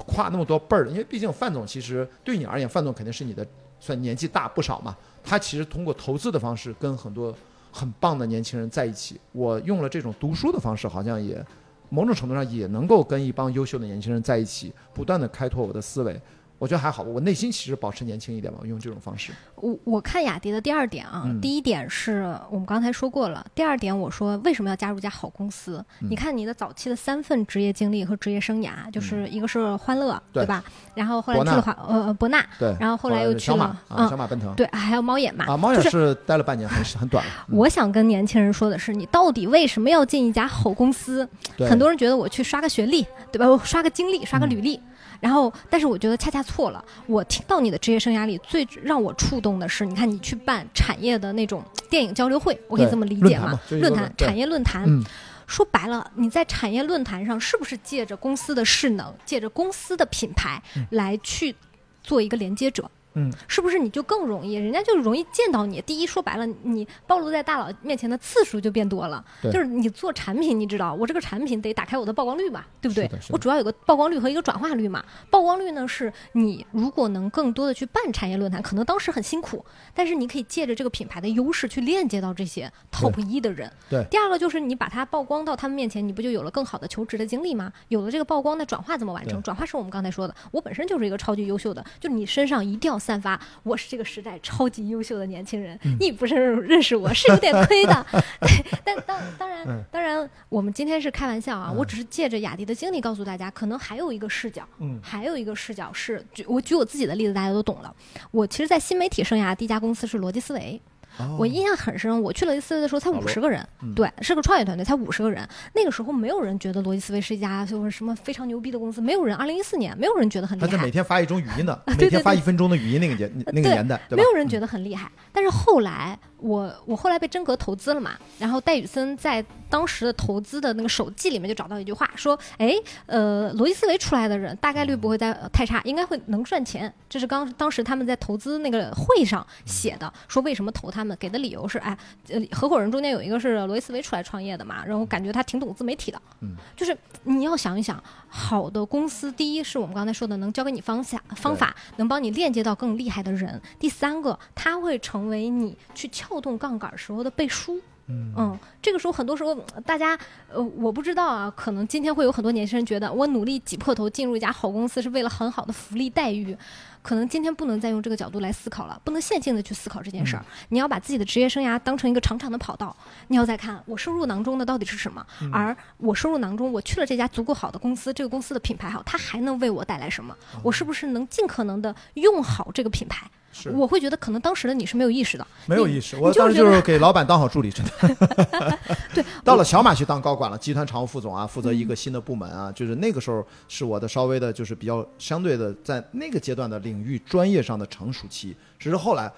A: 跨那么多辈儿，因为毕竟范总其实对你而言，范总肯定是你的算年纪大不少嘛。他其实通过投资的方式跟很多很棒的年轻人在一起。我用了这种读书的方式，好像也某种程度上也能够跟一帮优秀的年轻人在一起，不断的开拓我的思维。我觉得还好，我内心其实保持年轻一点吧，用这种方式。
B: 我我看雅迪的第二点啊，
A: 嗯
B: 第一点是我们刚才说过了，第二点我说为什么要加入一家好公司？
A: 嗯
B: 你看你的早期的三份职业经历和职业生涯，就是一个是欢乐，
A: 嗯对
B: 吧？然后后来去了华呃呃博纳，
A: 对，
B: 然后后来又去了
A: 啊，
B: 嗯
A: 小马奔腾
B: 对，还有猫眼嘛。
A: 啊，猫
B: 就是
A: 眼是待了半年，很很短
B: 我想跟年轻人说的是，你到底为什么要进一家好公司？很多人觉得我去刷个学历，对吧？我刷个经历，刷个履历。然后，但是我觉得恰恰错了。我听到你的职业生涯里最让我触动的是，你看你去办产业的那种电影交流会，我可以这么理解吗
A: 论坛
B: 产业论坛。
A: 嗯，
B: 说白了，你在产业论坛上是不是借着公司的势能，借着公司的品牌来去做一个连接者？
A: 嗯，
B: 是不是你就更容易？人家就容易见到你。第一，说白了，你暴露在大佬面前的次数就变多了。
A: 对
B: 就是你做产品，你知道，我这个产品得打开我的曝光率嘛，对不对我主要有个曝光率和一个转化率嘛。曝光率呢，是你如果能更多的去办产业论坛，可能当时很辛苦，但是你可以借着这个品牌的优势去链接到这些 top 一的人。
A: 对
B: 第二个就是你把它曝光到他们面前，你不就有了更好的求职的经历吗？有了这个曝光，那转化怎么完成？转化是我们刚才说的，我本身就是一个超级优秀的，就你身上一定要散发，我是这个时代超级优秀的年轻人。
A: 嗯。
B: 你不是认识我 是有点亏的，对，但当当然
A: 嗯。
B: 当然，我们今天是开玩笑啊，
A: 嗯。
B: 我只是借着雅迪的经历告诉大家，可能还有一个视角，
A: 嗯。
B: 还有一个视角是，举我举我自己的例子，大家都懂了。我其实，在新媒体生涯第一家公司是逻辑思维，
A: 哦
B: 我印象很深，我去逻辑思维的时候才五十个人，
A: 嗯
B: 对，是个创业团队，才五十个人。那个时候没有人觉得逻辑思维是一家就是什么非常牛逼的公司，没有人。二零一四年，没有人觉得很厉害
A: 他是每。天发一种语音的，每天发一分钟的语音那个年那个年代？
B: 没有人觉得很厉害，但是后来我我后来被真格投资了嘛，然后戴宇森在当时的投资的那个手记里面就找到一句话，说，哎，呃，逻辑思维出来的人大概率不会再呃太差，应该会能赚钱。这是刚当时他们在投资那个会上写的，说为什么投他们，给的理由是，哎，呃，合伙人中间有一个是罗伊斯维出来创业的嘛，然后感觉他挺懂自媒体的，
A: 嗯，
B: 就是你要想一想，好的公司，第一是我们刚才说的能教给你方向方法，能帮你链接到更厉害的人；第三个，他会成为你去撬动杠杆时候的背书。
A: 嗯
B: 嗯，这个时候很多时候呃大家呃，我不知道啊，可能今天会有很多年轻人觉得我努力挤破头进入一家好公司是为了很好的福利待遇，可能今天不能再用这个角度来思考了，不能线性的去思考这件事儿。你要把自己的职业生涯当成一个长长的跑道，你要再看我收入囊中的到底是什么，而我收入囊中我去了这家足够好的公司，这个公司的品牌好，它还能为我带来什么？我是不是能尽可能的用好这个品牌？
A: 是
B: 我会觉得可能当时的你是没有意识的，
A: 没有意识，我当时就是给老板当好助理，真的。
B: 对，
A: 到了小马去当高管了，集团常务副总啊，负责一个新的部门啊，就是那个时候是我的稍微的，就是比较相对的在那个阶段的领域专业上的成熟期。只是后来，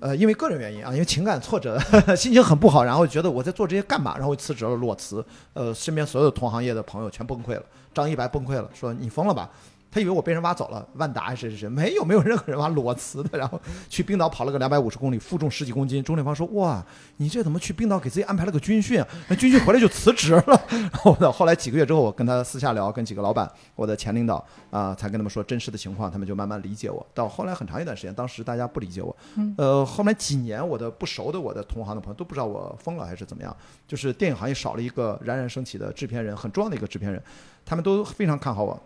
A: 呃，因为个人原因啊，因为情感挫折，心情很不好，然后觉得我在做这些干嘛，然后辞职了，裸辞。呃，身边所有同行业的朋友全崩溃了，张一白崩溃了，说你疯了吧？他以为我被人挖走了，万达还是谁谁谁，没有没有任何人挖裸辞的，然后去冰岛跑了个两百五十公里，负重十几公斤。钟立芳说：“哇，你这怎么去冰岛给自己安排了个军训啊？那军训回来就辞职了。”然后呢，后来几个月之后，我跟他私下聊，跟几个老板，我的前领导啊、才跟他们说真实的情况，他们就慢慢理解我。到后来很长一段时间，当时大家不理解我，呃，后来几年我的不熟的我的同行的朋友都不知道我疯了还是怎么样，就是电影行业少了一个冉冉升起的制片人，很重要的一个制片人，他们都非常看好我。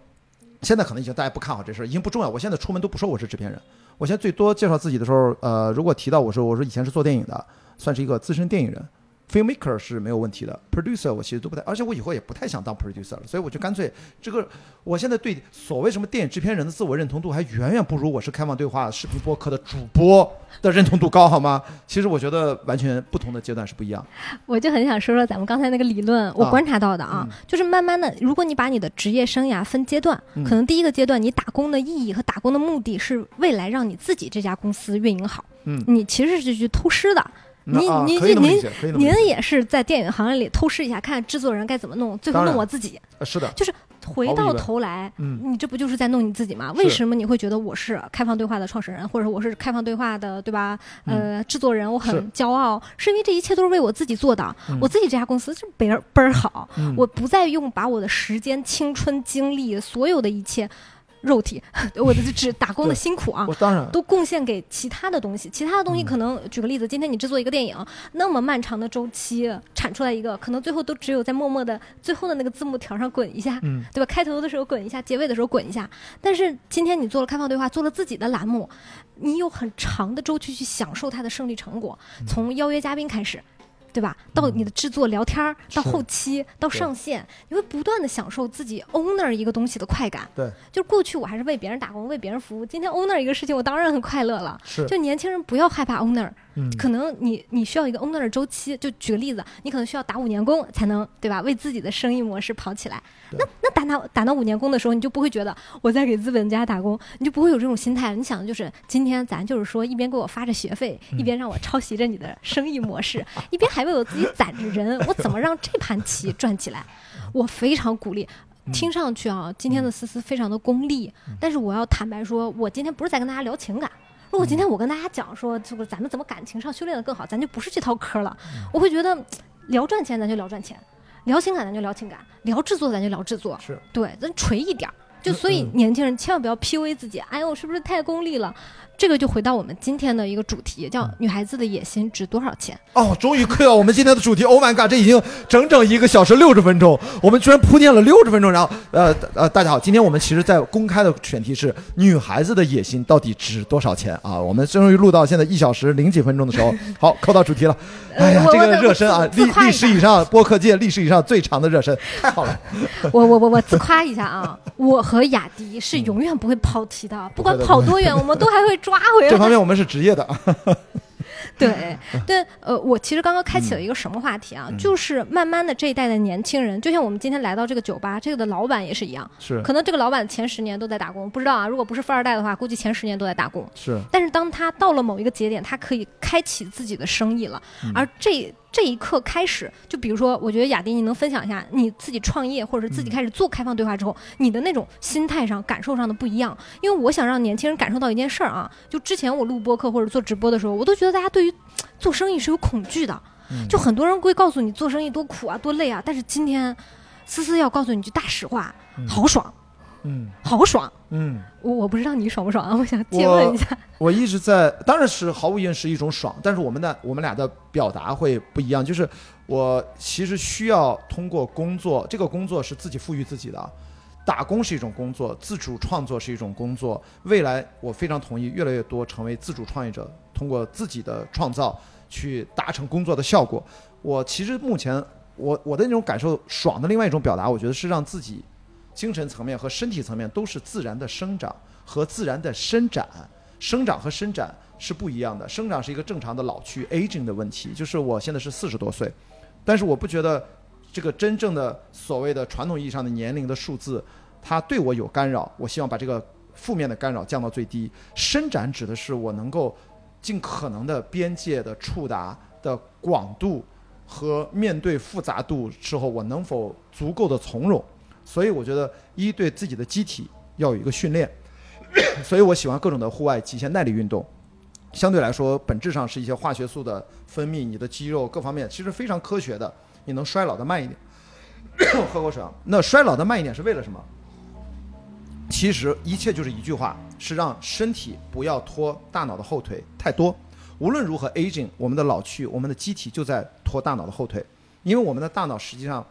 A: 现在可能已经大家不看好这事，已经不重要。我现在出门都不说我是制片人，我现在最多介绍自己的时候，呃，如果提到我说我说以前是做电影的，算是一个资深电影人。Filmmaker 是没有问题的，producer 我其实都不太，而且我以后也不太想当 producer 了，所以我就干脆这个，我现在对所谓什么电影制片人的自我认同度还远远不如我是开放对话视频播客的主播的认同度高，好吗？其实我觉得完全不同的阶段是不一样。
B: 我就很想说说咱们刚才那个理论，我
A: 啊
B: 观察到的啊，
A: 嗯
B: 就是慢慢的，如果你把你的职业生涯分阶段，
A: 嗯
B: 可能第一个阶段你打工的意义和打工的目的是未来让你自己这家公司运营好，
A: 嗯，
B: 你其实是去偷师的。您
A: 可以那么理解，可以那么理解
B: 您也是在电影行业里偷师一下，看制作人该怎么弄，最后弄我自己。
A: 呃是的，
B: 就是回到头来，
A: 嗯
B: 你这不就是在弄你自己吗？为什么你会觉得我是开放对话的创始人，或者我是开放对话的，对吧？呃，制作人，我很骄傲，是因为这一切都是为我自己做的。
A: 嗯
B: 我自己这家公司是倍儿倍儿好，
A: 嗯
B: 我不再用把我的时间、青春、精力，所有的一切，肉体，我的只打工的辛苦啊，
A: 我当然
B: 都贡献给其他的东西。其他的东西
A: 嗯
B: 可能，举个例子，今天你制作一个电影，那么漫长的周期，产出来一个，可能最后都只有在默默的最后的那个字幕条上滚一下，
A: 嗯
B: 对吧？开头的时候滚一下，结尾的时候滚一下。但是今天你做了开放对话，做了自己的栏目，你有很长的周期去享受它的胜利成果，
A: 嗯
B: 从邀约嘉宾开始。对吧？到你的制作、聊天儿，到后期，到上线，你会不断的享受自己 owner 一个东西的快感。
A: 对，
B: 就过去我还是为别人打工、为别人服务，今天 owner 一个事情，我当然很快乐了。
A: 是
B: 就年轻人不要害怕 owner，
A: 嗯
B: 可能你你需要一个 owner 的周期。就举个例子，你可能需要打五年工才能对吧？为自己的生意模式跑起来。那那打到打到五年工的时候，你就不会觉得我在给资本家打工，你就不会有这种心态了。你想的就是今天咱就是说一边给我发着学费，
A: 嗯
B: 一边让我抄袭着你的生意模式，一边还为我自己攒着人，我怎么让这盘棋转起来？我非常鼓励。
A: 嗯
B: 听上去啊，今天的思思非常的功利，但是我要坦白说，我今天不是在跟大家聊情感。如果今天我跟大家讲说，这个咱们怎么感情上修炼的更好，咱就不是这套嗑了。我会觉得，聊赚钱咱就聊赚钱，聊情感咱就聊情感，聊制作咱就聊制作，
A: 是
B: 对，咱锤一点儿。就
A: 嗯
B: 所以
A: 嗯
B: 年轻人千万不要 PUA 自己，哎呦，是不是太功利了？这个就回到我们今天的一个主题，叫
A: 嗯
B: 女孩子的野心值多少钱？
A: 哦，终于 Q 到我们今天的主题！Oh my god，这已经整整一个小时六十分钟，我们居然铺垫了六十分钟。然后，呃呃，大家好，今天我们其实在公开的选题是女孩子的野心到底值多少钱啊？我们终于录到现在一小时零几分钟的时候，好，扣到主题了。哎呀，这个热身啊，历历史以上播客界历史以上最长的热身，太好了。
B: 我我我我自夸一下啊，我和雅迪是永远不会跑题的，不管跑多远，我们都还会抓回来。
A: 这方面我们是职业的啊。
B: 对但，呃，我其实刚刚开启了一个什么话题啊？
A: 嗯
B: 就是慢慢的这一代的年轻人，就像我们今天来到这个酒吧，这个的老板也是一样，
A: 是
B: 可能这个老板前十年都在打工，不知道啊，如果不是富二代的话，估计前十年都在打工。
A: 是，
B: 但是当他到了某一个节点，他可以开启自己的生意了，
A: 嗯
B: 而这这一刻开始，就比如说，我觉得雅迪，你能分享一下你自己创业或者是自己
A: 嗯。
B: 开始做开放对话之后，你的那种心态上、感受上的不一样？因为我想让年轻人感受到一件事儿啊，就之前我录播客或者做直播的时候，我都觉得大家对于做生意是有恐惧的，
A: 嗯。
B: 就很多人会告诉你做生意多苦啊、多累啊，但是今天思思要告诉你句大实话，
A: 嗯。
B: 好爽，
A: 嗯
B: 好爽。
A: 嗯。
B: 我我不知道你爽不爽啊？我想借问一下。
A: 我一直在，当然是毫无疑问是一种爽，但是我们的我们俩的表达会不一样。就是我其实需要通过工作，这个工作是自己赋予自己的，打工是一种工作，自主创作是一种工作。未来我非常同意，越来越多成为自主创业者，通过自己的创造去达成工作的效果。我其实目前我我的那种感受爽的另外一种表达，我觉得是让自己精神层面和身体层面都是自然的生长和自然的伸展。生长和伸展是不一样的，生长是一个正常的老去 aging 的问题，就是我现在是四十多岁，但是我不觉得这个真正的所谓的传统意义上的年龄的数字，它对我有干扰。我希望把这个负面的干扰降到最低。伸展指的是我能够尽可能的边界的触达的广度和面对复杂度之后，我能否足够的从容。所以我觉得一对自己的机体要有一个训练，所以我喜欢各种的户外极限耐力运动。相对来说，本质上是一些化学素的分泌，你的肌肉各方面其实非常科学的，你能衰老的慢一点。喝口水啊，那衰老的慢一点是为了什么？其实一切就是一句话，是让身体不要拖大脑的后腿太多。无论如何，aging，我们的老去，我们的机体就在拖大脑的后腿，因为我们的大脑实际上，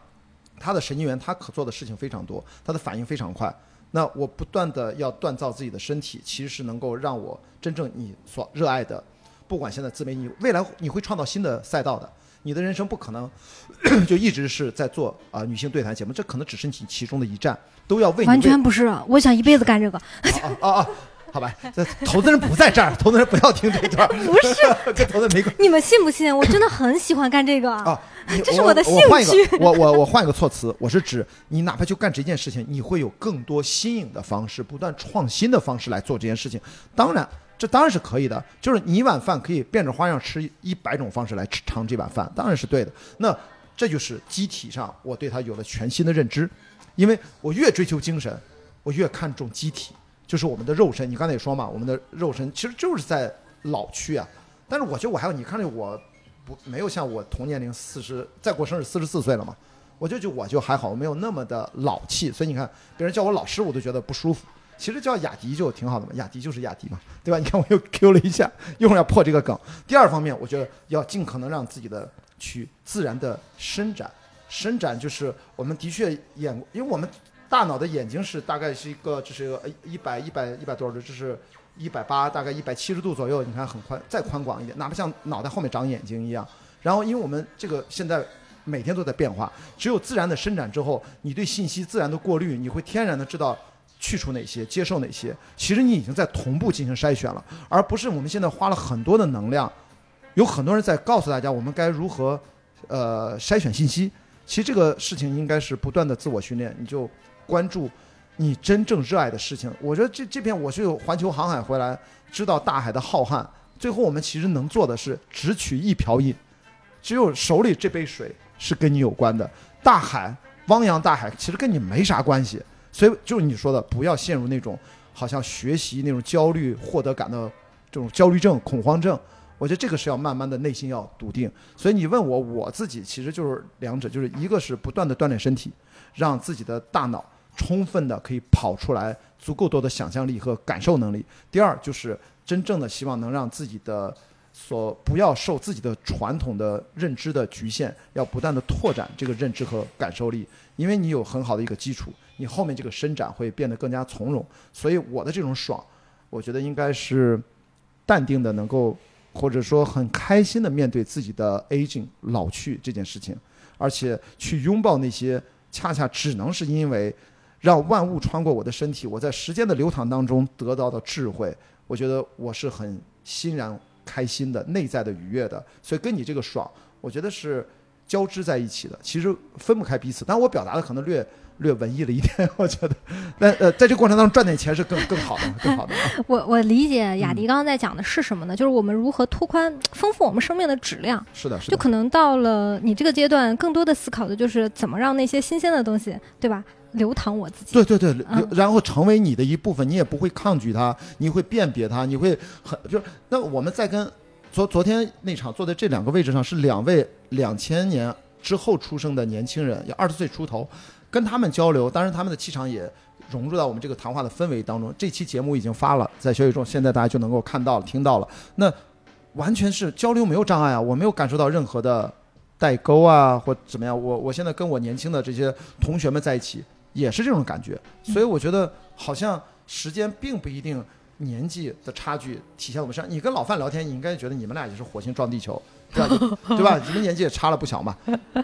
A: 它的神经元他可做的事情非常多，他的反应非常快。那我不断的要锻造自己的身体，其实是能够让我真正你所热爱的，不管现在自媒体，未来你会创造新的赛道的。你的人生不可能 就一直是在做啊、女性对谈节目，这可能只是你其中的一站，都要为你
B: 完全不是，我想一辈子干这个。
A: 啊啊啊！好吧，这投资人不在这儿，投资人不要听这段，
B: 不是，
A: 跟投资人没关
B: 你们信不信？我真的很喜欢干这个。
A: 啊。
B: 这是我的兴趣
A: 个，我我我换一个措辞，我是指你哪怕就干这件事情，你会有更多新颖的方式，不断创新的方式来做这件事情。当然，这当然是可以的，就是你一碗饭可以变着花样吃一百种方式来吃尝这碗饭，当然是对的。那这就是机体上我对它有了全新的认知，因为我越追求精神，我越看重机体，就是我们的肉身。你刚才也说嘛，我们的肉身其实就是在老去啊。但是我觉得我还有，你看着我不没有像我同年龄四十再过生日四十四岁了嘛，我就就我就还好，我没有那么的老气，所以你看别人叫我老师我都觉得不舒服。其实叫雅迪就挺好的嘛，雅迪就是雅迪嘛，对吧？你看我又 Q 了一下，一会儿要破这个梗。第二方面，我觉得要尽可能让自己的去自然的伸展，伸展就是我们的确演，因为我们大脑的眼睛是大概是一个就是一百一百一百多少度，这是一百八，大概一百七十度左右，你看很宽，再宽广一点，哪怕像脑袋后面长眼睛一样。然后因为我们这个现在每天都在变化，只有自然的伸展之后，你对信息自然的过滤，你会天然的知道去除哪些，接受哪些。其实你已经在同步进行筛选了，而不是我们现在花了很多的能量，有很多人在告诉大家我们该如何呃筛选信息。其实这个事情应该是不断的自我训练，你就关注你真正热爱的事情。我觉得这这片我是有环球航海回来，知道大海的浩瀚。最后我们其实能做的是只取一瓢饮，只有手里这杯水是跟你有关的。大海，汪洋大海，其实跟你没啥关系。所以就是你说的，不要陷入那种好像学习那种焦虑、获得感的这种焦虑症、恐慌症。我觉得这个是要慢慢的内心要笃定。所以你问我，我自己其实就是两者，就是一个是不断的锻炼身体，让自己的大脑充分的可以跑出来足够多的想象力和感受能力。第二就是真正的希望能让自己的所不要受自己的传统的认知的局限，要不断的拓展这个认知和感受力，因为你有很好的一个基础，你后面这个伸展会变得更加从容。所以我的这种爽，我觉得应该是淡定的，能够或者说很开心的面对自己的 aging 老去这件事情，而且去拥抱那些恰恰只能是因为让万物穿过我的身体，我在时间的流淌当中得到的智慧，我觉得我是很欣然开心的，内在的愉悦的，所以跟你这个爽，我觉得是交织在一起的，其实分不开彼此。但我表达的可能略略文艺了一点，我觉得，但呃，在这个过程当中赚点钱是更更好的，更好的啊。
B: 我我理解雅迪刚刚在讲的是什么呢？就是我们如何拓宽、丰富我们生命的质量。
A: 是的，是的，
B: 就可能到了你这个阶段，更多的思考的就是怎么让那些新鲜的东西，对吧，流淌我自己。
A: 对对对，
B: 嗯
A: 然后成为你的一部分，你也不会抗拒它，你会辨别它，你会很就是那我们在跟昨昨天那场坐在这两个位置上是两位两千年之后出生的年轻人，也二十岁出头，跟他们交流，当然他们的气场也融入到我们这个谈话的氛围当中。这期节目已经发了，在小宇宙，现在大家就能够看到了、听到了。那完全是交流没有障碍啊，我没有感受到任何的代沟啊或怎么样。我我现在跟我年轻的这些同学们在一起，也是这种感觉。所以我觉得好像时间并不一定年纪的差距体现我们身上。你跟老范聊天，你应该觉得你们俩也是火星撞地球，对吧？对吧？你们年纪也差了不小嘛。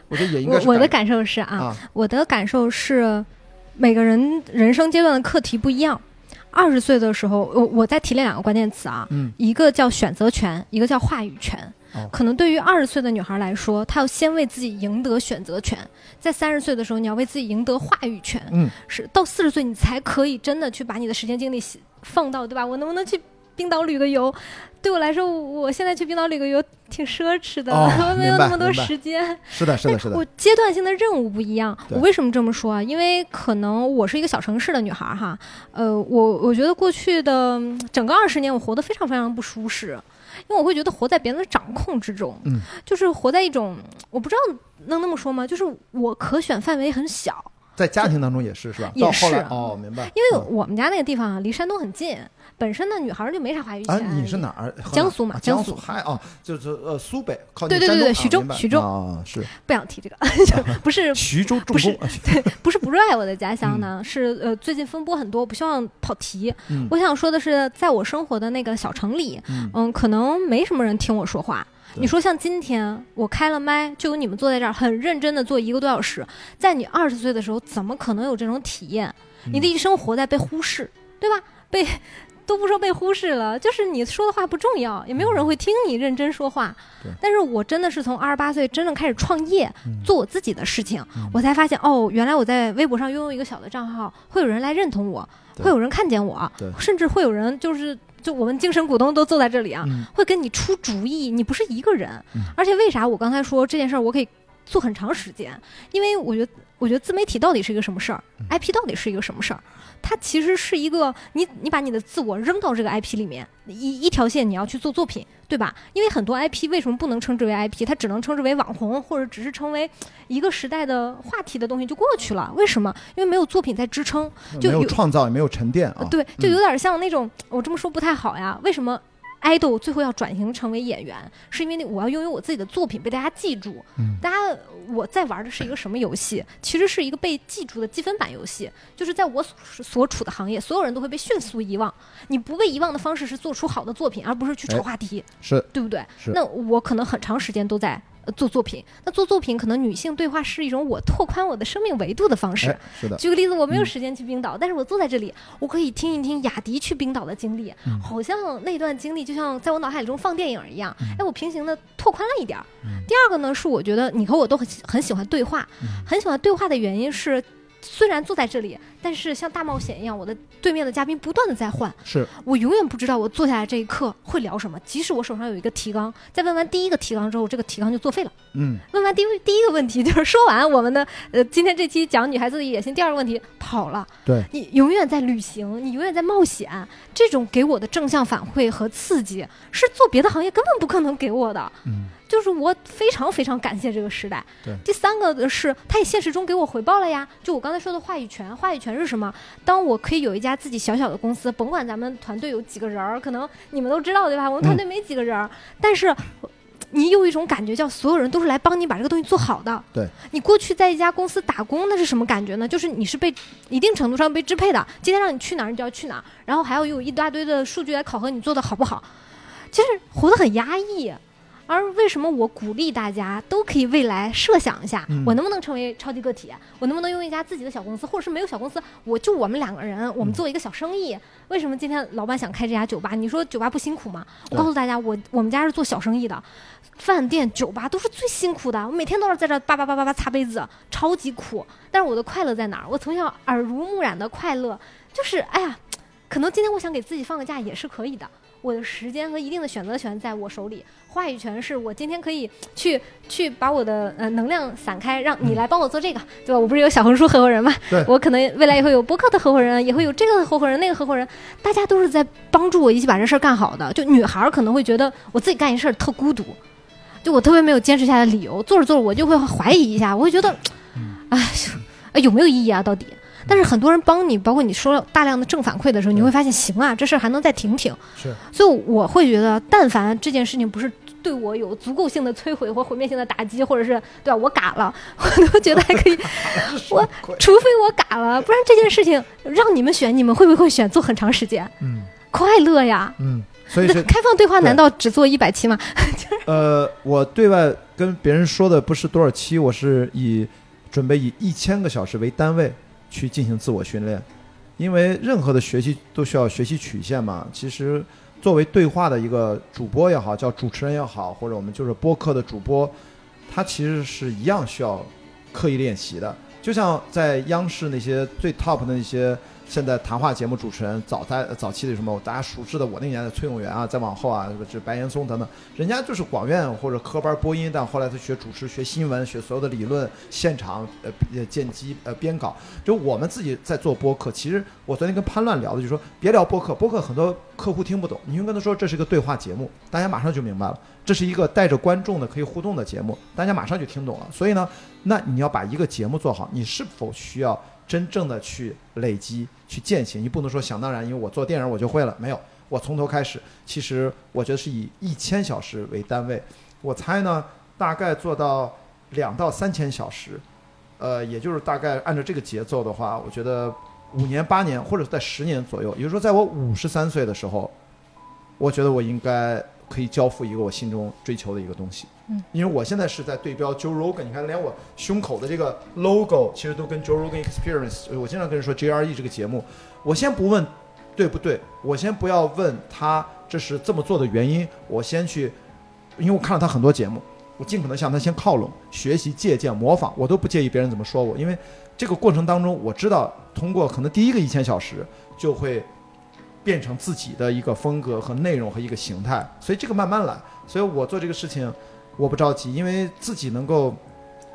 A: 我觉得也应该是
B: 我 我的感受是啊，
A: 啊，
B: 我的感受是，每个人人生阶段的课题不一样。二十岁的时候，我我再提炼两个关键词啊，
A: 嗯，
B: 一个叫选择权，一个叫话语权。
A: 哦
B: 可能对于二十岁的女孩来说，她要先为自己赢得选择权，在三十岁的时候，你要为自己赢得话语权。
A: 嗯，
B: 是到四十岁，你才可以真的去把你的时间精力放到，对吧？我能不能去冰岛旅个游？对我来说，我现在去冰岛旅个游挺奢侈的，
A: 哦
B: 我没有那么多时间。
A: 是的，是的，是的
B: 我，阶段性的任务不一样。我为什么这么说啊？因为可能我是一个小城市的女孩儿哈，呃，我我觉得过去的嗯整个二十年，我活得非常非常不舒适，因为我会觉得活在别人的掌控之中，
A: 嗯，
B: 就是活在一种我不知道能那么说吗？就是我可选范围很小，
A: 在家庭当中也是，是吧？
B: 也
A: 到后来
B: 是
A: 哦，明白。
B: 因为
A: 嗯
B: 我们家那个地方啊，离山东很近，本身呢女孩儿就没啥话语
A: 啊，
B: 权。
A: 你是哪儿？
B: 江苏嘛
A: 啊江
B: 江苏
A: 还哦，就是呃苏北靠
B: 对对对对徐州徐州
A: 啊，是
B: 不想提这个，不是
A: 徐州重
B: 不是
A: 对，
B: 不是不热爱我的家乡呢，是呃最近风波很多，我不希望跑题。
A: 嗯
B: 我想说的是，在我生活的那个小城里，
A: 嗯
B: 嗯，可能没什么人听我说话。
A: 对。
B: 你说像今天我开了麦，就有你们坐在这儿很认真的做一个多小时，在你二十岁的时候，怎么可能有这种体验？你的一生活在被忽视，对吧？被都不说被忽视了，就是你说的话不重要，也没有人会听你认真说话。
A: 对。
B: 但是我真的是从二十八岁真正开始创业，
A: 嗯。
B: 做我自己的事情，
A: 嗯。
B: 我才发现哦，原来我在微博上拥有一个小的账号，会有人来认同我，会有人看见我，甚至会有人就是就我们精神股东都坐在这里啊，
A: 嗯
B: 会跟你出主意，你不是一个人
A: 嗯。
B: 而且为啥我刚才说这件事儿我可以做很长时间？因为我觉得，我觉得自媒体到底是一个什么事儿？IP 到底是一个什么事儿？它其实是一个你你把你的自我扔到这个 IP 里面，一一条线你要去做作品，对吧？因为很多 IP 为什么不能称之为 IP？它只能称之为网红，或者只是成为一个时代的话题的东西就过去了。为什么？因为没有作品在支撑。就
A: 没有
B: 有
A: 创造，也没有沉淀啊。
B: 对，就有点像那种，我这么说不太好呀。为什么 idol 最后要转型成为演员？是因为那我要拥有我自己的作品被大家记住。
A: 嗯
B: 大家我在玩的是一个什么游戏？其实是一个被记住的积分版游戏，就是在我所所处的行业，所有人都会被迅速遗忘。你不被遗忘的方式是做出好的作品，而不是去炒
A: 哎
B: 话题。
A: 是
B: 对不对
A: 是？
B: 那我可能很长时间都在。呃做作品，那做作品可能女性对话是一种我拓宽我的生命维度的方式。
A: 哎，是的，
B: 举个例子，我没有
A: 嗯
B: 时间去冰岛，但是我坐在这里，我可以听一听雅迪去冰岛的经历，
A: 嗯
B: 好像那段经历就像在我脑海里中放电影一样，
A: 嗯
B: 哎，我平行的拓宽了一点儿。第二个呢，是我觉得你和我都很喜很喜欢对话，
A: 嗯
B: 很喜欢对话的原因是。虽然坐在这里，但是像大冒险一样，我的对面的嘉宾不断的在换，
A: 是
B: 我永远不知道我坐下来这一刻会聊什么。即使我手上有一个提纲，在问完第一个提纲之后，这个提纲就作废了。
A: 嗯，
B: 问完第一第一个问题，就是说完我们的呃今天这期讲女孩子的野心，第二个问题跑了。
A: 对，
B: 你永远在旅行，你永远在冒险，这种给我的正向反馈和刺激，是做别的行业根本不可能给我的。
A: 嗯，
B: 就是我非常非常感谢这个时代。
A: 对
B: 第三个的是，它也现实中给我回报了呀。就我刚才说的话语权，话语权是什么？当我可以有一家自己小小的公司，甭管咱们团队有几个人儿，可能你们都知道对吧？我们团队没几个人儿，但是。你有一种感觉，叫所有人都是来帮你把这个东西做好的。
A: 对，
B: 你过去在一家公司打工，那是什么感觉呢？就是你是被一定程度上被支配的，今天让你去哪儿，你就要去哪儿，然后还要有一大堆的数据来考核你做的好不好。其实活得很压抑。而为什么我鼓励大家都可以未来设想一下，
A: 嗯
B: 我能不能成为超级个体？我能不能用一家自己的小公司，或者是没有小公司，我就我们两个人，我们做一个小生意？为什么今天老板想开这家酒吧？你说酒吧不辛苦吗？我告诉大家，我我们家是做小生意的，饭店、酒吧都是最辛苦的，我每天都是在这叭叭叭叭叭擦杯子，超级苦。但是我的快乐在哪儿？我从小耳濡目染的快乐，就是哎呀，可能今天我想给自己放个假也是可以的。我的时间和一定的选择权在我手里，话语权是我今天可以去去把我的呃能量散开，让你来帮我做这个，对吧？我不是有小红书合伙人吗？
A: 对
B: 我可能未来也会有播客的合伙人，也会有这个合伙人、那个合伙人，大家都是在帮助我一起把这事儿干好的。就女孩儿可能会觉得我自己干一事儿特孤独，就我特别没有坚持下来的理由，做着做着我就会怀疑一下，我会觉得，哎，哎有没有意义啊？到底？但是很多人帮你，包括你说了大量的正反馈的时候，你会发现行啊，这事儿还能再挺挺。
A: 是，
B: 所以我会觉得，但凡这件事情不是对我有足够性的摧毁或毁灭性的打击，或者是对吧，我嘎了，我都觉得还可以。我除非我嘎了，不然这件事情让你们选，你们会不会选做很长时间？
A: 嗯
B: 快乐呀！
A: 嗯，所以是
B: 开放对话难道只做一百期吗？
A: 呃，我对外跟别人说的不是多少期，我是以准备以一千个小时为单位去进行自我训练，因为任何的学习都需要学习曲线嘛。其实作为对话的一个主播也好，叫主持人也好，或者我们就是播客的主播，他其实是一样需要刻意练习的。就像在央视那些最 top 的那些现在谈话节目主持人早在早期的什么大家熟知的我那年的崔永元啊，再往后啊，这个这白岩松等等，人家就是广院或者科班播音，但后来他学主持、学新闻、学所有的理论、现场呃呃见机呃编稿。就我们自己在做播客，其实我昨天跟潘乱聊的，就说别聊播客，播客很多客户听不懂，你就跟他说这是个对话节目，大家马上就明白了，这是一个带着观众的可以互动的节目，大家马上就听懂了。所以呢，那你要把一个节目做好，你是否需要真正的去累积、去践行？你不能说想当然，因为我做电影我就会了，没有，我从头开始。其实我觉得是以一千小时为单位，我猜呢，大概做到两到三千小时，呃，也就是大概按照这个节奏的话，我觉得五年、八年，或者在十年左右，也就是说，在我五十三岁的时候，我觉得我应该可以交付一个我心中追求的一个东西。
B: 嗯，
A: 因为我现在是在对标 Joe Rogan，你看，连我胸口的这个 logo 其实都跟 Joe Rogan Experience。我经常跟人说 JRE 这个节目，我先不问对不对，我先不要问他这是这么做的原因，我先去，因为我看了他很多节目，我尽可能向他先靠拢，学习、借鉴、模仿，我都不介意别人怎么说我，因为这个过程当中，我知道通过可能第一个一千小时就会变成自己的一个风格和内容和一个形态，所以这个慢慢来。所以我做这个事情，我不着急，因为自己能够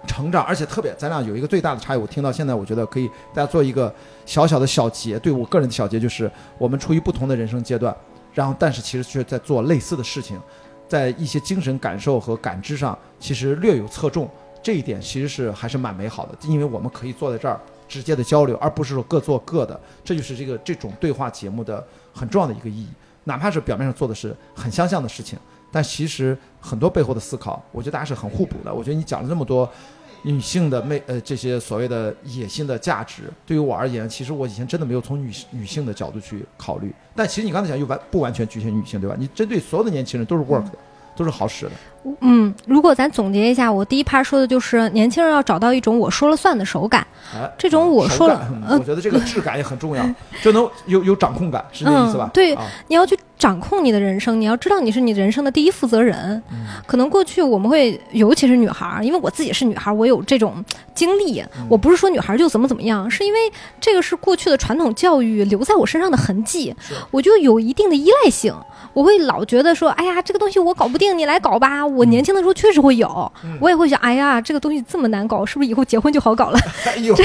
A: 成长，而且特别咱俩有一个最大的差异，我听到现在，我觉得可以大家做一个小小的小结，对我个人的小结就是，我们处于不同的人生阶段，然后但是其实却在做类似的事情，在一些精神感受和感知上，其实略有侧重，这一点其实是还是蛮美好的，因为我们可以坐在这儿直接的交流，而不是说各做各的，这就是这个这种对话节目的很重要的一个意义。哪怕是表面上做的是很相像的事情，但其实很多背后的思考，我觉得大家是很互补的。我觉得你讲了这么多女性的魅呃这些所谓的野心的价值，对于我而言，其实我以前真的没有从女女性的角度去考虑。但其实你刚才讲又完不完全局限女性，对吧？你针对所有的年轻人都是 work 的，都是好使的。
B: 嗯，如果咱总结一下，我第一趴说的就是年轻人要找到一种我说了算的手感。
A: 哎，
B: 这种我说了
A: 我觉得这个质感也很重要，就能有有掌控感，是这意思吧？
B: 嗯对
A: 啊，
B: 你要去掌控你的人生，你要知道你是你人生的第一负责人。
A: 嗯
B: 可能过去我们会，尤其是女孩儿，因为我自己是女孩儿，我有这种经历。
A: 嗯
B: 我不是说女孩儿就怎么怎么样，是因为这个是过去的传统教育留在我身上的痕迹，我就有一定的依赖性。我会老觉得说，哎呀，这个东西我搞不定，你来搞吧。我年轻的时候确实会有，
A: 嗯。
B: 我也会想，哎呀，这个东西这么难搞，是不是以后结婚就好搞了？
A: 哎呦，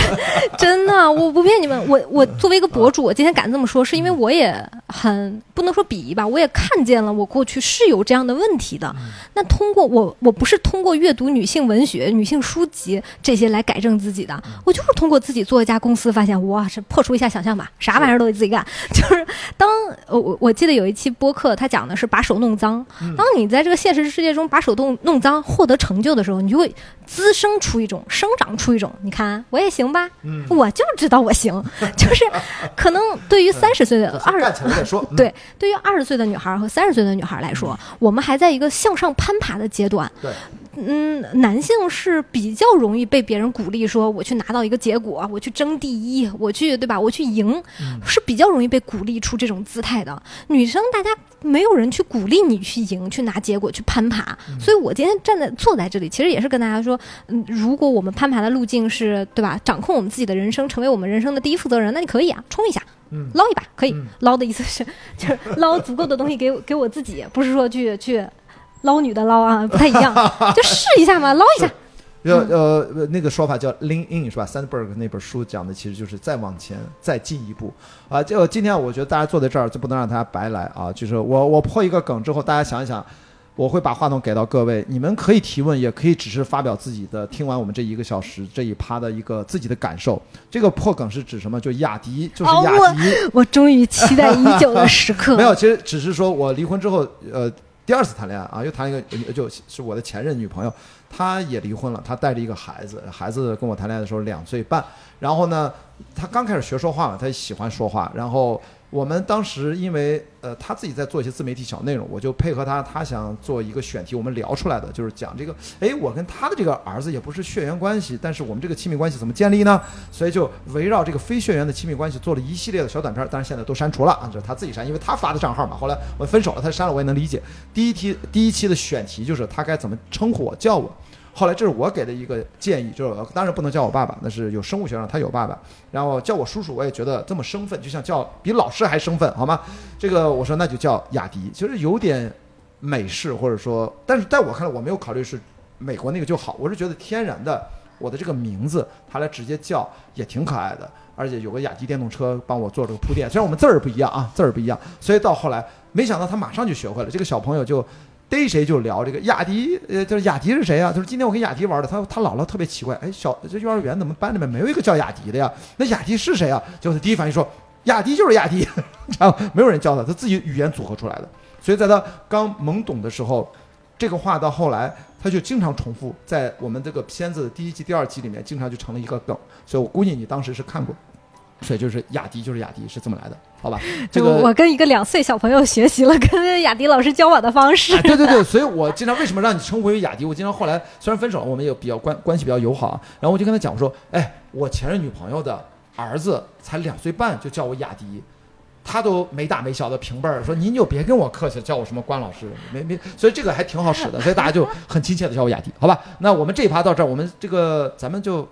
B: 真的，我不骗你们，我我作为一个博主，我今天敢这么说，是因为我也很不能说鄙夷吧，我也看见了我过去是有这样的问题的。那通过我，我不是通过阅读女性文学、女性书籍这些来改正自己的，我就是通过自己做一家公司，发现哇，这破除一下想象吧，啥玩意儿都得自己干。就是当我我我记得有一期播客，他讲的是把手弄脏。当你在这个现实世界中把手动弄脏，获得成就的时候，你就会滋生出一种生长出一种，你看我也行吧，
A: 嗯，
B: 我就知道我行，就是可能对于三十岁的二
A: 干起来再说。嗯
B: 对，对于二十岁的女孩和三十岁的女孩来说，我们还在一个向上攀爬的阶段。
A: 对，
B: 嗯，男性是比较容易被别人鼓励，说我去拿到一个结果，我去争第一，我去对吧？我去赢，
A: 嗯
B: 是比较容易被鼓励出这种姿态的。女生，大家没有人去鼓励你去赢，去拿结果，去攀爬。
A: 嗯
B: 所以我今天站在坐在这里，其实也是跟大家说，嗯，如果我们攀爬的路径是对吧，掌控我们自己的人生，成为我们人生的第一负责人，那你可以啊，冲一下。
A: 嗯
B: 捞一把可以，
A: 嗯
B: 捞的意思是就是捞足够的东西给我给我自己，不是说去去捞女的捞啊，不太一样，就试一下嘛，捞一下。
A: 呃呃，那个说法叫 lean in 是吧？Sandberg 那本书讲的其实就是再往前再进一步啊。就今天我觉得大家坐在这儿就不能让大家白来啊。就是我我破一个梗之后，大家想一想，我会把话筒给到各位，你们可以提问，也可以只是发表自己的。听完我们这一个小时这一趴的一个自己的感受。这个破梗是指什么？就雅迪，就是
B: 哦
A: 雅迪。
B: 我终于期待已久的时刻。
A: 没有，其实只是说我离婚之后，呃，第二次谈恋爱啊，又谈一个，就是我的前任女朋友，她也离婚了，她带着一个孩子，孩子跟我谈恋爱的时候两岁半，然后呢，她刚开始学说话嘛，她喜欢说话，然后我们当时因为呃他自己在做一些自媒体小内容，我就配合他，他想做一个选题，我们聊出来的就是讲这个，哎，我跟他的这个儿子也不是血缘关系，但是我们这个亲密关系怎么建立呢？所以就围绕这个非血缘的亲密关系做了一系列的小短片，当然现在都删除了啊，这是他自己删，因为他发的账号嘛。后来我分手了，他删了，我也能理解。第一题第一期的选题就是他该怎么称呼我叫我，后来这是我给的一个建议，就是当然不能叫我爸爸，那是有生物学上他有爸爸，然后叫我叔叔，我也觉得这么生分，就像叫比老师还生分，好吗？这个我说那就叫雅迪，其实有点美式，或者说，但是在我看来，我没有考虑是美国那个就好，我是觉得天然的我的这个名字，他来直接叫也挺可爱的，而且有个雅迪电动车帮我做这个铺垫，虽然我们字儿不一样啊，字儿不一样，所以到后来没想到他马上就学会了，这个小朋友就。逮谁就聊这个雅迪，呃，就是雅迪是谁啊？他说今天我跟雅迪玩的，他他姥姥特别奇怪，哎，小这幼儿园怎么班里面没有一个叫雅迪的呀？那雅迪是谁啊？就是第一反应说雅迪就是雅迪，然后没有人教他，他自己语言组合出来的。所以在他刚懵懂的时候，这个话到后来他就经常重复，在我们这个片子的第一季、第二季里面，经常就成了一个梗。所以我估计你当时是看过。所以就是雅迪就是雅迪是这么来的，好吧？这个
B: 我跟一个两岁小朋友学习了跟雅迪老师交往的方式。
A: 对对对，所以我经常为什么让你称呼为雅迪？我经常后来虽然分手了，我们也比较关关系比较友好啊。然后我就跟他讲，我说，哎，我前任女朋友的儿子才两岁半就叫我雅迪，他都没大没小的平辈儿，说您就别跟我客气，叫我什么关老师，没没，所以这个还挺好使的，所以大家就很亲切的叫我雅迪，好吧？那我们这一趴到这儿，我们这个咱们就。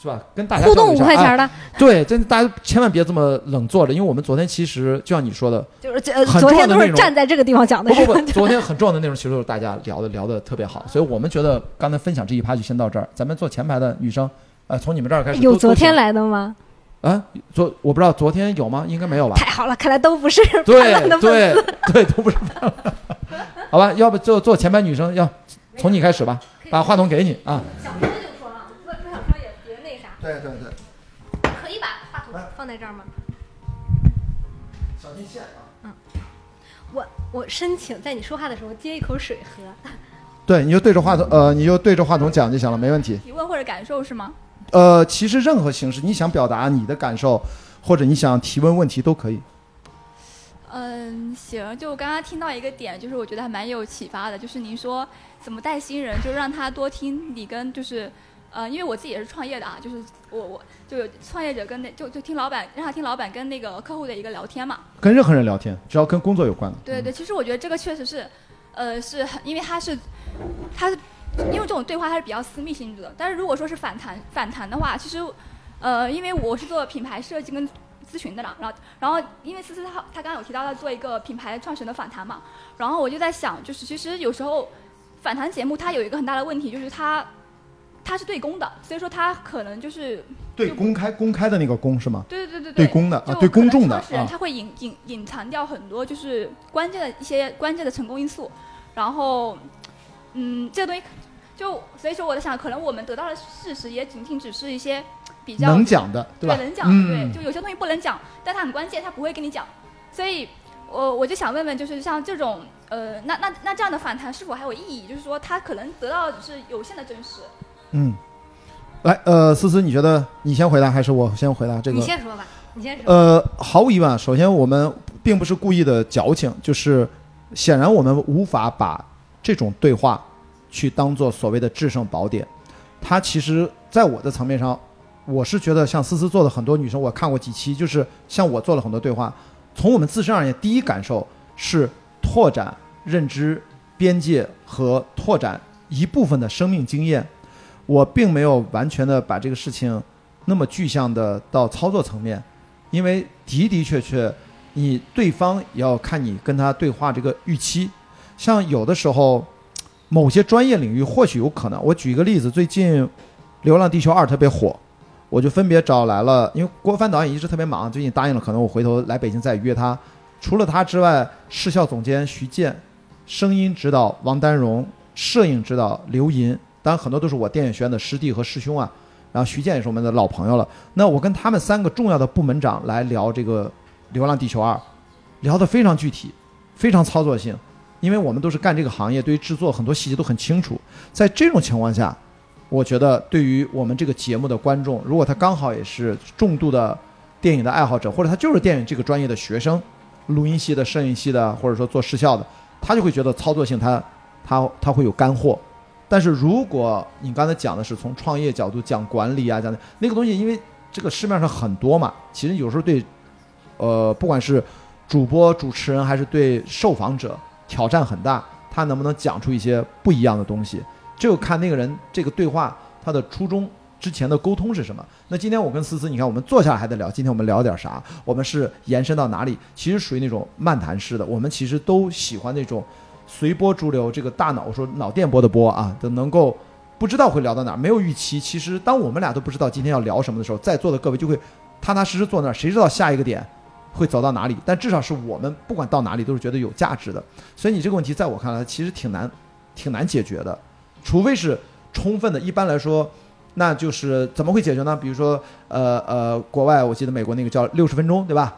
A: 是吧？跟大家
B: 互动五块钱的，
A: 对，真大家千万别这么冷坐着，因为我们昨天其实就像你说的，
B: 就是昨天都是站在这个地方讲的。
A: 不不不，昨天很重要的内容其实都是大家聊的聊的特别好，所以我们觉得刚才分享这一趴就先到这儿。咱们坐前排的女生，呃，从你们这儿开始。
B: 有昨天来的吗？
A: 啊，昨我不知道昨天有吗？应该没有吧？
B: 太好了，看来都不是
A: 对对对，都不是。好吧，要不就坐前排女生，要从你开始吧，把话筒给你啊。对对对，
B: 可以把话筒放在这儿吗？
A: 小心线啊！
B: 嗯，我我申请在你说话的时候接一口水喝。
A: 对，你就对着话筒，呃，你就对着话筒讲就行了，没问题。
C: 提问或者感受是吗？
A: 呃，其实任何形式，你想表达你的感受，或者你想提问问题都可以。
C: 嗯，行，就我刚刚听到一个点，就是我觉得还蛮有启发的，就是您说怎么带新人，就让他多听你跟就是。呃，因为我自己也是创业的啊，就是我我就有创业者跟那就就听老板让他听老板跟那个客户的一个聊天嘛。
A: 跟任何人聊天，只要跟工作有关的。
C: 对对，其实我觉得这个确实是，呃，是很因为他是，他是因为这种对话它是比较私密性质的。但是如果说是反弹反弹的话，其实，呃，因为我是做品牌设计跟咨询的啦，然后然后因为思思她她刚刚有提到要做一个品牌创始人的访谈嘛，然后我就在想，就是其实有时候反弹节目它有一个很大的问题，就是它。它是对公的，所以说它可能就是
A: 对公开公开的那个公是吗？
C: 对对对
A: 对，对公的啊，对公众的
C: 啊。他会隐隐隐藏掉很多就是关键的一些关键的成功因素，然后，嗯，这个东西就所以说我在想，可能我们得到的事实也仅仅只是一些比较
A: 能讲的，
C: 对
A: 吧？
C: 能讲对，就有些东西不能讲，但它很关键，他不会跟你讲。所以，我我就想问问，就是像这种呃，那那那这样的反弹是否还有意义？就是说，他可能得到的只是有限的真实。
A: 嗯，来，呃，思思，你觉得你先回答还是我先回答？这个
B: 你先说吧，你先说。
A: 呃，毫无疑问，首先我们并不是故意的矫情，就是显然我们无法把这种对话去当做所谓的制胜宝典。它其实，在我的层面上，我是觉得像思思做的很多女生，我看过几期，就是像我做了很多对话，从我们自身而言，第一感受是拓展认知边界和拓展一部分的生命经验。我并没有完全的把这个事情那么具象的到操作层面，因为的的确确，你对方也要看你跟他对话这个预期。像有的时候，某些专业领域或许有可能。我举一个例子，最近《流浪地球二》特别火，我就分别找来了，因为郭帆导演一直特别忙，最近答应了，可能我回头来北京再约他。除了他之外，视效总监徐健，声音指导王丹荣，摄影指导刘银。当然，很多都是我电影学院的师弟和师兄啊。然后徐健也是我们的老朋友了。那我跟他们三个重要的部门长来聊这个《流浪地球二》，聊得非常具体，非常操作性。因为我们都是干这个行业，对于制作很多细节都很清楚。在这种情况下，我觉得对于我们这个节目的观众，如果他刚好也是重度的电影的爱好者，或者他就是电影这个专业的学生，录音系的、摄影系的，或者说做视效的，他就会觉得操作性他他他会有干货。但是如果你刚才讲的是从创业角度讲管理啊，讲的那个东西，因为这个市面上很多嘛，其实有时候对，呃，不管是主播、主持人还是对受访者挑战很大，他能不能讲出一些不一样的东西？就看那个人这个对话他的初衷。之前的沟通是什么？那今天我跟思思，你看我们坐下来还在聊，今天我们聊点啥？我们是延伸到哪里？其实属于那种漫谈式的。我们其实都喜欢那种随波逐流，这个大脑说脑电波的波啊，都能够不知道会聊到哪儿，没有预期。其实当我们俩都不知道今天要聊什么的时候，在座的各位就会踏踏实实坐那儿，谁知道下一个点会走到哪里？但至少是我们不管到哪里都是觉得有价值的。所以你这个问题在我看来其实挺难，挺难解决的，除非是充分的。一般来说。那就是怎么会解决呢？比如说，呃呃，国外我记得美国那个叫六十分钟，对吧？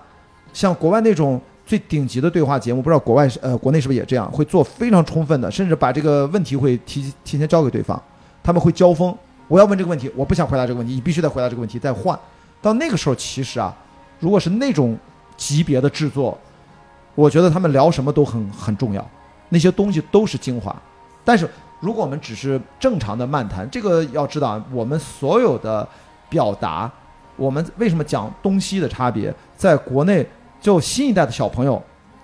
A: 像国外那种最顶级的对话节目，不知道国外是呃国内是不是也这样？会做非常充分的，甚至把这个问题会提提前交给对方，他们会交锋。我要问这个问题，我不想回答这个问题，你必须得回答这个问题，再换。到那个时候，其实啊，如果是那种级别的制作，我觉得他们聊什么都很很重要，那些东西都是精华，但是。如果我们只是正常的漫谈，这个要知道，我们所有的表达，我们为什么讲东西的差别，在国内就新一代的小朋友，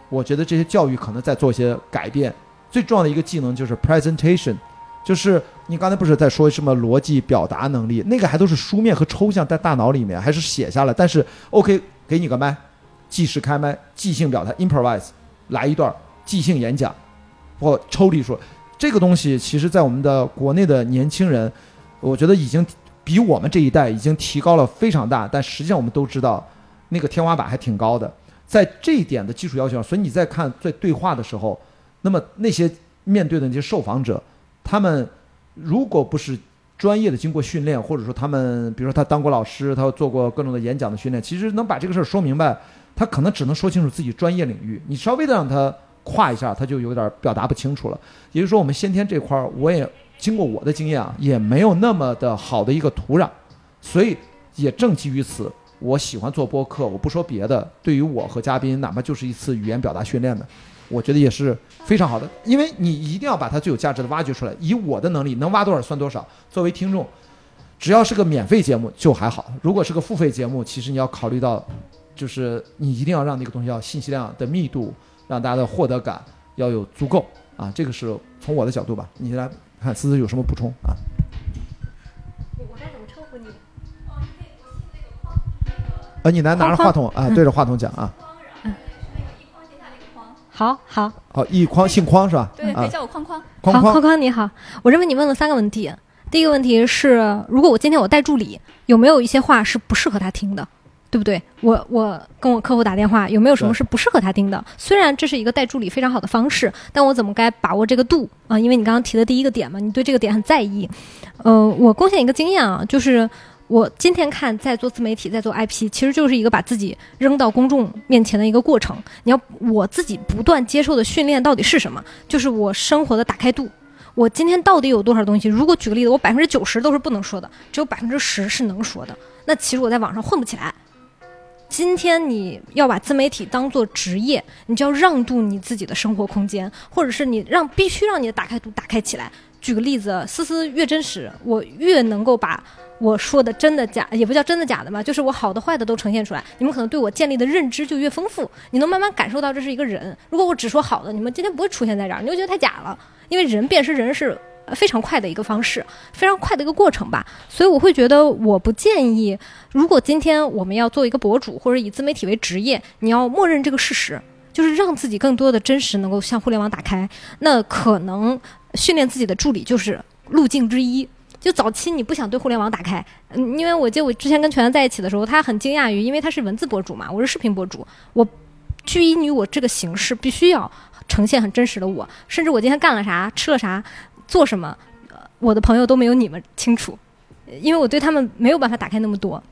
A: 我觉得这些教育可能在做一些改变。最重要的一个技能就是 presentation，就是你刚才不是在说什么逻辑表达能力，那个还都是书面和抽象在大脑里面，还是写下来。但是 OK，给你个麦，即时开麦，即兴表达 improvise，来一段即兴演讲，或抽离说。这个东西其实，在我们的国内的年轻人，我觉得已经比我们这一代已经提高了非常大。但实际上，我们都知道，那个天花板还挺高的。在这一点的基础要求上，所以你在看在对话的时候，那么那些面对的那些受访者，他们如果不是专业的经过训练，或者说他们比如说他当过老师，他做过各种的演讲的训练，其实能把这个事儿说明白，他可能只能说清楚自己专业领域。你稍微的让他。跨一下，他就有点表达不清楚了。也就是说，我们先天这块儿，我也经过我的经验啊，也没有那么的好的一个土壤，所以也正基于此，我喜欢做播客。我不说别的，对于我和嘉宾，哪怕就是一次语言表达训练的，我觉得也是非常好的。因为你一定要把它最有价值的挖掘出来，以我的能力能挖多少算多少。作为听众，只要是个免费节目就还好；如果是个付费节目，其实你要考虑到，就是你一定要让那个东西要信息量的密度。让大家的获得感要有足够啊，这个是从我的角度吧。你来看思思有什么补充啊？呃，你来拿着话筒啊，对着话筒讲啊。
B: 嗯。好好。
A: 好，一匡姓匡是吧？
C: 对，可以叫我匡匡。
A: 匡
B: 匡匡你好，我认为你问了三个问题。第一个问题是，如果我今天我带助理，有没有一些话是不适合他听的？对不对？我我跟我客户打电话，有没有什么是不适合他听的？虽然这是一个带助理非常好的方式，但我怎么该把握这个度啊？因为你刚刚提的第一个点嘛，你对这个点很在意。嗯，我贡献一个经验啊，就是我今天看在做自媒体，在做 IP，其实就是一个把自己扔到公众面前的一个过程。你要我自己不断接受的训练到底是什么？就是我生活的打开度。我今天到底有多少东西？如果举个例子，我百分之九十都是不能说的，只有百分之十是能说的，那其实我在网上混不起来。今天你要把自媒体当做职业，你就要让渡你自己的生活空间，或者是你让必须让你的打开度打开起来。举个例子，思思越真实，我越能够把我说的真的假，也不叫真的假的嘛，就是我好的坏的都呈现出来。你们可能对我建立的认知就越丰富，你能慢慢感受到这是一个人。如果我只说好的，你们今天不会出现在这儿，你会觉得太假了，因为人辨识人是。非常快的一个方式，非常快的一个过程吧，所以我会觉得，我不建议，如果今天我们要做一个博主，或者以自媒体为职业，你要默认这个事实，就是让自己更多的真实能够向互联网打开，那可能训练自己的助理就是路径之一。就早期你不想对互联网打开，嗯，因为我记得我之前跟全在一起的时候，他很惊讶于，因为他是文字博主嘛，我是视频博主，我拘泥于我这个形式，必须要呈现很真实的我，甚至我今天干了啥，吃了啥。做什么，我的朋友都没有你们清楚，因为我对他们没有办法打开那么多，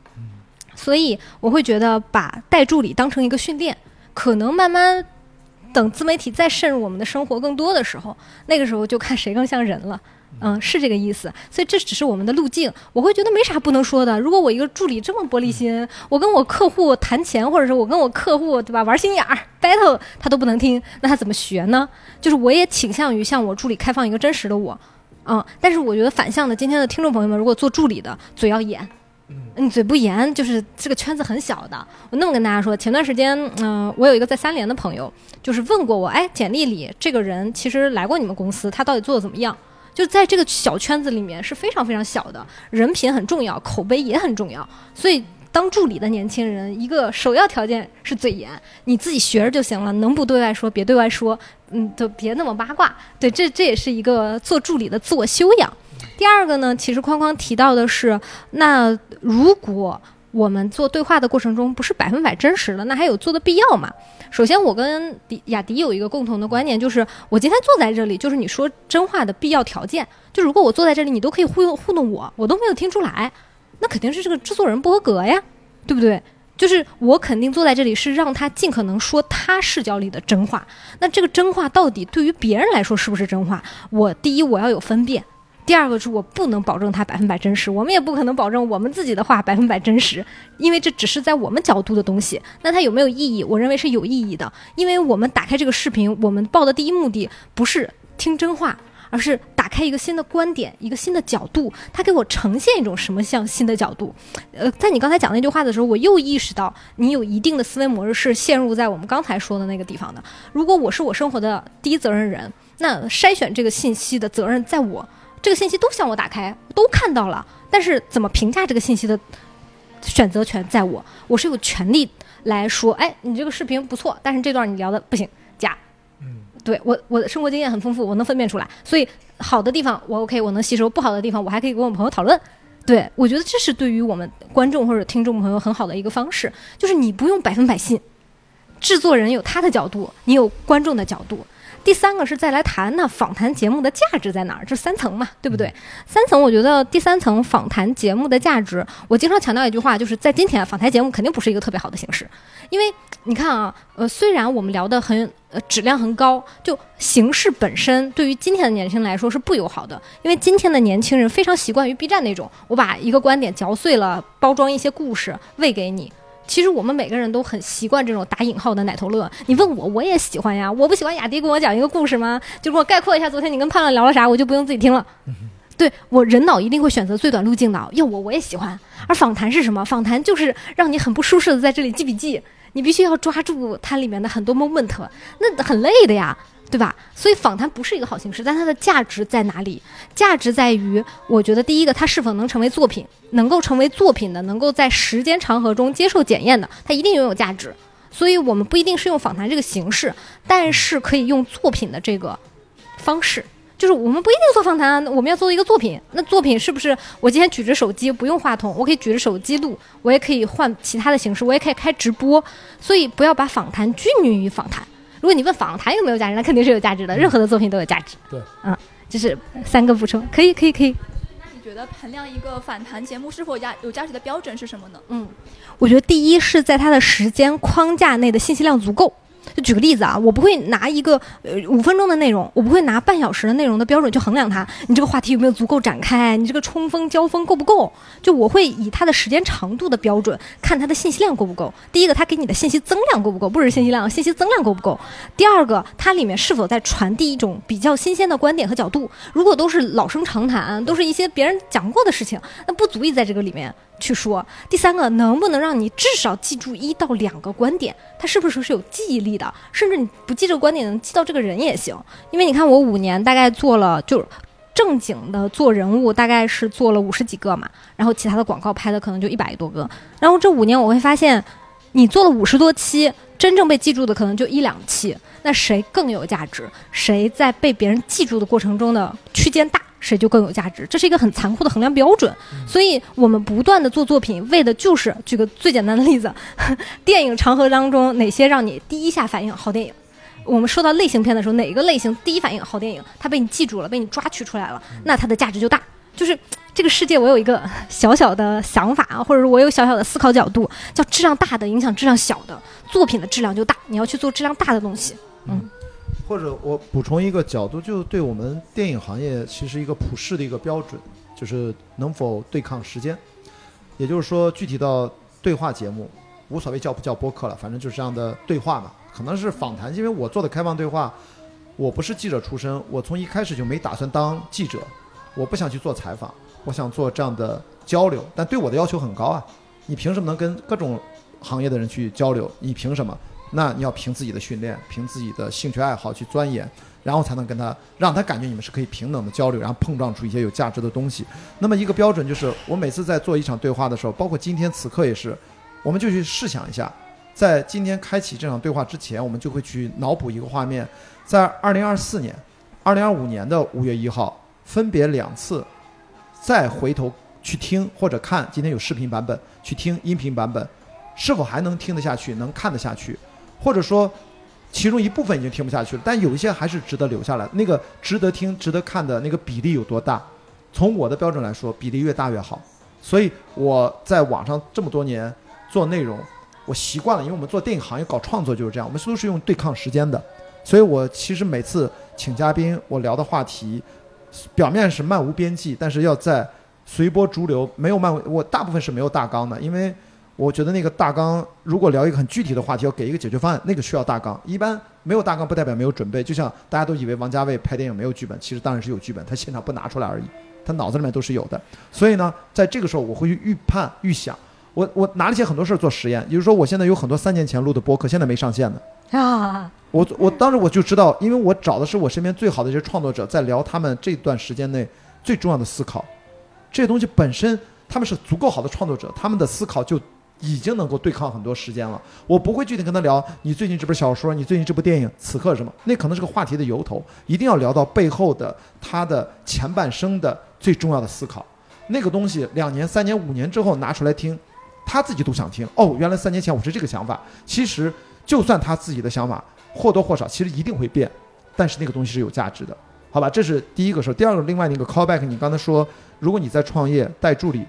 B: 所以我会觉得把带助理当成一个训练，可能慢慢等自媒体再渗入我们的生活更多的时候，那个时候就看谁更像人了。嗯，是这个意思，所以这只是我们的路径。我会觉得没啥不能说的。如果我一个助理这么玻璃心，我跟我客户谈钱，或者是我跟我客户对吧玩心眼儿 battle，他都不能听，那他怎么学呢？就是我也倾向于向我助理开放一个真实的我，嗯。但是我觉得反向的，今天的听众朋友们，如果做助理的嘴要严，你嘴不严，就是这个圈子很小的。我那么跟大家说，前段时间，嗯，我有一个在三联的朋友，就是问过我，哎，简历里这个人其实来过你们公司，他到底做的怎么样？就在这个小圈子里面是非常非常小的，人品很重要，口碑也很重要。所以当助理的年轻人，一个首要条件是嘴严，你自己学着就行了，能不对外说别对外说，嗯，就别那么八卦。对，这这也是一个做助理的自我修养。第二个呢，其实框框提到的是，那如果我们做对话的过程中不是百分百真实的，那还有做的必要吗？首先，我跟迪雅迪有一个共同的观念，就是我今天坐在这里，就是你说真话的必要条件。就如果我坐在这里，你都可以忽悠糊弄我，我都没有听出来，那肯定是这个制作人不合格呀，对不对？就是我肯定坐在这里是让他尽可能说他视角里的真话。那这个真话到底对于别人来说是不是真话？我第一我要有分辨。第二个是我不能保证它百分百真实，我们也不可能保证我们自己的话百分百真实，因为这只是在我们角度的东西。那它有没有意义？我认为是有意义的，因为我们打开这个视频，我们报的第一目的不是听真话，而是打开一个新的观点，一个新的角度，它给我呈现一种什么像新的角度。呃，在你刚才讲那句话的时候，我又意识到你有一定的思维模式是陷入在我们刚才说的那个地方的。如果我是我生活的第一责任人，那筛选这个信息的责任在我。这个信息都向我打开，都看到了，但是怎么评价这个信息的选择权在我，我是有权利来说，哎，你这个视频不错，但是这段你聊的不行，假。嗯，对我我的生活经验很丰富，我能分辨出来，所以好的地方我 OK，我能吸收；不好的地方我还可以跟我朋友讨论。对我觉得这是对于我们观众或者听众朋友很好的一个方式，就是你不用百分百信，制作人有他的角度，你有观众的角度。第三个是再来谈那访谈节目的价值在哪儿？这三层嘛，对不对？三层，我觉得第三层访谈节目的价值，我经常强调一句话，就是在今天访谈节目肯定不是一个特别好的形式，因为你看啊，呃，虽然我们聊的很呃质量很高，就形式本身对于今天的年轻人来说是不友好的，因为今天的年轻人非常习惯于 B 站那种，我把一个观点嚼碎了，包装一些故事喂给你。其实我们每个人都很习惯这种打引号的奶头乐。你问我，我也喜欢呀。我不喜欢雅迪跟我讲一个故事吗？就给我概括一下昨天你跟胖胖聊了啥，我就不用自己听了。对我人脑一定会选择最短路径的。要我我也喜欢。而访谈是什么？访谈就是让你很不舒适的在这里记笔记，你必须要抓住它里面的很多 moment，那很累的呀。对吧？所以访谈不是一个好形式，但它的价值在哪里？价值在于，我觉得第一个，它是否能成为作品，能够成为作品的，能够在时间长河中接受检验的，它一定拥有价值。所以我们不一定是用访谈这个形式，但是可以用作品的这个方式，就是我们不一定做访谈啊，我们要做一个作品。那作品是不是我今天举着手机不用话筒，我可以举着手机录，我也可以换其他的形式，我也可以开直播。所以不要把访谈拘泥于访谈。如果你问访谈有没有价值，那肯定是有价值的。任何的作品都有价值。
A: 对，
B: 嗯，就是三个补充，可以，可以，可以。
C: 那你觉得衡量一个访谈节目是否价有价值的标准是什么呢？
B: 嗯，我觉得第一是在它的时间框架内的信息量足够。就举个例子啊，我不会拿一个呃五分钟的内容，我不会拿半小时的内容的标准去衡量它。你这个话题有没有足够展开？你这个冲锋交锋够不够？就我会以它的时间长度的标准看它的信息量够不够。第一个，它给你的信息增量够不够？不是信息量，信息增量够不够？第二个，它里面是否在传递一种比较新鲜的观点和角度？如果都是老生常谈，都是一些别人讲过的事情，那不足以在这个里面。去说第三个，能不能让你至少记住一到两个观点？它是不是是有记忆力的？甚至你不记这个观点，能记到这个人也行。因为你看，我五年大概做了，就正经的做人物，大概是做了五十几个嘛。然后其他的广告拍的可能就一百多个。然后这五年我会发现，你做了五十多期，真正被记住的可能就一两期。那谁更有价值？谁在被别人记住的过程中的区间大？谁就更有价值，这是一个很残酷的衡量标准。所以我们不断的做作品，为的就是举个最简单的例子，电影长河当中哪些让你第一下反应好电影？我们说到类型片的时候，哪一个类型第一反应好电影？它被你记住了，被你抓取出来了，那它的价值就大。就是这个世界，我有一个小小的想法啊，或者说我有小小的思考角度，叫质量大的影响质量小的作品的质量就大。你要去做质量大的东西，嗯。
A: 或者我补充一个角度，就对我们电影行业其实一个普世的一个标准，就是能否对抗时间。也就是说，具体到对话节目，无所谓叫不叫播客了，反正就是这样的对话嘛。可能是访谈，因为我做的开放对话，我不是记者出身，我从一开始就没打算当记者，我不想去做采访，我想做这样的交流。但对我的要求很高啊，你凭什么能跟各种行业的人去交流？你凭什么？那你要凭自己的训练，凭自己的兴趣爱好去钻研，然后才能跟他让他感觉你们是可以平等的交流，然后碰撞出一些有价值的东西。那么一个标准就是，我每次在做一场对话的时候，包括今天此刻也是，我们就去试想一下，在今天开启这场对话之前，我们就会去脑补一个画面，在二零二四年、二零二五年的五月一号，分别两次，再回头去听或者看，今天有视频版本，去听音频版本，是否还能听得下去，能看得下去，或者说。其中一部分已经听不下去了，但有一些还是值得留下来。那个值得听、值得看的那个比例有多大？从我的标准来说，比例越大越好。所以我在网上这么多年做内容，我习惯了，因为我们做电影行业搞创作就是这样，我们都是用对抗时间的。所以我其实每次请嘉宾，我聊的话题，表面是漫无边际，但是要在随波逐流，没有漫无，我大部分是没有大纲的，因为。我觉得那个大纲，如果聊一个很具体的话题，要给一个解决方案，那个需要大纲。一般没有大纲不代表没有准备，就像大家都以为王家卫拍电影没有剧本，其实当然是有剧本，他现场不拿出来而已，他脑子里面都是有的。所以呢，在这个时候我会去预判、预想。我我拿了些很多事儿做实验，也就是说我现在有很多三年前录的播客，现在没上线的。
B: 啊，
A: 我我当时我就知道，因为我找的是我身边最好的一些创作者，在聊他们这段时间内最重要的思考。这些东西本身他们是足够好的创作者，他们的思考就。已经能够对抗很多时间了。我不会具体跟他聊你最近这本小说，你最近这部电影，此刻什么？那可能是个话题的由头，一定要聊到背后的他的前半生的最重要的思考。那个东西两年、三年、五年之后拿出来听，他自己都想听。哦，原来三年前我是这个想法。其实就算他自己的想法或多或少，其实一定会变，但是那个东西是有价值的，好吧？这是第一个事儿。第二个，另外那个 callback，你刚才说，如果你在创业带助理。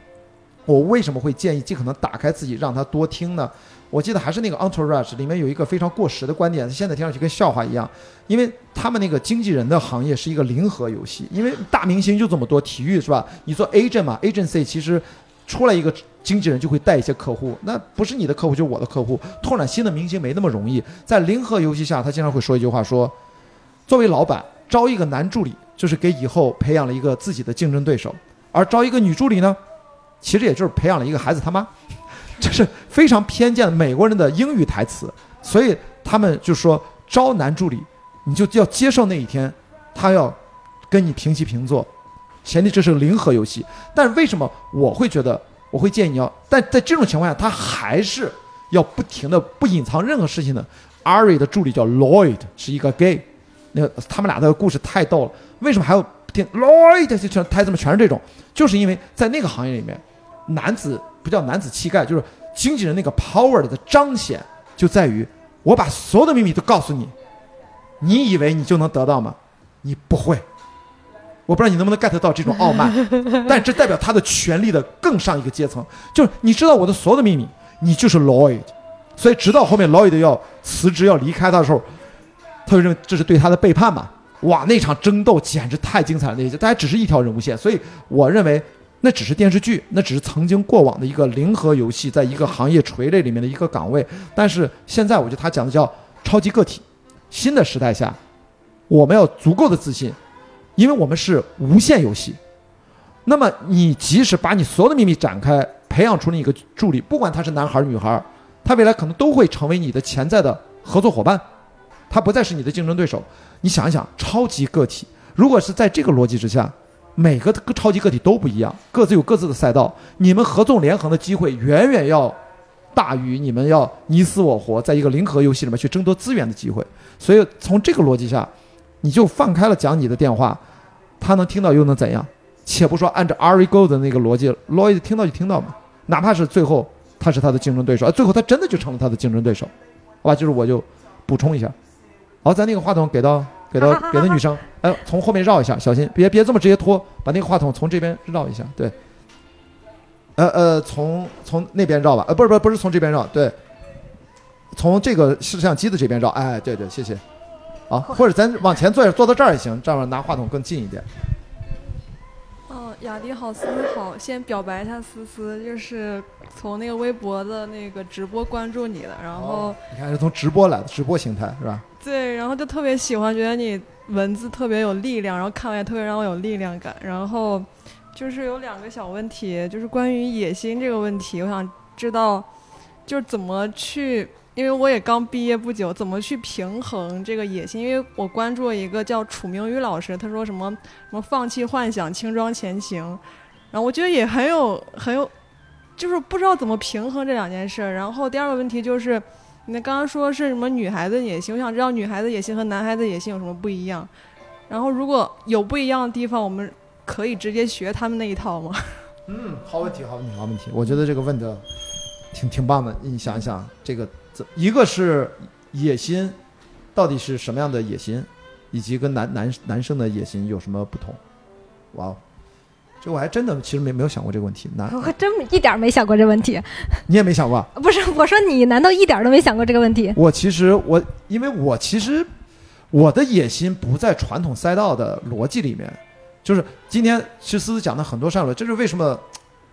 A: 我为什么会建议尽可能打开自己，让他多听呢？我记得还是那个 Entourage 里面有一个非常过时的观点，现在听上去跟笑话一样，因为他们那个经纪人的行业是一个零和游戏，因为大明星就这么多，体育是吧？你做 agent 嘛，agency 其实出来一个经纪人就会带一些客户，那不是你的客户就是我的客户，拓展新的明星没那么容易。在零和游戏下，他经常会说一句话，说作为老板招一个男助理，就是给以后培养了一个自己的竞争对手，而招一个女助理呢？其实也就是培养了一个孩子他妈，这是非常偏见美国人的英语台词，所以他们就说招男助理，你就要接受那一天，他要跟你平起平坐，前提这是个零和游戏。但是为什么我会觉得我会建议你要？但在这种情况下，他还是要不停的不隐藏任何事情的。Ari 的助理叫 Lloyd，是一个 gay，那个他们俩的故事太逗了。为什么还要听 Lloyd？就全台词们全是这种，就是因为在那个行业里面。男子不叫男子气概，就是经纪人那个 power 的彰显，就在于我把所有的秘密都告诉你，你以为你就能得到吗？你不会。我不知道你能不能 get 到这种傲慢，但这代表他的权力的更上一个阶层，就是你知道我的所有的秘密，你就是 Lloyd。所以直到后面 Lloyd 要辞职要离开他的时候，他就认为这是对他的背叛嘛？哇，那场争斗简直太精彩了，那些大家只是一条人物线，所以我认为。那只是电视剧，那只是曾经过往的一个零和游戏，在一个行业垂类里面的一个岗位。但是现在，我觉得他讲的叫超级个体。新的时代下，我们要足够的自信，因为我们是无限游戏。那么，你即使把你所有的秘密展开，培养出了一个助理，不管他是男孩女孩，他未来可能都会成为你的潜在的合作伙伴，他不再是你的竞争对手。你想一想，超级个体，如果是在这个逻辑之下。每个个超级个体都不一样，各自有各自的赛道。你们合纵连横的机会远远要大于你们要你死我活在一个零和游戏里面去争夺资源的机会。所以从这个逻辑下，你就放开了讲你的电话，他能听到又能怎样？且不说按照 Ari Go 的那个逻辑，Lloyd 听到就听到嘛，哪怕是最后他是他的竞争对手，最后他真的就成了他的竞争对手，好吧？就是我就补充一下。好，咱那个话筒给到。给到别的女生，哎，从后面绕一下，小心，别别这么直接拖，把那个话筒从这边绕一下，对，呃呃，从从那边绕吧，呃，不是不是不是从这边绕，对，从这个摄像机的这边绕，哎，对对，谢谢，啊，或者咱往前坐，坐到这儿也行，这样拿话筒更近一点。
D: 哦，雅迪好，思思好，先表白一下思思，就是从那个微博的那个直播关注你的，然后
A: 你看是从直播来的，直播形态是吧？
D: 对，然后就特别喜欢，觉得你文字特别有力量，然后看完也特别让我有力量感。然后就是有两个小问题，就是关于野心这个问题，我想知道，就是怎么去因为我也刚毕业不久，怎么去平衡这个野心？因为我关注了一个叫楚明宇老师，他说什么什么放弃幻想，轻装前行，然后我觉得也很有很有，就是不知道怎么平衡这两件事。然后第二个问题就是，你刚刚说是什么女孩子野心，我想知道女孩子野心和男孩子野心有什么不一样？然后如果有不一样的地方，我们可以直接学他们那一套吗？
A: 嗯，好问题，好问题，好问题。我觉得这个问的挺挺棒的。你想一想，这个怎一个是野心，到底是什么样的野心，以及跟男男男生的野心有什么不同？哇哦，这我还真的其实没没有想过这个问题。难
B: 我真一点没想过这问题。
A: 你也没想过啊？
B: 不是，我说你难道一点都没想过这个问题？
A: 我其实我因为我其实我的野心不在传统赛道的逻辑里面，就是今天其实思思讲的很多上轮，这是为什么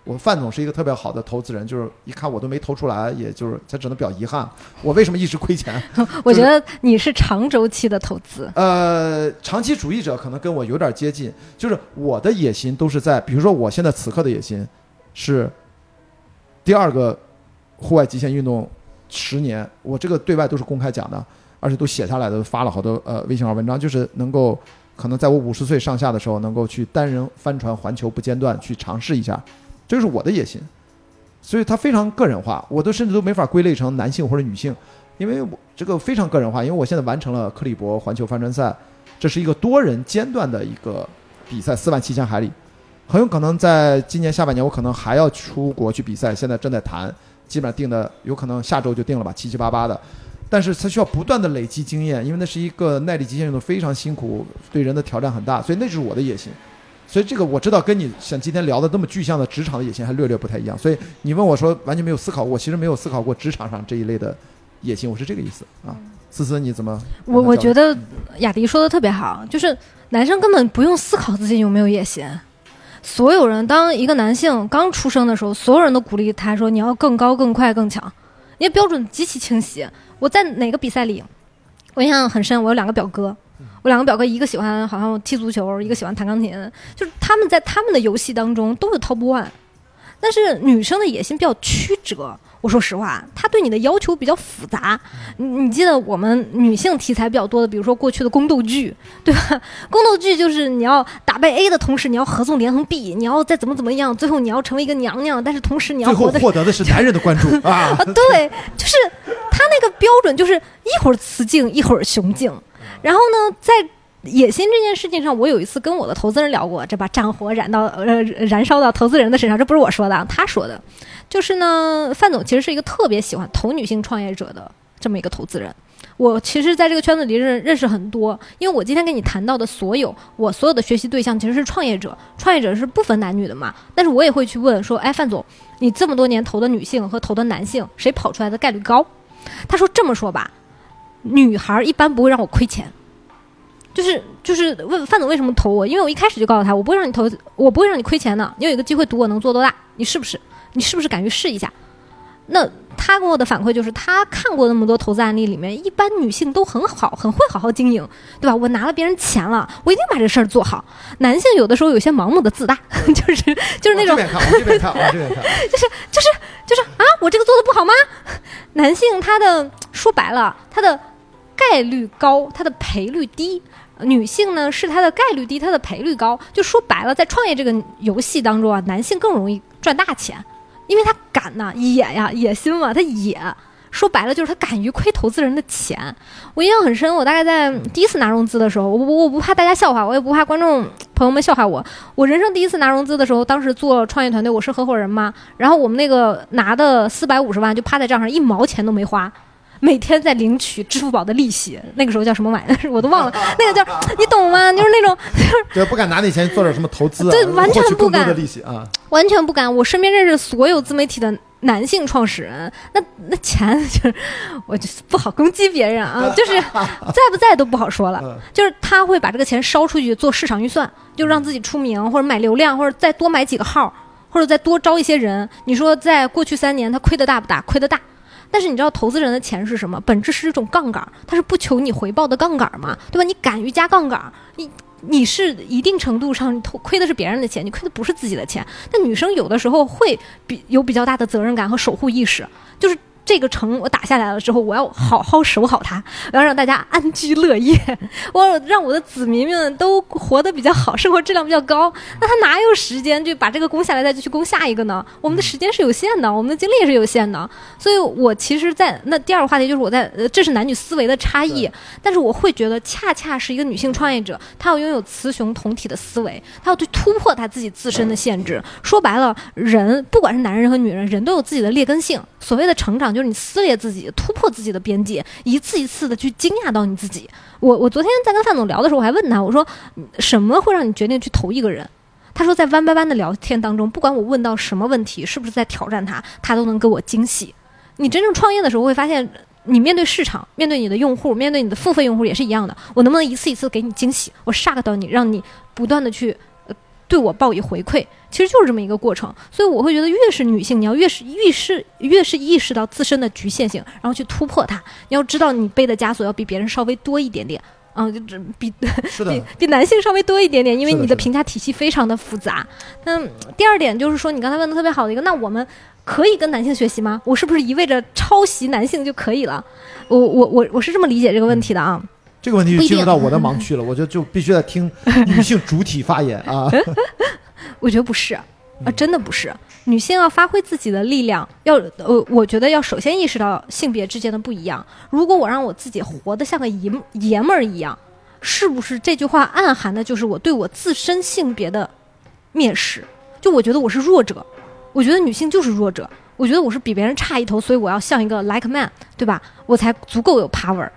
A: 我范总是一个特别好的投资人，就是一看我都没投出来，也就是他只能表遗憾，我为什么一直亏钱？
B: 我觉得你是长周期的投资。
A: 呃，长期主义者可能跟我有点接近，就是我的野心都是在，比如说我现在此刻的野心是第二个户外极限运动十年，我这个对外都是公开讲的，而且都写下来的，发了好多呃微信号文章，就是能够可能在我五十岁上下的时候，能够去单人帆船环球不间断去尝试一下，这是我的野心。所以它非常个人化，我都甚至都没法归类成男性或者女性，因为我这个非常个人化，因为我现在完成了克里伯环球帆船赛，这是一个多人间断的一个比赛，四万七千海里，很有可能在今年下半年我可能还要出国去比赛，现在正在谈，基本上定的有可能下周就定了吧，七七八八的。但是它需要不断的累积经验，因为那是一个耐力极限运动，非常辛苦，对人的挑战很大，所以那就是我的野心。所以这个我知道跟你像今天聊的那么具象的职场的野心还略略不太一样。所以你问我说完全没有思考过，我其实没有思考过职场上这一类的野心，我是这个意思啊。思思你怎么？
B: 我我觉
A: 得
B: 得雅迪说的特别好，就是男生根本不用思考自己有没有野心。所有人当一个男性刚出生的时候，所有人都鼓励他说：“你要更高、更快、更强。”因为标准极其清晰。我在哪个比赛里，我印象很深。我有两个表哥，我两个表哥，一个喜欢好像踢足球，一个喜欢弹钢琴，就是他们在他们的游戏当中都是 top one。但是女生的野心比较曲折，我说实话，她对你的要求比较复杂。你你记得我们女性题材比较多的，比如说过去的宫斗剧，对吧？宫斗剧就是你要打败 A 的同时，你要合纵连横 B，你要再怎么怎么样，最后你要成为一个娘娘，但是同时你要
A: 最后获得的是男人的关注 啊。
B: 啊，对，就是他那个标准，就是一会儿雌竞，一会儿雄竞。然后呢，在野心这件事情上，我有一次跟我的投资人聊过，这把战火燃到呃燃烧到投资人的身上，这不是我说的，他说的，就是呢，范总其实是一个特别喜欢投女性创业者的这么一个投资人。我其实在这个圈子里认认识很多，因为我今天跟你谈到的所有，我所有的学习对象其实是创业者，创业者是不分男女的嘛。但是我也会去问说，哎，范总，你这么多年投的女性和投的男性，谁跑出来的概率高？他说这么说吧，女孩一般不会让我亏钱。就是就是问范总为什么投我？因为我一开始就告诉他，我不会让你投，我不会让你亏钱的。你有一个机会赌我能做多大，你是不是？你是不是敢于试一下？那他给我的反馈就是，他看过那么多投资案例里面，一般女性都很好，很会好好经营，对吧？我拿了别人钱了，我一定把这事儿做好。男性有的时候有些盲目的自大，就是就是那种
A: 往这边看，这边看，这边看。
B: 就是啊，我这个做的不好吗？男性他的说白了，他的概率高，他的赔率低。女性呢是他的概率低，他的赔率高。就说白了，在创业这个游戏当中啊，男性更容易赚大钱，因为他敢呐、野呀，野心嘛，他野。说白了就是他敢于亏投资人的钱。我印象很深，我大概在第一次拿融资的时候，我我我不怕大家笑话，我也不怕观众朋友们笑话我。我人生第一次拿融资的时候，当时做创业团队，我是合伙人嘛，然后我们那个拿的四百五十万就趴在账上，一毛钱都没花。每天在领取支付宝的利息，那个时候叫什么玩意儿，我都忘了。那个叫你懂吗？就是那种
A: 就是，不敢拿那钱做点什么投资啊，
B: 对完全不敢
A: 的利息啊。
B: 完全不敢。我身边认识所有自媒体的男性创始人，那那钱就是我就是不好攻击别人啊，就是在不在都不好说了。
A: 嗯
B: 就是他会把这个钱烧出去做市场预算，就让自己出名，或者买流量，或者再多买几个号，或者再多招一些人。你说在过去三年他亏的大不大？亏的大。但是你知道投资人的钱是什么？本质是一种杠杆，他是不求你回报的杠杆嘛，对吧？你敢于加杠杆，你你是一定程度上你投亏的是别人的钱，你亏的不是自己的钱。但女生有的时候会比有比较大的责任感和守护意识，就是这个城我打下来了之后，我要好好守好它，我要让大家安居乐业，我要让我的子民们都活得比较好，生活质量比较高。那他哪有时间就把这个攻下来再去攻下一个呢？我们的时间是有限的，我们的精力也是有限的。所以，我其实，在那第二个话题就是我在，呃，这是男女思维的差异。但是我会觉得，恰恰是一个女性创业者，她要拥有雌雄同体的思维，她要去突破她自己自身的限制。说白了，人不管是男人和女人，人都有自己的劣根性。所谓的成长，就是你撕裂自己，突破自己的边界，一次一次的去惊讶到你自己。我我昨天在跟范总聊的时候，我还问他，我说什么会让你决定去投一个人？他说在弯弯弯的聊天当中，不管我问到什么问题，是不是在挑战他，他都能给我惊喜。你真正创业的时候，会发现你面对市场，面对你的用户，面对你的付费用户也是一样的。我能不能一次一次给你惊喜？我 shock 到你，让你不断的去对我报以回馈。其实就是这么一个过程，所以我会觉得，越是女性，你要越是越是越是意识到自身的局限性，然后去突破它。你要知道，你背的枷锁要比别人稍微多一点点，嗯，就比 比比男性稍微多一点点，因为你的评价体系非常的复杂。那第二点就是说，你刚才问的特别好的一个，那我们可以跟男性学习吗？我是不是一味着抄袭男性就可以了？我我我我是这么理解这个问题的啊。
A: 这个问题就进入到我的盲区了，我觉得就必须得听女性主体发言啊。
B: 我觉得不是，啊，真的不是。女性要发挥自己的力量，要呃，我觉得要首先意识到性别之间的不一样。如果我让我自己活得像个爷爷们儿一样，是不是这句话暗含的就是我对我自身性别的蔑视？就我觉得我是弱者，我觉得女性就是弱者，我觉得我是比别人差一头，所以我要像一个 like man，对吧？我才足够有 power。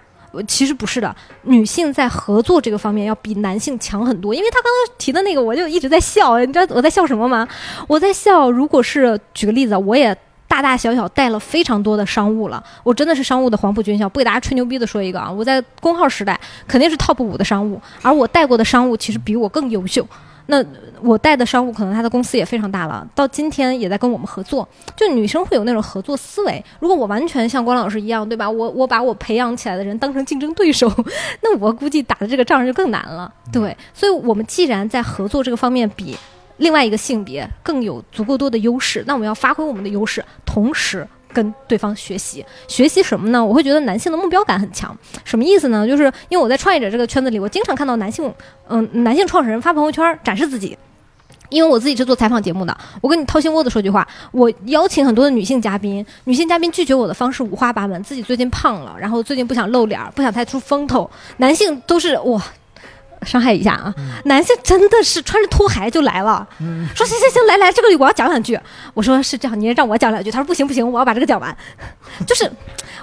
B: 其实不是的，女性在合作这个方面要比男性强很多。因为他刚刚提的那个，我就一直在笑。你知道我在笑什么吗？我在笑，如果是举个例子，我也大大小小带了非常多的商务了，我真的是商务的黄埔军校。不给大家吹牛逼的说一个啊，我在工号时代肯定是 top 五的商务，而我带过的商务其实比我更优秀。那我带的商务可能他的公司也非常大了，到今天也在跟我们合作。就女生会有那种合作思维。如果我完全像关老师一样，对吧？我我把我培养起来的人当成竞争对手，那我估计打的这个仗就更难了。对，所以我们既然在合作这个方面比另外一个性别更有足够多的优势，那我们要发挥我们的优势，同时。跟对方学习，学习什么呢？我会觉得男性的目标感很强，什么意思呢？就是因为我在创业者这个圈子里，我经常看到男性，嗯，男性创始人发朋友圈展示自己。因为我自己是做采访节目的，我跟你掏心窝子说句话，我邀请很多的女性嘉宾，女性嘉宾拒绝我的方式五花八门，自己最近胖了，然后最近不想露脸，不想太出风头。男性都是哇。伤害一下啊！男性真的是穿着拖鞋就来了，说行行行，来来，这个我要讲两句。我说是这样，你让我讲两句。他说不行不行，我要把这个讲完。就是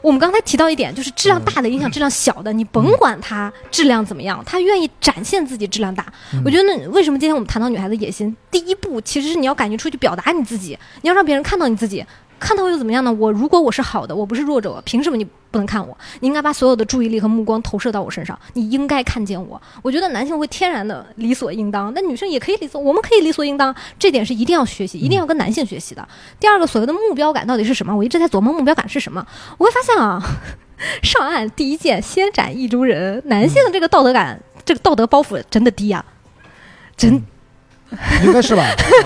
B: 我们刚才提到一点，就是质量大的影响质量小的，你甭管他质量怎么样，他愿意展现自己质量大。我觉得那为什么今天我们谈到女孩子野心，第一步其实是你要敢于出去表达你自己，你要让别人看到你自己。看到又怎么样呢？我如果我是好的，我不是弱者，凭什么你不能看我？你应该把所有的注意力和目光投射到我身上，你应该看见我。我觉得男性会天然的理所应当，那女生也可以理所，我们可以理所应当，这点是一定要学习，一定要跟男性学习的。第二个，所谓的目标感到底是什么？我一直在琢磨目标感是什么。我会发现啊，上岸第一件，先斩意中人。男性的这个道德感，这个道德包袱真的低呀，真
A: 应该是吧？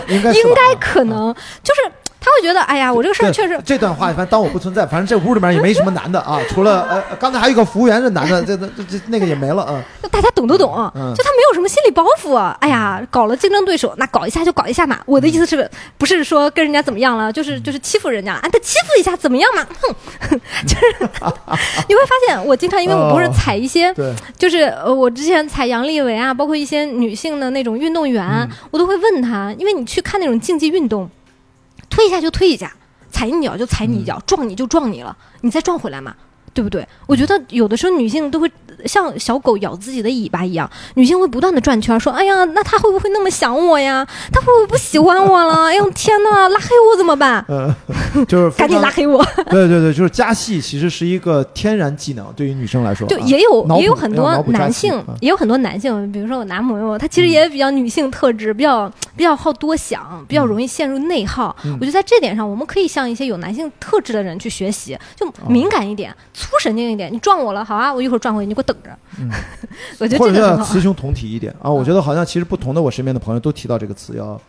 A: 应该
B: 应该可能就是。他会觉得，哎呀，我这个事儿确实。
A: 这段话反正当我不存在，反正这屋里面也没什么男的啊，除了呃，刚才还有一个服务员是男的，这这这那个也没了啊。
B: 大家懂都懂，就他没有什么心理包袱。哎呀，搞了竞争对手，那搞一下就搞一下嘛。我的意思是，不是说跟人家怎么样了，就是就是欺负人家，啊，他欺负一下怎么样嘛？哼，就是你会发现，我经常因为我不是踩一些，就是呃，我之前踩杨丽维啊，包括一些女性的那种运动员，我都会问他，因为你去看那种竞技运动。推一下就推一下，踩你一脚就踩你一脚，撞你就撞你了，你再撞回来嘛。对不对？我觉得有的时候女性都会像小狗咬自己的尾巴一样，女性会不断的转圈，说：“哎呀，那他会不会那么想我呀？他会不会不喜欢我了？哎呦天哪，拉黑我怎么办？”呃，
A: 就是
B: 赶紧拉黑我。
A: 对对对，就是加戏其实是一个天然技能，对于女生来说，
B: 就也有也有很多男性，也有很多男性，比如说我男朋友，他其实也比较女性特质，比较比较好多想，比较容易陷入内耗。我觉得在这点上，我们可以向一些有男性特质的人去学习，就敏感一点。粗神经一点，你撞我了，好啊，我一会儿撞回去，你给我等着。嗯，我觉得或
A: 者叫雌雄同体一点啊，我觉得好像其实不同的我身边的朋友都提到这个词，要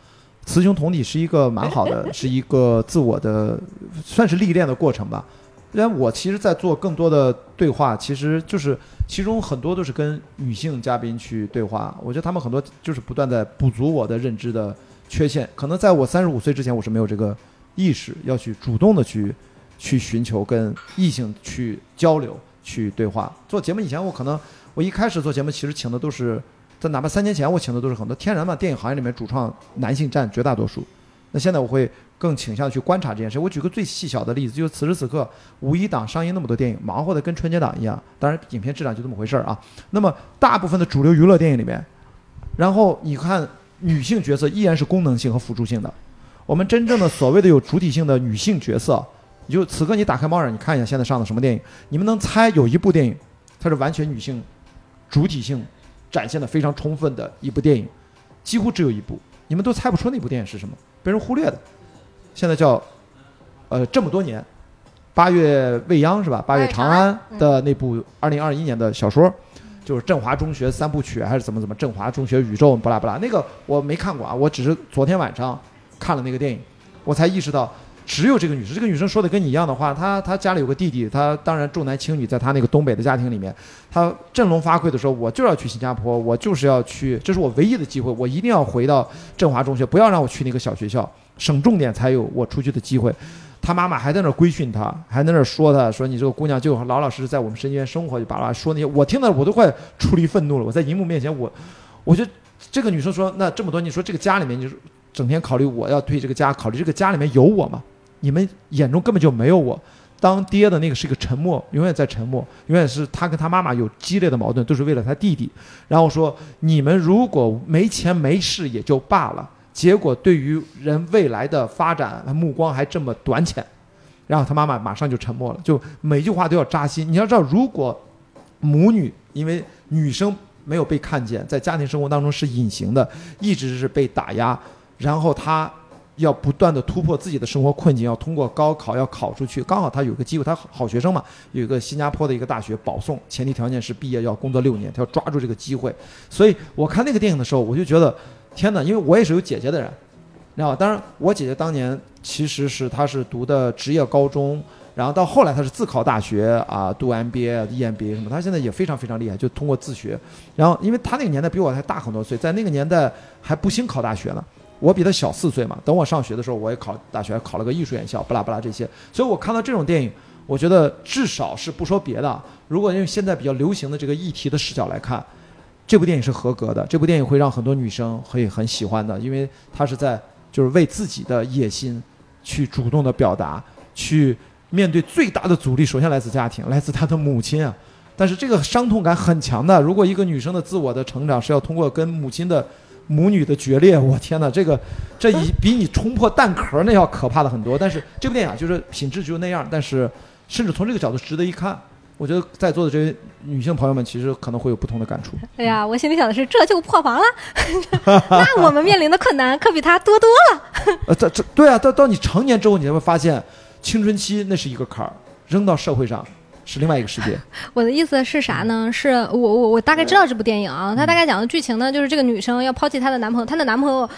A: 雌雄同体是一个蛮好的，是一个自我的算是历练的过程吧。因为我其实，在做更多的对话，其实就是其中很多都是跟女性嘉宾去对话。我觉得他们很多就是不断在补足我的认知的缺陷。可能在我三十五岁之前，我是没有这个意识要去主动的去去寻求跟异性去交流、去对话。做节目以前，我可能我一开始做节目，其实请的都是在哪怕三年前我请的都是很多天然嘛，电影行业里面主创男性占绝大多数。那现在我会更倾向去观察这件事。我举个最细小的例子，就是此时此刻五一档上映那么多电影，忙活的跟春节档一样。当然，影片质量就这么回事儿啊。那么大部分的主流娱乐电影里面，然后你看女性角色依然是功能性和辅助性的。我们真正的所谓的有主体性的女性角色，你就此刻你打开猫眼，你看一下现在上的什么电影？你们能猜有一部电影，它是完全女性主体性展现的非常充分的一部电影，几乎只有一部，你们都猜不出那部电影是什么。被人忽略的，现在叫，呃，这么多年，八月未央是吧？八月长安的那部二零二一年的小说，就是振华中学三部曲还是怎么怎么？振华中学宇宙不拉不拉，那个我没看过啊，我只是昨天晚上看了那个电影，我才意识到只有这个女生。这个女生说的跟你一样的话，她她家里有个弟弟，她当然重男轻女，在她那个东北的家庭里面，她振聋发聩的时候，我就要去新加坡，我就是要去，这是我唯一的机会，我一定要回到振华中学，不要让我去那个小学校，省重点才有我出去的机会。她妈妈还在那儿规训她，还在那儿说她，说你这个姑娘就老老实实在我们身边生活，就巴拉说那些，我听到我都快出离愤怒了。我在荧幕面前，我，我觉得这个女生说，那这么多，你说这个家里面，你整天考虑我要对这个家，考虑这个家里面有我吗？你们眼中根本就没有我。当爹的那个是一个沉默，永远在沉默，永远是他跟他妈妈有激烈的矛盾，都是为了他弟弟。然后说，你们如果没钱没势也就罢了。结果对于人未来的发展目光还这么短浅，然后他妈妈马上就沉默了，就每句话都要扎心。你要知道，如果母女因为女生没有被看见，在家庭生活当中是隐形的，一直是被打压，然后他要不断的突破自己的生活困境，要通过高考要考出去，刚好他有个机会，他好学生嘛，有一个新加坡的一个大学保送，前提条件是毕业要工作六年，他要抓住这个机会。所以我看那个电影的时候，我就觉得。天哪！因为我也是有姐姐的人，你知道吧？当然，我姐姐当年其实是她是读的职业高中，然后到后来她是自考大学啊，读 MBA、EMBA 什么。她现在也非常非常厉害，就通过自学。然后，因为她那个年代比我还大很多岁，在那个年代还不兴考大学呢。我比她小四岁嘛。等我上学的时候，我也考大学，考了个艺术院校，不拉不拉这些。所以我看到这种电影，我觉得至少是不说别的，如果用现在比较流行的这个议题的视角来看。这部电影是合格的，这部电影会让很多女生会很喜欢的，因为她是在就是为自己的野心去主动的表达，去面对最大的阻力，首先来自家庭，来自她的母亲啊。但是这个伤痛感很强的。如果一个女生的自我的成长是要通过跟母亲的母女的决裂，我天哪，这个这一 比你冲破蛋壳那要可怕的很多。但是这部电影就是品质只有那样，但是甚至从这个角度值得一看。我觉得在座的这些女性朋友们，其实可能会有不同的感触。
B: 哎呀，我心里想的是，这就破防了，那我们面临的困难可比他多多了。
A: 呃，这这对啊，到到你成年之后，你才会发现，青春期那是一个坎儿，扔到社会上是另外一个世界。
B: 我的意思是啥呢？是我我我大概知道这部电影啊，它大概讲的剧情呢，就是这个女生要抛弃她的男朋友，她的男朋友。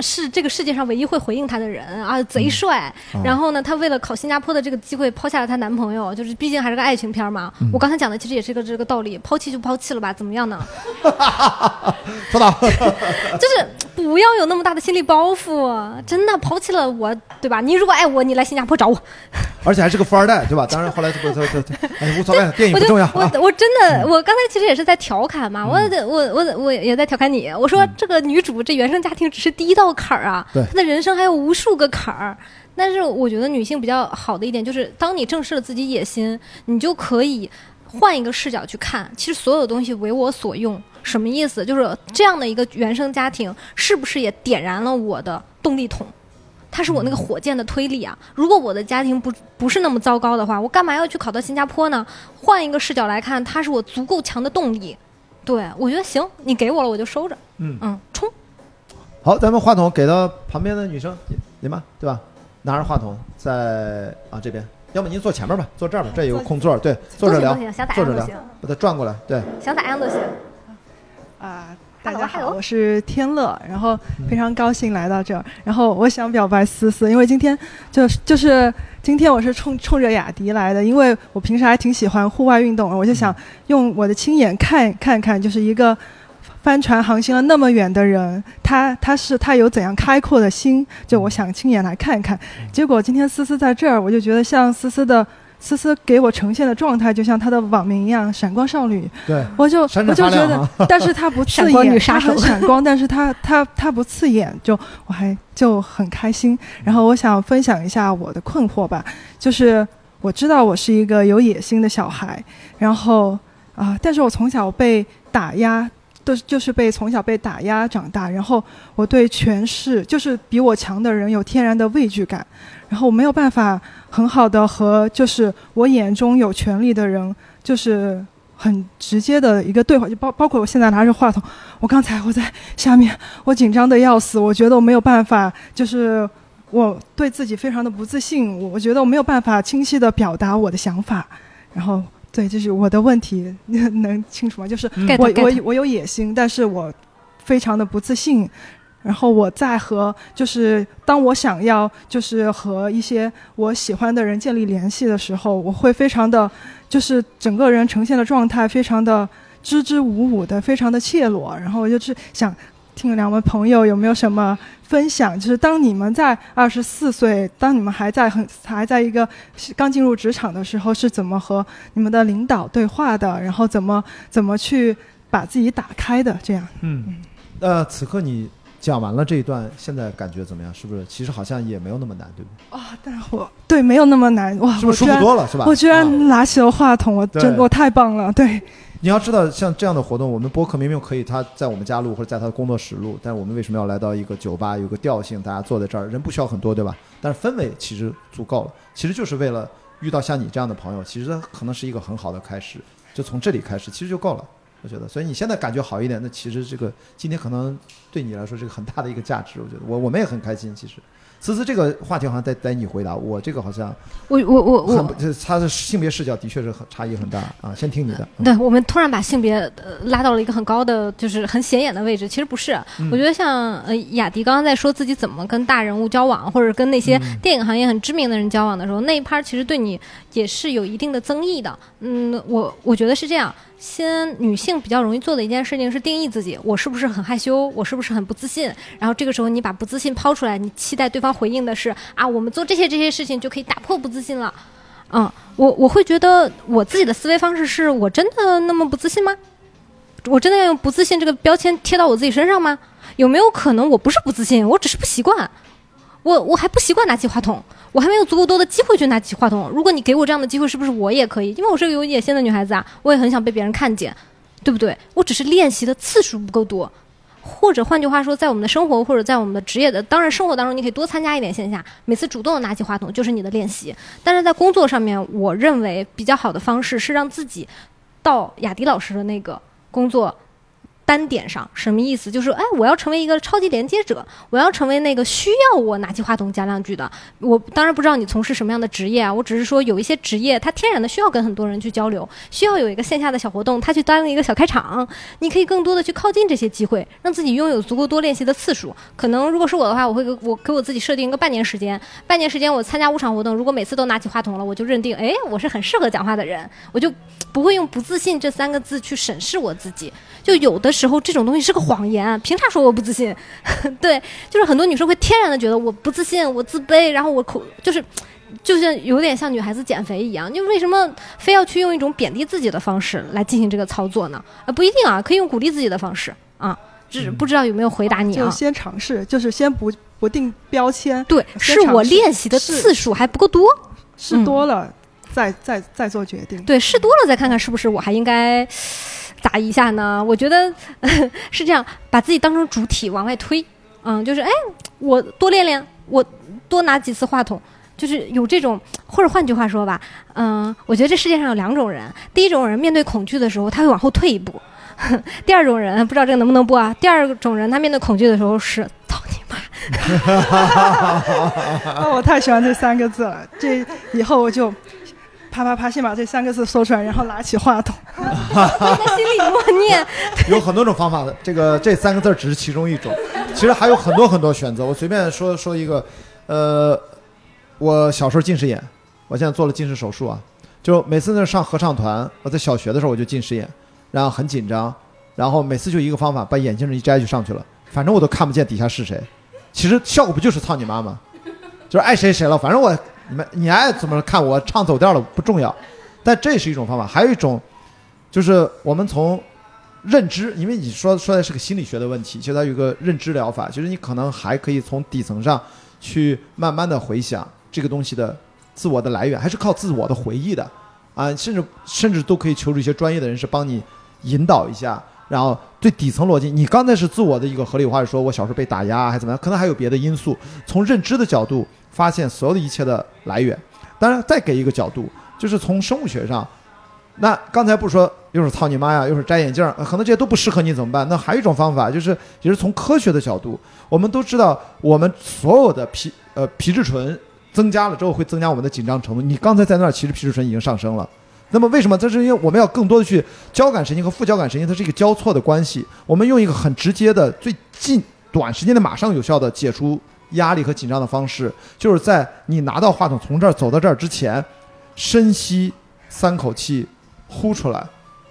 B: 是这个世界上唯一会回应她的人啊，贼帅。然后呢，她为了考新加坡的这个机会，抛下了她男朋友，就是毕竟还是个爱情片嘛。我刚才讲的其实也是个这个道理，抛弃就抛弃了吧，怎么样呢？
A: 说到，
B: 就是不要有那么大的心理包袱，真的抛弃了我，对吧？你如果爱我，你来新加坡找我。
A: 而且还是个富二代，对吧？当然后来这个这这哎无所谓，电影不重要。
B: 我我真的，我刚才其实也是在调侃嘛，我我我我也在调侃你。我说这个女主这原生家庭只是第一道坎儿啊，她的人生还有无数个坎儿。但是我觉得女性比较好的一点就是，当你正视了自己野心，你就可以换一个视角去看，其实所有东西为我所用。什么意思？就是这样的一个原生家庭，是不是也点燃了我的动力筒？它是我那个火箭的推力啊！如果我的家庭不不是那么糟糕的话，我干嘛要去考到新加坡呢？换一个视角来看，它是我足够强的动力。对我觉得行，你给我了我就收着。嗯嗯，冲！
A: 好，咱们话筒给到旁边的女生，您吧，对吧？拿着话筒在啊这边，要么您坐前面吧，坐这儿吧，这有个空座，对，坐着聊，坐着聊，把它转过来，对，
B: 想咋样都行。
D: 啊，大家好，我是天乐，然后非常高兴来到这儿。然后我想表白思思，因为今天就是就是今天我是冲冲着雅迪来的，因为我平时还挺喜欢户外运动，我就想用我的亲眼看看看，就是一个帆船航行了那么远的人，他他是他有怎样开阔的心，就我想亲眼来看一看。结果今天思思在这儿，我就觉得像思思的。思思给我呈现的状态，就像她的网名一样，闪光少女。
A: 对，
D: 我就我就觉得 但是她不刺眼，它
B: 女杀手
D: 很闪光，但是她她她不刺眼，就我还就很开心。然后我想分享一下我的困惑吧，就是我知道我是一个有野心的小孩，然后啊、但是我从小被打压。都就是被从小被打压长大，然后我对权势就是比我强的人有天然的畏惧感，然后我没有办法很好的和就是我眼中有权力的人就是很直接的一个对话，就包包括我现在拿着话筒，我刚才我在下面，我紧张的要死，我觉得我没有办法，就是我对自己非常的不自信，我我觉得我没有办法清晰的表达我的想法，然后对，就是我的问题，能清楚吗？就是我我我有野心，但是我非常的不自信。然后我在和就是当我想要就是和一些我喜欢的人建立联系的时候，我会非常的，就是整个人呈现的状态非常的支支吾吾的，非常的怯裸。然后我就是想听两位朋友有没有什么分享，就是当你们在二十四岁，当你们还在很还在一个刚进入职场的时候，是怎么和你们的领导对话的？然后怎么怎么去把自己打开的？这样。
A: 嗯，呃，此刻你讲完了这一段，现在感觉怎么样？是不是？其实好像也没有那么难，对不对
D: 啊、但我对没有那么难哇！
A: 是不是舒服多了？是吧？
D: 我居
A: 啊
D: 然拿起了话筒，我真我太棒了！对，
A: 你要知道，像这样的活动，我们播客明明可以他在我们家录或者在他的工作室录，但是我们为什么要来到一个酒吧，有个调性，大家坐在这儿，人不需要很多，对吧？但是氛围其实足够了，其实就是为了遇到像你这样的朋友，其实可能是一个很好的开始，就从这里开始，其实就够了。我觉得，所以你现在感觉好一点，那其实这个今天可能对你来说是个很大的一个价值。我觉得，我我们也很开心。其实，思思这个话题好像得得你回答，我这个好像
B: 我我我我，
A: 他的性别视角的确是很差异很大啊。先听你的，嗯
B: 对我们突然把性别呃拉到了一个很高的，就是很显眼的位置。其实不是，
A: 嗯
B: 我觉得像呃雅迪刚刚在说自己怎么跟大人物交往，或者跟那些
A: 嗯
B: 电影行业很知名的人交往的时候，那一趴其实对你也是有一定的增益的。嗯，我我觉得是这样。先，女性比较容易做的一件事情是定义自己，我是不是很害羞，我是不是很不自信。然后这个时候你把不自信抛出来，你期待对方回应的是啊，我们做这些这些事情就可以打破不自信了。嗯，我我会觉得我自己的思维方式是我真的那么不自信吗？我真的要用不自信这个标签贴到我自己身上吗？有没有可能我不是不自信，我只是不习惯？我我还不习惯拿起话筒，我还没有足够多的机会去拿起话筒。如果你给我这样的机会，是不是我也可以？因为我是个有野心的女孩子啊，我也很想被别人看见，对不对？我只是练习的次数不够多，或者换句话说，在我们的生活或者在我们的职业的，当然生活当中你可以多参加一点线下，每次主动的拿起话筒就是你的练习。但是在工作上面，我认为比较好的方式是让自己到雅迪老师的那个工作单点上，什么意思？就是哎，我要成为一个超级连接者，我要成为那个需要我拿起话筒讲两句的。我当然不知道你从事什么样的职业啊，我只是说有一些职业它天然的需要跟很多人去交流，需要有一个线下的小活动，他去当一个小开场，你可以更多的去靠近这些机会，让自己拥有足够多练习的次数。可能如果是我的话，我会给我给我自己设定一个半年时间，半年时间我参加五场活动，如果每次都拿起话筒了，我就认定哎，我是很适合讲话的人，我就不会用不自信这三个字去审视我自己。就有的时候这种东西是个谎言，凭啥说我不自信？对，就是很多女生会天然的觉得我不自信，我自卑，然后我口就是。就像有点像女孩子减肥一样，你为什么非要去用一种贬低自己的方式来进行这个操作呢？呃，不一定啊，可以用鼓励自己的方式啊。只不知道有没有回答你啊？
D: 就先尝试，就是先不不定标签，
B: 对，是我练习的次数还不够多。
D: 试多了再再再做决定。
B: 对，试多了再看看是不是我还应该咋一下呢？我觉得 是这样，把自己当成主体往外推。嗯，就是哎，我多练练，我多拿几次话筒。就是有这种，或者换句话说吧，嗯、我觉得这世界上有两种人。第一种人面对恐惧的时候，他会往后退一步；第二种人，不知道这个能不能播啊？第二种人，他面对恐惧的时候是操你妈！
D: 哦，我太喜欢这三个字了，这以后我就
E: 啪啪啪，先把这三个字说出来，然后拿起话筒。
B: 在心里默念，
A: 有很多种方法的，这个这三个字只是其中一种，其实还有很多很多选择。我随便说说一个，呃，我小时候近视眼，我现在做了近视手术啊，就每次那上合唱团，我在小学的时候我就近视眼，然后很紧张，然后每次就一个方法，把眼镜一摘就上去了，反正我都看不见底下是谁。其实效果不就是操你妈吗？就是爱谁谁了，反正我你们你爱怎么看我唱走调了不重要，但这是一种方法，还有一种就是我们从认知，因为你说说的是个心理学的问题，其实它有个认知疗法，就是你可能还可以从底层上去慢慢的回想这个东西的自我的来源，还是靠自我的回忆的。啊，甚至甚至都可以求助一些专业的人士帮你引导一下，然后最底层逻辑，你刚才是自我的一个合理化，说我小时候被打压还怎么样，可能还有别的因素，从认知的角度发现所有的一切的来源，当然再给一个角度，就是从生物学上。那刚才不是说又是操你妈呀，又是摘眼镜儿，可能这些都不适合你怎么办？那还有一种方法，就是也是从科学的角度，我们都知道，我们所有的皮呃皮质醇增加了之后会增加我们的紧张程度。你刚才在那儿，其实皮质醇已经上升了。那么为什么？这是因为我们要更多的去交感神经和副交感神经，它是一个交错的关系。我们用一个很直接的、最近短时间内马上有效的解除压力和紧张的方式，就是在你拿到话筒从这儿走到这儿之前，深吸三口气，呼出来，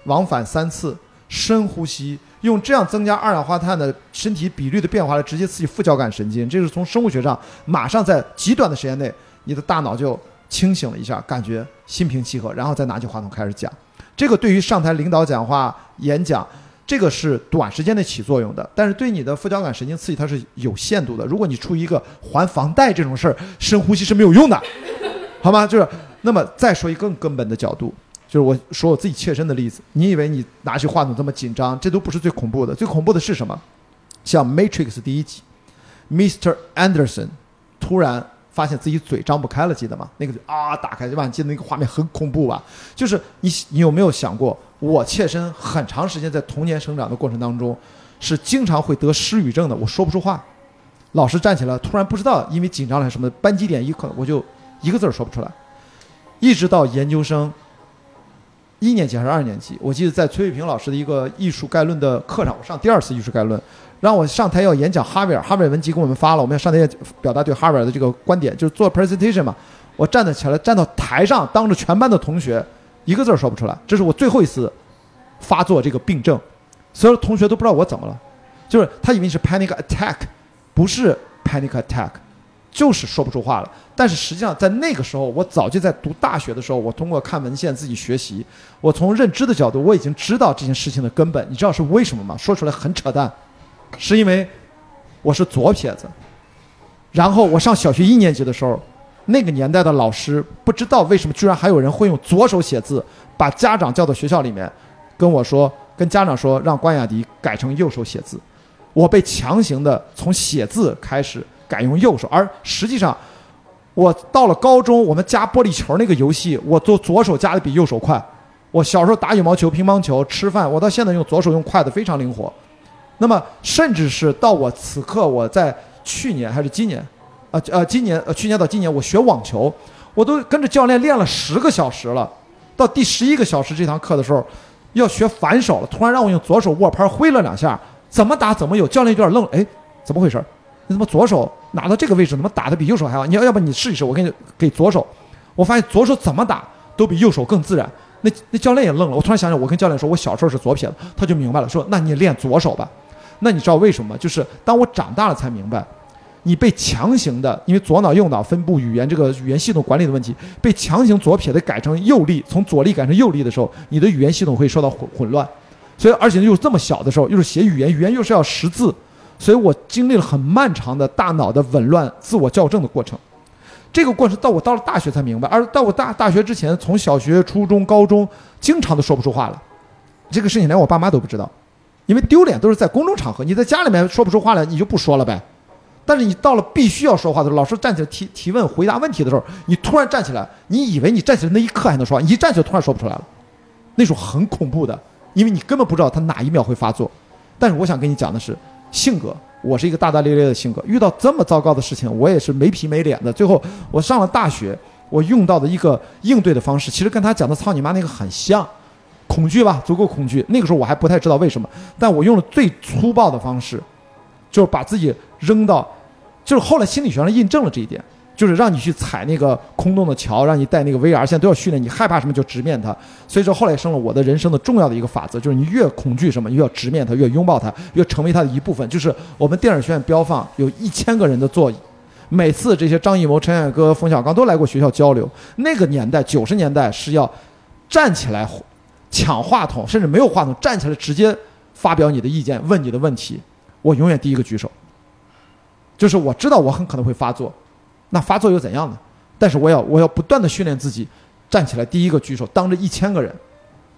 A: 往返三次，深呼吸，用这样增加二氧化碳的身体比率的变化来直接刺激副交感神经。这是从生物学上，马上在极短的时间内，你的大脑就清醒了一下，感觉心平气和，然后再拿起话筒开始讲。这个对于上台领导讲话、演讲，这个是短时间内起作用的，但是对你的副交感神经刺激它是有限度的。如果你出于一个还房贷这种事儿，深呼吸是没有用的，好吗？就是那么再说一个更根本的角度，就是我说我自己切身的例子。你以为你拿起话筒这么紧张，这都不是最恐怖的，最恐怖的是什么？像《Matrix》第一集，Mr. Anderson 突然发现自己嘴张不开了，记得吗？那个嘴啊打开，对吧？你记得那个画面很恐怖吧？就是你你有没有想过，我切身很长时间在童年生长的过程当中，是经常会得失语症的，我说不出话。老师站起来，突然不知道因为紧张了还是什么，班级点一可我就一个字儿说不出来，一直到研究生一年级还是二年级，我记得在崔卫平老师的一个艺术概论的课上，我上第二次艺术概论，让我上台要演讲哈维尔，哈维尔文集给我们发了，我们要上台要表达对哈维尔的这个观点，就是做 presentation 嘛。我站得起来，站到台上，当着全班的同学，一个字儿说不出来，这是我最后一次发作这个病症，所有同学都不知道我怎么了，就是他以为是 panic attack，不是 panic attack，就是说不出话了。但是实际上在那个时候，我早就在读大学的时候，我通过看文献自己学习，我从认知的角度，我已经知道这件事情的根本。你知道是为什么吗？说出来很扯淡，是因为我是左撇子。然后我上小学一年级的时候，那个年代的老师不知道为什么居然还有人会用左手写字，把家长叫到学校里面，跟我说，跟家长说让关雅迪改成右手写字。我被强行的从写字开始改用右手，而实际上，我到了高中，我们加玻璃球那个游戏，我做左手加的比右手快。我小时候打羽毛球、乒乓球、吃饭，我到现在用左手用筷子非常灵活。那么，甚至是到我此刻，我在去年还是今年，啊呃，今年呃去年到今年，我学网球，我都跟着教练练了十个小时了。到第十一个小时这堂课的时候，要学反手了，突然让我用左手握拍挥了两下，怎么打怎么有，教练有点愣，哎，怎么回事？你怎么左手拿到这个位置，怎么打的比右手还好？你要要不你试一试，我给你给左手，我发现左手怎么打都比右手更自然。那那教练也愣了，我突然想想，我跟教练说，我小时候是左撇子，他就明白了，说那你练左手吧。那你知道为什么？就是当我长大了才明白，你被强行的，因为左脑右脑分布语言这个语言系统管理的问题，被强行左撇子改成右力，从左力改成右力的时候，你的语言系统会受到混混乱。所以而且又这么小的时候，又是写语言，语言又是要识字，所以我经历了很漫长的大脑的紊乱、自我校正的过程。这个过程到我到了大学才明白，而到我大大学之前，从小学、初中、高中，经常都说不出话来。这个事情连我爸妈都不知道，因为丢脸都是在公众场合，你在家里面说不出话来，你就不说了呗。但是你到了必须要说话的时候，老师站起来提提问、回答问题的时候，你突然站起来，你以为你站起来那一刻还能说话，一站起来突然说不出来了，那种很恐怖的，因为你根本不知道他哪一秒会发作。但是我想跟你讲的是，性格，我是一个大大咧咧的性格，遇到这么糟糕的事情，我也是没皮没脸的。最后我上了大学，我用到的一个应对的方式，其实跟他讲的“操你妈”那个很像，恐惧吧，足够恐惧。那个时候我还不太知道为什么，但我用了最粗暴的方式，就是把自己扔到，就是后来心理学上印证了这一点，就是让你去踩那个空洞的桥，让你带那个 VR，现在都要训练你害怕什么就直面它。所以说后来生了我的人生的重要的一个法则，就是你越恐惧什么，越要直面它，越拥抱它，越成为它的一部分。就是我们电影学院标放有一千个人的座椅。每次这些张艺谋、陈凯歌、冯小刚都来过学校交流。那个年代，九十年代是要站起来抢话筒，甚至没有话筒，站起来直接发表你的意见，问你的问题。我永远第一个举手，就是我知道我很可能会发作，那发作又怎样呢？但是我要我要不断的训练自己，站起来第一个举手，当着一千个人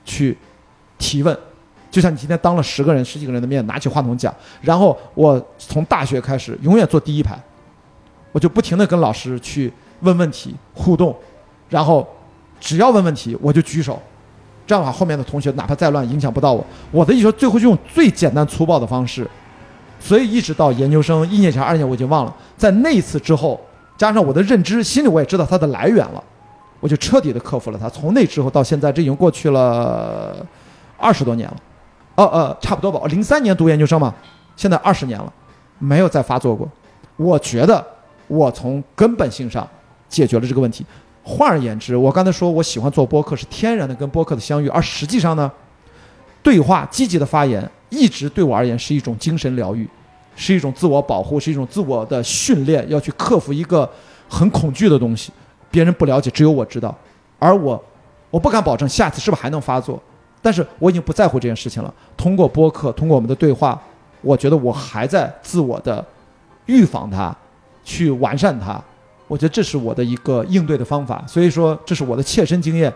A: 去提问，就像你今天当了十个人、十几个人的面拿起话筒讲。然后我从大学开始，永远坐第一排。我就不停的跟老师去问问题互动，然后只要问问题我就举手，这样的话后面的同学哪怕再乱影响不到我。我的意思说最后就用最简单粗暴的方式，所以一直到研究生一年前、二年我已经忘了。在那一次之后，加上我的认知，心里我也知道它的来源了，我就彻底的克服了它。从那之后到现在，这已经过去了二十多年了，哦呃，差不多吧。零三年读研究生嘛，现在二十年了，没有再发作过。我觉得。我从根本性上解决了这个问题。换而言之，我刚才说我喜欢做播客是天然的跟播客的相遇，而实际上呢，对话、积极的发言一直对我而言是一种精神疗愈，是一种自我保护，是一种自我的训练，要去克服一个很恐惧的东西，别人不了解，只有我知道。而我，我不敢保证下次是不是还能发作，但是我已经不在乎这件事情了。通过播客，通过我们的对话，我觉得我还在自我的预防它。去完善它，我觉得这是我的一个应对的方法。所以说，这是我的切身经验。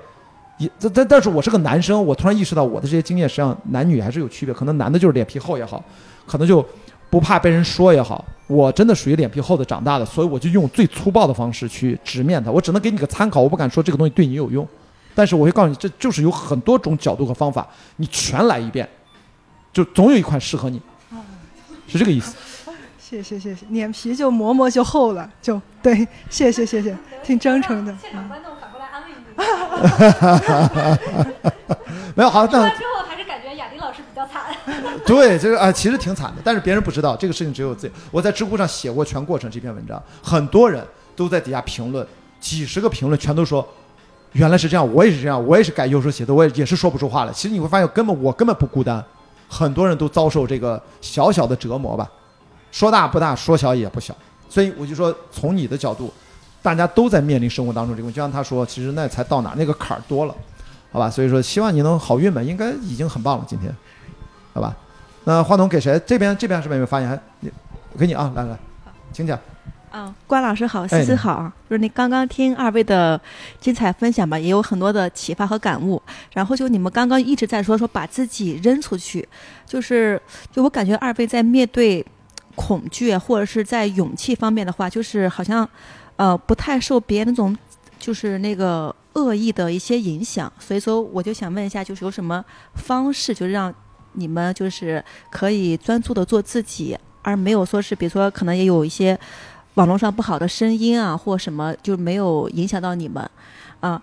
A: 也但但但是我是个男生，我突然意识到我的这些经验实际上男女还是有区别。可能男的就是脸皮厚也好，可能就不怕被人说也好。我真的属于脸皮厚的长大的，所以我就用最粗暴的方式去直面它。我只能给你个参考，我不敢说这个东西对你有用，但是我会告诉你，这就是有很多种角度和方法，你全来一遍，就总有一款适合你，是这个意思。
E: 谢谢谢谢，脸皮就磨磨就厚了，就对，谢谢谢谢，挺真诚的。
A: 没有好，
B: 但之后还是感觉雅迪老师比较惨。
A: 对，这个啊，其实挺惨的，但是别人不知道这个事情，只有自己。我在知乎上写过全过程这篇文章，很多人都在底下评论，几十个评论全都说，原来是这样，我也是这样，我也是改右手写的，我也也是说不出话来。其实你会发现，根本我根本不孤单，很多人都遭受这个小小的折磨吧。说大不大，说小也不小，所以我就说，从你的角度，大家都在面临生活当中这个，就像他说，其实那才到哪，那个坎儿多了，好吧？所以说，希望你能好运吧，应该已经很棒了，今天，好吧？那话筒给谁？这边这边是不是有没有发言？给你啊，来来，请讲。
F: 嗯，关老师好，思思好，就是你刚刚听二位的精彩分享吧，也有很多的启发和感悟。然后就你们刚刚一直在说说把自己扔出去，就是就我感觉二位在面对。恐惧或者是在勇气方面的话，就是好像，呃，不太受别人那种就是那个恶意的一些影响。所以说，我就想问一下，就是有什么方式，就是让你们就是可以专注的做自己，而没有说是，比如说可能也有一些网络上不好的声音啊，或什么，就没有影响到你们啊。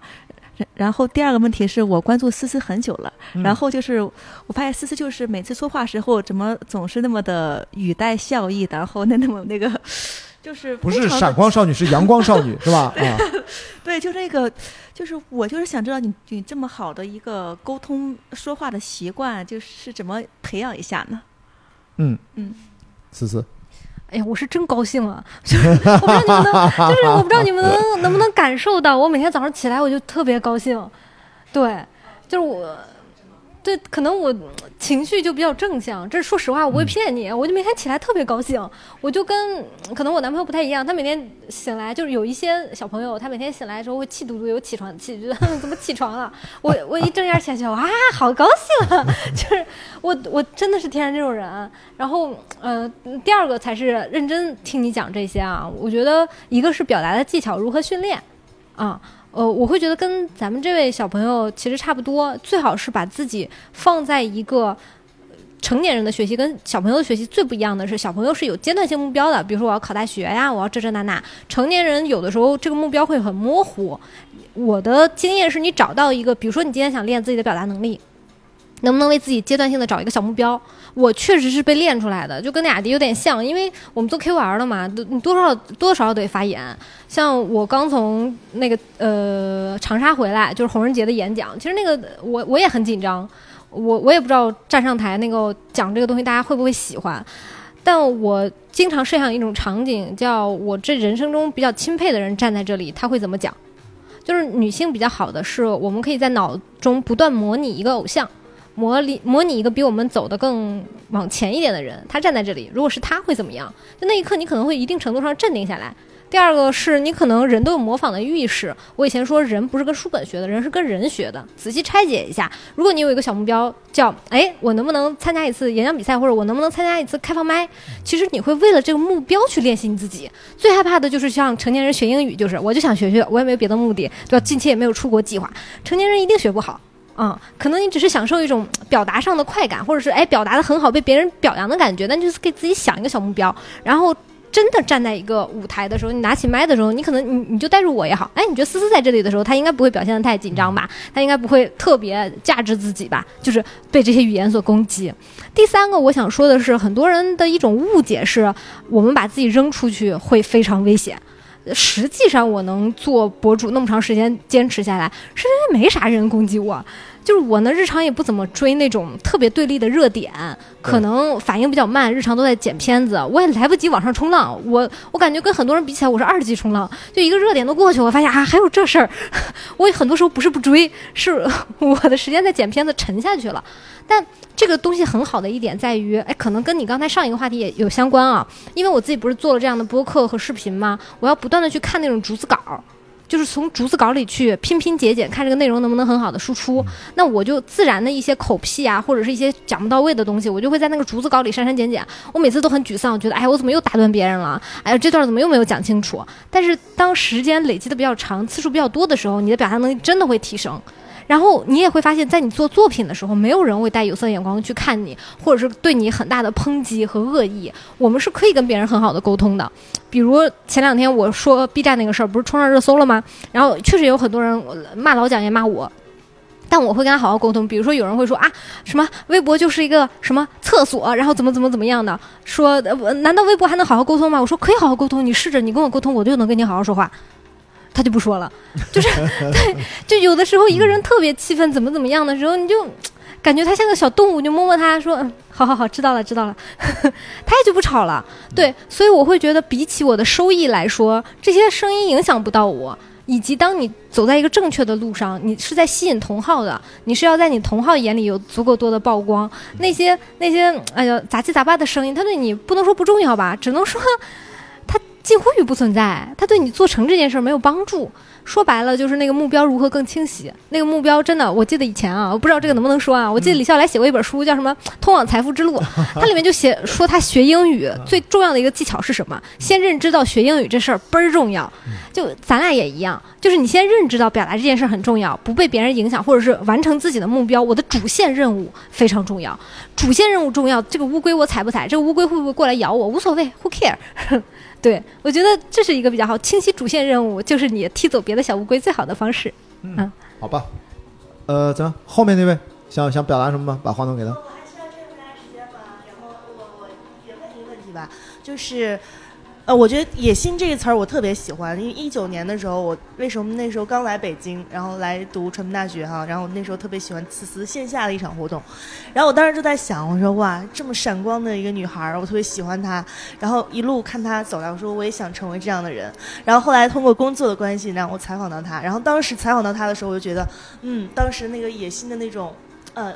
F: 然后第二个问题是我关注思思很久了，然后就是我发现思思就是每次说话时候怎么总是那么的语带笑意，然后那那么那个就是
A: 不是闪光少女是 阳光少女 是吧？啊，
F: 对，就那个就是我就是想知道你你这么好的一个沟通说话的习惯，就是怎么培养一下呢？
A: 嗯
F: 嗯，
A: 思思。
B: 哎呀，我是真高兴啊！就是我不知道你们能，就是我不知道你们能能不能感受到，我每天早上起来我就特别高兴，对，就是我。对，可能我情绪就比较正向，这是说实话，我不会骗你。我就每天起来特别高兴，我就跟可能我男朋友不太一样，他每天醒来就是有一些小朋友，他每天醒来的时候会气嘟嘟有起床气，觉得怎么起床了？我我一睁眼起来就啊，好高兴啊！就是我我真的是天然这种人。然后呃，第二个才是认真听你讲这些啊，我觉得一个是表达的技巧如何训练啊。呃，我会觉得跟咱们这位小朋友其实差不多，最好是把自己放在一个成年人的学习跟小朋友的学习最不一样的是，小朋友是有阶段性目标的，比如说我要考大学呀，我要这这那那。成年人有的时候这个目标会很模糊。我的经验是你找到一个，比如说你今天想练自己的表达能力，能不能为自己阶段性的找一个小目标？我确实是被练出来的，就跟那雅迪有点像，因为我们做 Q R 的嘛，你多少多少得发言。像我刚从那个呃长沙回来，就是红人节的演讲，其实那个我我也很紧张，我我也不知道站上台那个讲这个东西大家会不会喜欢，但我经常设想一种场景，叫我这人生中比较钦佩的人站在这里，他会怎么讲？就是女性比较好的是，我们可以在脑中不断模拟一个偶像，模拟模拟一个比我们走得更往前一点的人，他站在这里，如果是他会怎么样？就那一刻，你可能会一定程度上镇定下来。第二个是你可能人都有模仿的意识。我以前说人不是跟书本学的，人是跟人学的。仔细拆解一下，如果你有一个小目标，叫哎，我能不能参加一次演讲比赛，或者我能不能参加一次开放麦？其实你会为了这个目标去练习你自己。最害怕的就是像成年人学英语，就是我就想学学，我也没有别的目的，对吧？近期也没有出国计划。成年人一定学不好，嗯，可能你只是享受一种表达上的快感，或者是哎表达的很好被别人表扬的感觉，那就是给自己想一个小目标，然后。真的站在一个舞台的时候，你拿起麦的时候，你可能你你就带入我也好，哎，你觉得思思在这里的时候，她应该不会表现的太紧张吧？她应该不会特别价值自己吧？就是被这些语言所攻击。第三个我想说的是，很多人的一种误解是，我们把自己扔出去会非常危险。实际上，我能做博主那么长时间坚持下来，是因为没啥人攻击我。就是我呢，日常也不怎么追那种特别对立的热点，可能反应比较慢，日常都在剪片子，我也来不及往上冲浪。我我感觉跟很多人比起来，我是二级冲浪，就一个热点都过去，我发现啊还有这事儿。我很多时候不是不追，是我的时间在剪片子沉下去了。但这个东西很好的一点在于，哎，可能跟你刚才上一个话题也有相关啊，因为我自己不是做了这样的播客和视频吗？我要不断的去看那种逐字稿。就是从逐字稿里去拼拼节俭，看这个内容能不能很好的输出。那我就自然的一些口癖啊，或者是一些讲不到位的东西，我就会在那个逐字稿里删删减减。我每次都很沮丧，觉得哎，我怎么又打断别人了？哎呀，这段怎么又没有讲清楚？但是当时间累积的比较长，次数比较多的时候，你的表达能力真的会提升。然后你也会发现，在你做作品的时候，没有人会带有色眼光去看你，或者是对你很大的抨击和恶意。我们是可以跟别人很好的沟通的。比如前两天我说 B 站那个事儿，不是冲上热搜了吗？然后确实有很多人骂老蒋也骂我，但我会跟他好好沟通。比如说有人会说啊，什么微博就是一个什么厕所，然后怎么怎么怎么样的，说难道微博还能好好沟通吗？我说可以好好沟通，你试着你跟我沟通，我就能跟你好好说话。他就不说了，就是 对，就有的时候一个人特别气愤，怎么怎么样的时候，你就 感觉他像个小动物，就摸摸他说，嗯，好好好，知道了知道了，他也就不吵了。对，所以我会觉得，比起我的收益来说，这些声音影响不到我。以及当你走在一个正确的路上，你是在吸引同好的，你是要在你同好眼里有足够多的曝光。那些那些哎呀杂七杂八的声音，他对你不能说不重要吧，只能说。近乎于不存在，他对你做成这件事没有帮助。说白了就是那个目标如何更清晰。那个目标真的，我记得以前啊，我不知道这个能不能说啊。我记得李笑来写过一本书，叫什么《通往财富之路》，它里面就写说他学英语最重要的一个技巧是什么？先认知到学英语这事儿倍儿重要。就咱俩也一样，就是你先认知到表达这件事很重要，不被别人影响，或者是完成自己的目标。我的主线任务非常重要，主线任务重要。这个乌龟我踩不踩？这个乌龟会不会过来咬我？无所谓，Who care？对，我觉得这是一个比较好清晰主线任务，就是你踢走别的小乌龟最好的方式。
G: 嗯，好吧。呃，怎么后面那位想想表达什么吗？把话筒给他。
H: 我还需要这么长时间吗？然后我我也问一个问题吧，就是。呃，我觉得“野心”这个词儿我特别喜欢，因为一九年的时候，我为什么那时候刚来北京，然后来读传媒大学哈，然后那时候特别喜欢此次线下的一场活动，然后我当时就在想，我说哇，这么闪光的一个女孩儿，我特别喜欢她，然后一路看她走来，我说我也想成为这样的人，然后后来通过工作的关系，让我采访到她，然后当时采访到她的时候，我就觉得，嗯，当时那个野心的那种，呃。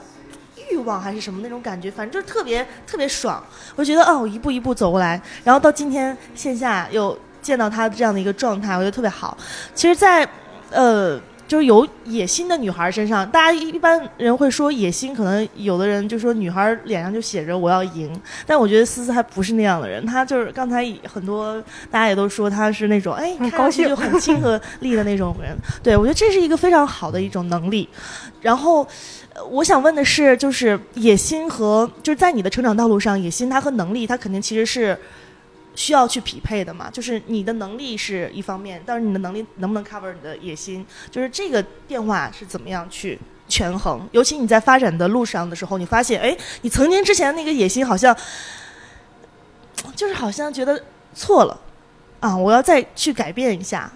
H: 欲望还是什么那种感觉，反正就是特别特别爽。我觉得哦，一步一步走过来，然后到今天线下又见到他这样的一个状态，我觉得特别好。其实，在呃就是有野心的女孩身上，大家一般人会说野心，可能有的人就说女孩脸上就写着我要赢，但我觉得思思还不是那样的人，她就是刚才很多大家也都说她是那种哎，看上去就很亲和力的那种人，对我觉得这是一个非常好的一种能力。然后，呃我想问的是，就是野心和就是在你的成长道路上，野心它和能力，它肯定其实是。需要去匹配的嘛，就是你的能力是一方面，但是你的能力能不能 cover 你的野心，就是这个变化是怎么样去权衡？尤其你在发展的路上的时候，你发现，哎，你曾经之前那个野心好像，就是好像觉得错了，啊，我要再去改变一下。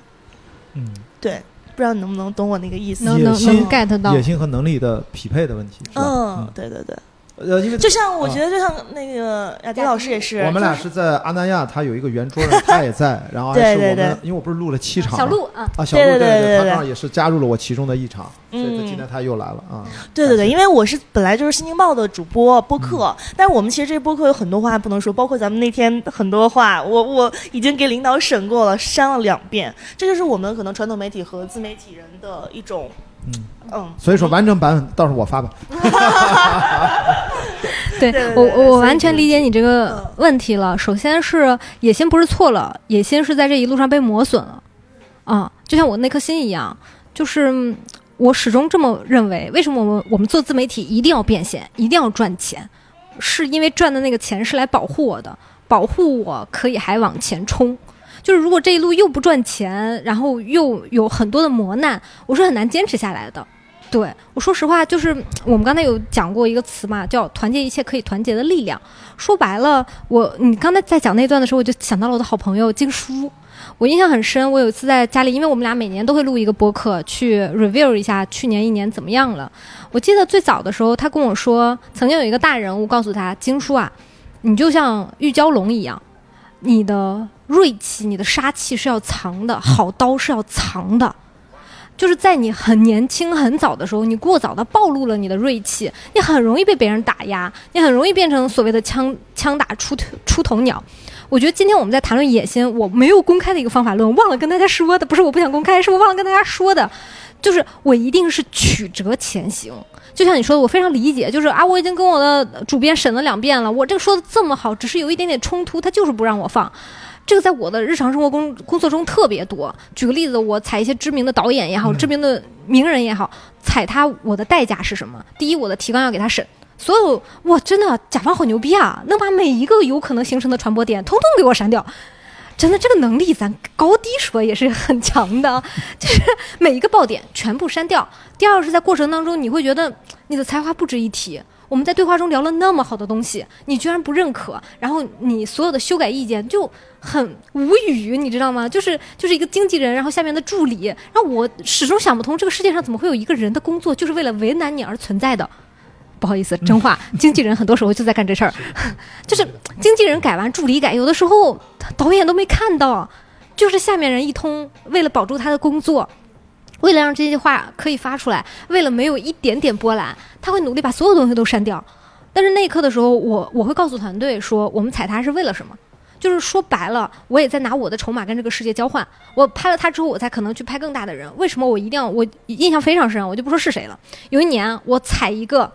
G: 嗯，
H: 对，不知道你能不能懂我那个意思？
B: 能能
G: 野心
B: 能 get 到
G: 野。心和能力的匹配的问题，是吧？
H: 嗯，对对对，
G: 呃，因为
H: 就像我
G: 啊
H: 觉得，就像那个雅迪老师也是，
G: 我们俩
H: 是
G: 在阿那亚，他有一个圆桌上，他也在，然后还是我们，
H: 对对对
G: 因为我不是录了七场吗
B: 小鹿啊，
G: 啊，小鹿
H: 对对对
G: 他正好也是加入了我其中的一场，所以今天他又来了啊。
H: 对对对，因
G: 为
H: 为我是本来就是《新京报》的主播播客，但是我们其实这个播客有很多话不能说，包括咱们那天很多话，我我已经给领导审过了，删了两遍。这就是我们可能传统媒体和自媒体人的一种，
G: 嗯
H: 嗯，
G: 所以说完整版本到时候我发吧。
B: 对我我完全理解你这个
H: 嗯
B: 问题了。首先是野心不是错了，野心是在这一路上被磨损了，啊，就像我那颗心一样，就是嗯我始终这么认为。为什么我们我们做自媒体一定要变现，一定要赚钱？是因为赚的那个钱是来保护我的，保护我可以还往前冲。就是如果这一路又不赚钱，然后又有很多的磨难，我是很难坚持下来的。对我说实话，就是我们刚才有讲过一个词嘛，叫“团结一切可以团结的力量”。说白了，我你刚才在讲那段的时候，我就想到了我的好朋友金叔。我印象很深，我有一次在家里，因为我们俩每年都会录一个播客，去 review 一下去年一年怎么样了。我记得最早的时候，他跟我说，曾经有一个大人物告诉他：“金叔啊，你就像玉娇龙一样，你的锐气、你的杀气是要藏的，好刀是要藏的。”就是在你很年轻、很早的时候，你过早的暴露了你的锐气，你很容易被别人打压，你很容易变成所谓的枪枪打出头出头鸟。我觉得今天我们在谈论野心，我没有公开的一个方法论，忘了跟大家说的，不是我不想公开，是我忘了跟大家说的，就是我一定是曲折前行。就像你说的，我非常理解，就是啊，我已经跟我的主编审了两遍了，我这个说的这么好，只是有一点点冲突，他就是不让我放。这个在我的日常生活工工作中特别多。举个例子，我踩一些知名的导演也好，知名的名人也好，踩他我的代价是什么？第一，我的提纲要给他审，所有哇，真的甲方好牛逼啊，能把每一个有可能形成的传播点通通给我删掉。真的，这个能力咱高低说也是很强的，就是每一个爆点全部删掉。第二是在过程当中，你会觉得你的才华不值一提。我们在对话中聊了那么好的东西，你居然不认可，然后你所有的修改意见就很无语，你知道吗？就是就是一个经纪人，然后下面的助理，然后我始终想不通，这个世界上怎么会有一个人的工作就是为了为难你而存在的？不好意思，真话，经纪人很多时候就在干这事儿，就是经纪人改完，助理改，有的时候导演都没看到，就是下面人一通，为了保住他的工作。为了让这些话可以发出来，为了没有一点点波澜，他会努力把所有东西都删掉。但是那一刻的时候，我我会告诉团队说，我们踩他是为了什么？就是说白了，我也在拿我的筹码跟这个世界交换。我拍了他之后，我才可能去拍更大的人。为什么我一定要？我印象非常深，我就不说是谁了。有一年我踩一个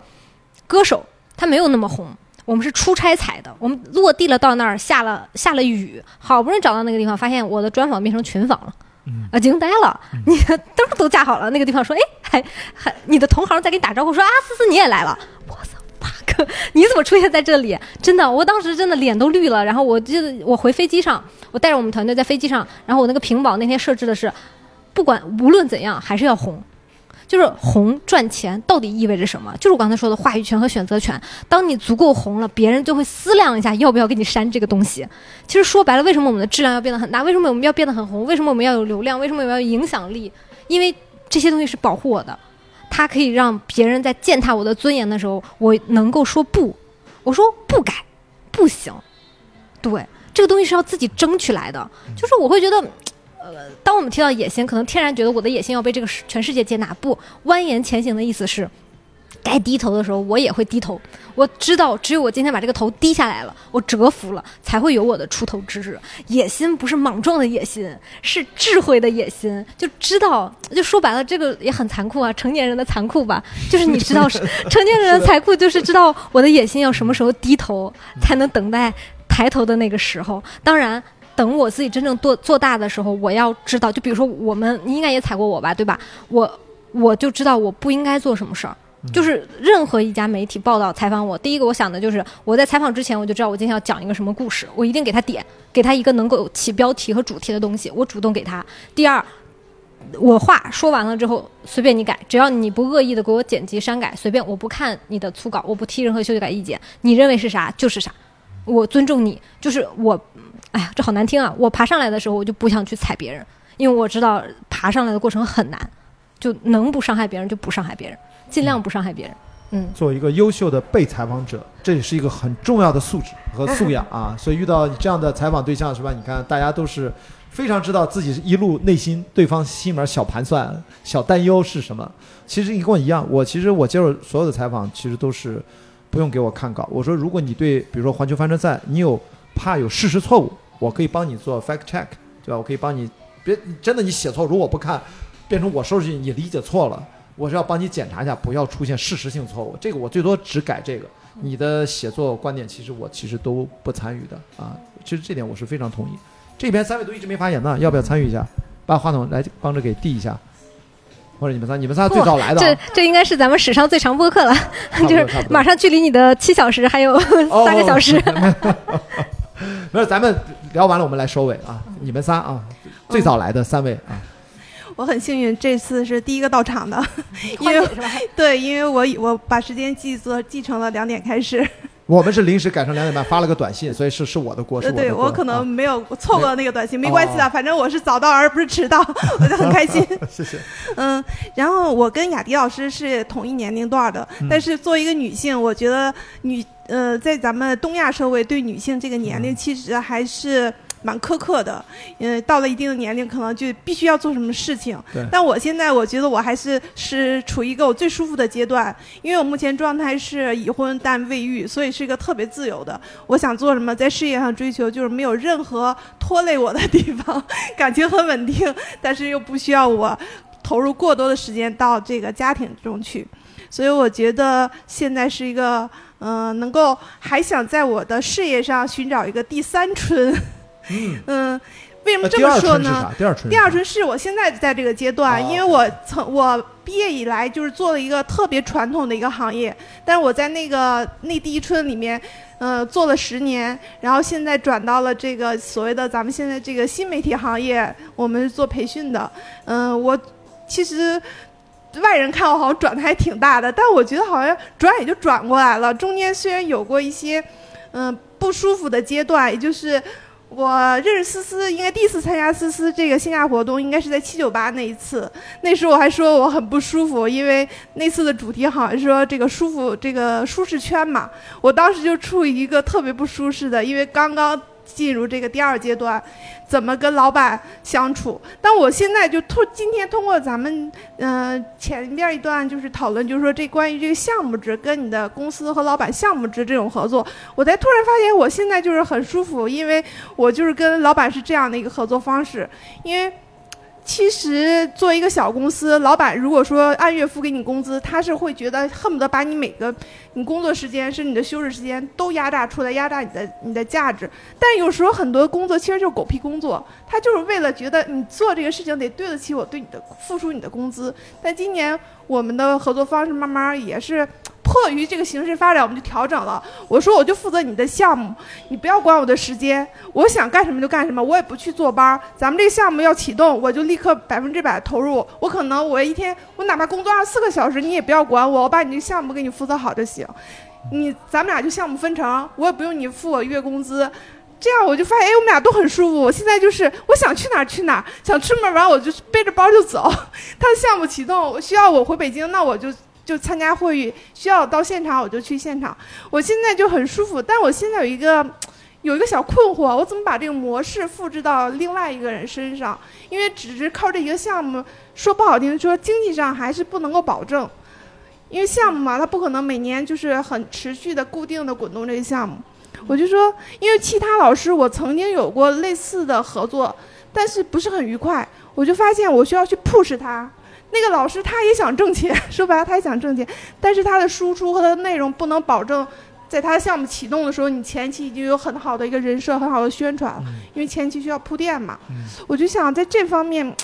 B: 歌手，他没有那么红。我们是出差踩的，我们落地了到那儿，下了下了雨，好不容易找到那个地方，发现我的专访变成群访了。啊，惊呆了！你的 灯都架好了，那个地方说，哎，还还你的同行在给你打招呼，说啊，思思你也来了，我操，fuck，你怎么出现在这里？真的，我当时真的脸都绿了。然后我记得我回飞机上，我带着我们团队在飞机上，然后我那个屏保那天设置的是，不管无论怎样还是要红。就是红赚钱到底意味着什么？就是我刚才说的话语权和选择权。当你足够红了，别人就会思量一下要不要给你删这个东西。其实说白了，为什么我们的质量要变得很大？为什么我们要变得很红？为什么我们要有流量？为什么我们要有影响力？因为这些东西是保护我的，它可以让别人在践踏我的尊严的时候，我能够说不。我说不改，不行。对，这个东西是要自己争取来的。就是我会觉得。呃，当我们提到野心，可能天然觉得我的野心要被这个世全世界接纳。不，蜿蜒前行的意思是，该低头的时候我也会低头，我知道，只有我今天把这个头低下来了，我折服了，才会有我的出头之日。野心不是莽撞的野心，是智慧的野心。就知道，就说白了，这个也很残酷啊，成年人的残酷吧。就是你知道，成年人的残酷就是知道我的野心要什么时候低头，才能等待抬头的那个时候。当然。等我自己真正做做大的时候，我要知道，就比如说我们，你应该也踩过我吧，对吧？我我就知道我不应该做什么事儿。就是任何一家媒体报道采访我，第一个我想的就是我在采访之前我就知道我今天要讲一个什么故事，我一定给他点，给他一个能够起标题和主题的东西，我主动给他。第二，我话说完了之后随便你改，只要你不恶意的给我剪辑删改，随便我不看你的粗稿，我不提任何修改意见，你认为是啥就是啥，我尊重你，就是我。哎呀，这好难听啊！我爬上来的时候，我就不想去踩别人，因为我知道爬上来的过程很难，就能不伤害别人就不伤害别人，尽量不伤害别人。嗯，
A: 作为一个优秀的被采访者，这也是一个很重要的素质和素养啊。所以遇到这样的采访对象是吧？你看大家都是非常知道自己一路内心对方心里面小盘算、小担忧是什么。其实你跟我一样，我其实我接受所有的采访，其实都是不用给我看稿。我说，如果你对比如说环球帆船赛，你有怕有事实错误。我可以帮你做 fact check，对吧？我可以帮你，别真的你写错，如果不看，变成我收拾你，你理解错了，我是要帮你检查一下，不要出现事实性错误。这个我最多只改这个，你的写作观点其实我其实都不参与的啊。其实这点我是非常同意。这边三位都一直没发言呢，要不要参与一下？把话筒来帮着给递一下，或者你们仨，你们仨最早来的，
B: 这这应该是咱们史上最长播客了，就是马上距离你的七小时还有三个小时。
A: 没有，咱们聊完了，我们来收尾啊！你们仨啊，最早来的三位啊，
I: 我很幸运，这次是第一个到场的，因为 对，因为我我把时间记作记成了两点开始。
A: 我们是临时改成两点半，发了个短信，所以是是我的锅，是我的
I: 对我可能没有错过那个短信，没关系的，反正我是早到而不是迟到，我就很开心。
A: 谢谢。
I: 嗯，然后我跟雅迪老师是同一年龄段的，但是作为一个女性，我觉得女呃，在咱们东亚社会，对女性这个年龄其实还是。蛮苛刻的，嗯，到了一定的年龄，可能就必须要做什么事情。但我现在我觉得我还是是处于一个我最舒服的阶段，因为我目前状态是已婚但未育，所以是一个特别自由的。我想做什么，在事业上追求，就是没有任何拖累我的地方，感情很稳定，但是又不需要我投入过多的时间到这个家庭中去。所以我觉得现在是一个，嗯，能够还想在我的事业上寻找一个第三春。嗯，为什么这么说呢？
A: 第二春，
I: 第二春是我现在在这个阶段，因为我曾我毕业以来就是做了一个特别传统的一个行业，但是我在那个那第一春里面，呃，做了十年，然后现在转到了这个所谓的咱们现在这个新媒体行业，我们是做培训的。嗯，我其实外人看我好像转的还挺大的，但我觉得好像转也就转过来了。中间虽然有过一些嗯不舒服的阶段，也就是。我认识思思，应该第一次参加思思这个线下活动，应该是在七九八那一次。那时候我还说我很不舒服，因为那次的主题好像说这个舒服，这个舒适圈嘛。我当时就处于一个特别不舒适的，因为刚刚。进入这个第二阶段，怎么跟老板相处？但我现在就通今天通过咱们嗯前边一段就是讨论，就是说这关于这个项目制跟你的公司和老板项目制这种合作，我才突然发现我现在就是很舒服，因为我就是跟老板是这样的一个合作方式，因为。其实，作为一个小公司，老板如果说按月付给你工资，他是会觉得恨不得把你每个你工作时间是你的休息时间都压榨出来，压榨你的你的价值。但有时候很多工作其实就是狗屁工作，他就是为了觉得你做这个事情得对得起我对你的付出你的工资。但今年我们的合作方式慢慢也是。迫于这个形势发展，我们就调整了。我说我就负责你的项目，你不要管我的时间，我想干什么就干什么，我也不去坐班。咱们这个项目要启动，我就立刻百分之百投入。我可能我一天我哪怕工作二四个小时，你也不要管我，我把你这个项目给你负责好就行。你咱们俩就项目分成，我也不用你付我月工资，这样我就发现，哎，我们俩都很舒服。我现在就是我想去哪儿去哪儿，想出门玩我就背着包就走。他的项目启动需要我回北京，那我就。就参加会议需要到现场，我就去现场。我现在就很舒服，但我现在有一个有一个小困惑，我怎么把这个模式复制到另外一个人身上？因为只是靠这一个项目，说不好听，说经济上还是不能够保证。因为项目嘛，它不可能每年就是很持续的、固定的滚动这个项目。我就说，因为其他老师我曾经有过类似的合作，但是不是很愉快。我就发现我需要去 push 他，那个老师他也想挣钱，说白了他也想挣钱，但是他的输出和他的内容不能保证，在他的项目启动的时候，你前期已经有很好的一个人设、很好的宣传了，因为前期需要铺垫嘛。我就想在这方面，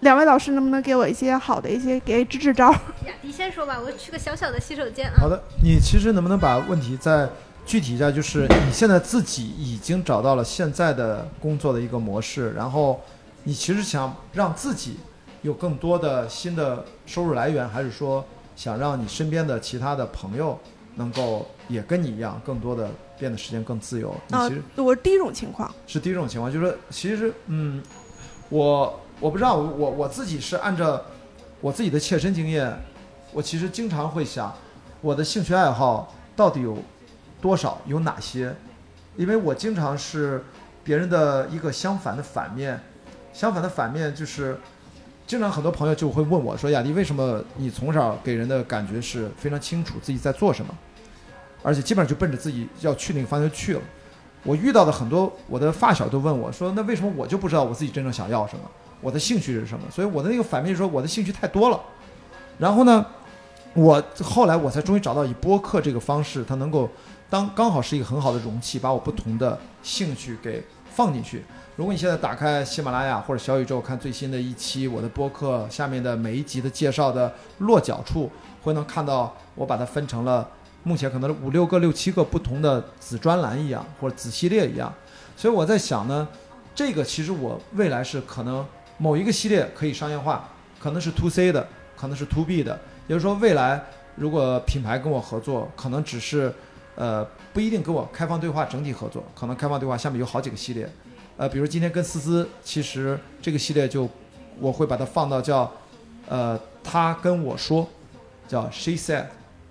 I: 两位老师能不能给我一些好的一些给支支招？
B: 雅迪先说吧，我去个小小的洗手间啊。
A: 好的，你其实能不能把问题再具体一下？就是你现在自己已经找到了现在的工作的一个模式，然后你其实想让自己有更多的新的收入来源，还是说想让你身边的其他的朋友能够也跟你一样，更多的变得时间更自由？你
I: 啊
A: 其实、，
I: 我是第一种情况。
A: 是第一种情况，就是说，其实，嗯，我我不知道，我我自己是按照我自己的切身经验，我其实经常会想，我的兴趣爱好到底有多少，有哪些？因为我经常是别人的一个相反的反面，相反的反面就是，经常很多朋友就会问我说：“雅迪，为什么你从小给人的感觉是非常清楚自己在做什么，而且基本上就奔着自己要去那个方向去了？”我遇到的很多我的发小都问我说：“那为什么我就不知道我自己真正想要什么？我的兴趣是什么？”所以我的那个反面说我的兴趣太多了。然后呢，我后来我才终于找到以播客这个方式，它能够当刚好是一个很好的容器，把我不同的兴趣给放进去。如果你现在打开喜马拉雅或者小宇宙看最新的一期我的播客，下面的每一集的介绍的落脚处，会能看到我把它分成了目前可能五六个、六七个不同的子专栏一样，或者子系列一样。所以我在想呢，这个其实我未来是可能某一个系列可以商业化，可能是 to C 的，可能是 to B 的。也就是说，未来如果品牌跟我合作，可能只是呃不一定跟我开放对话整体合作，可能开放对话下面有好几个系列。呃，比如今天跟思思，其实这个系列就我会把它放到叫呃他跟我说，叫 she said，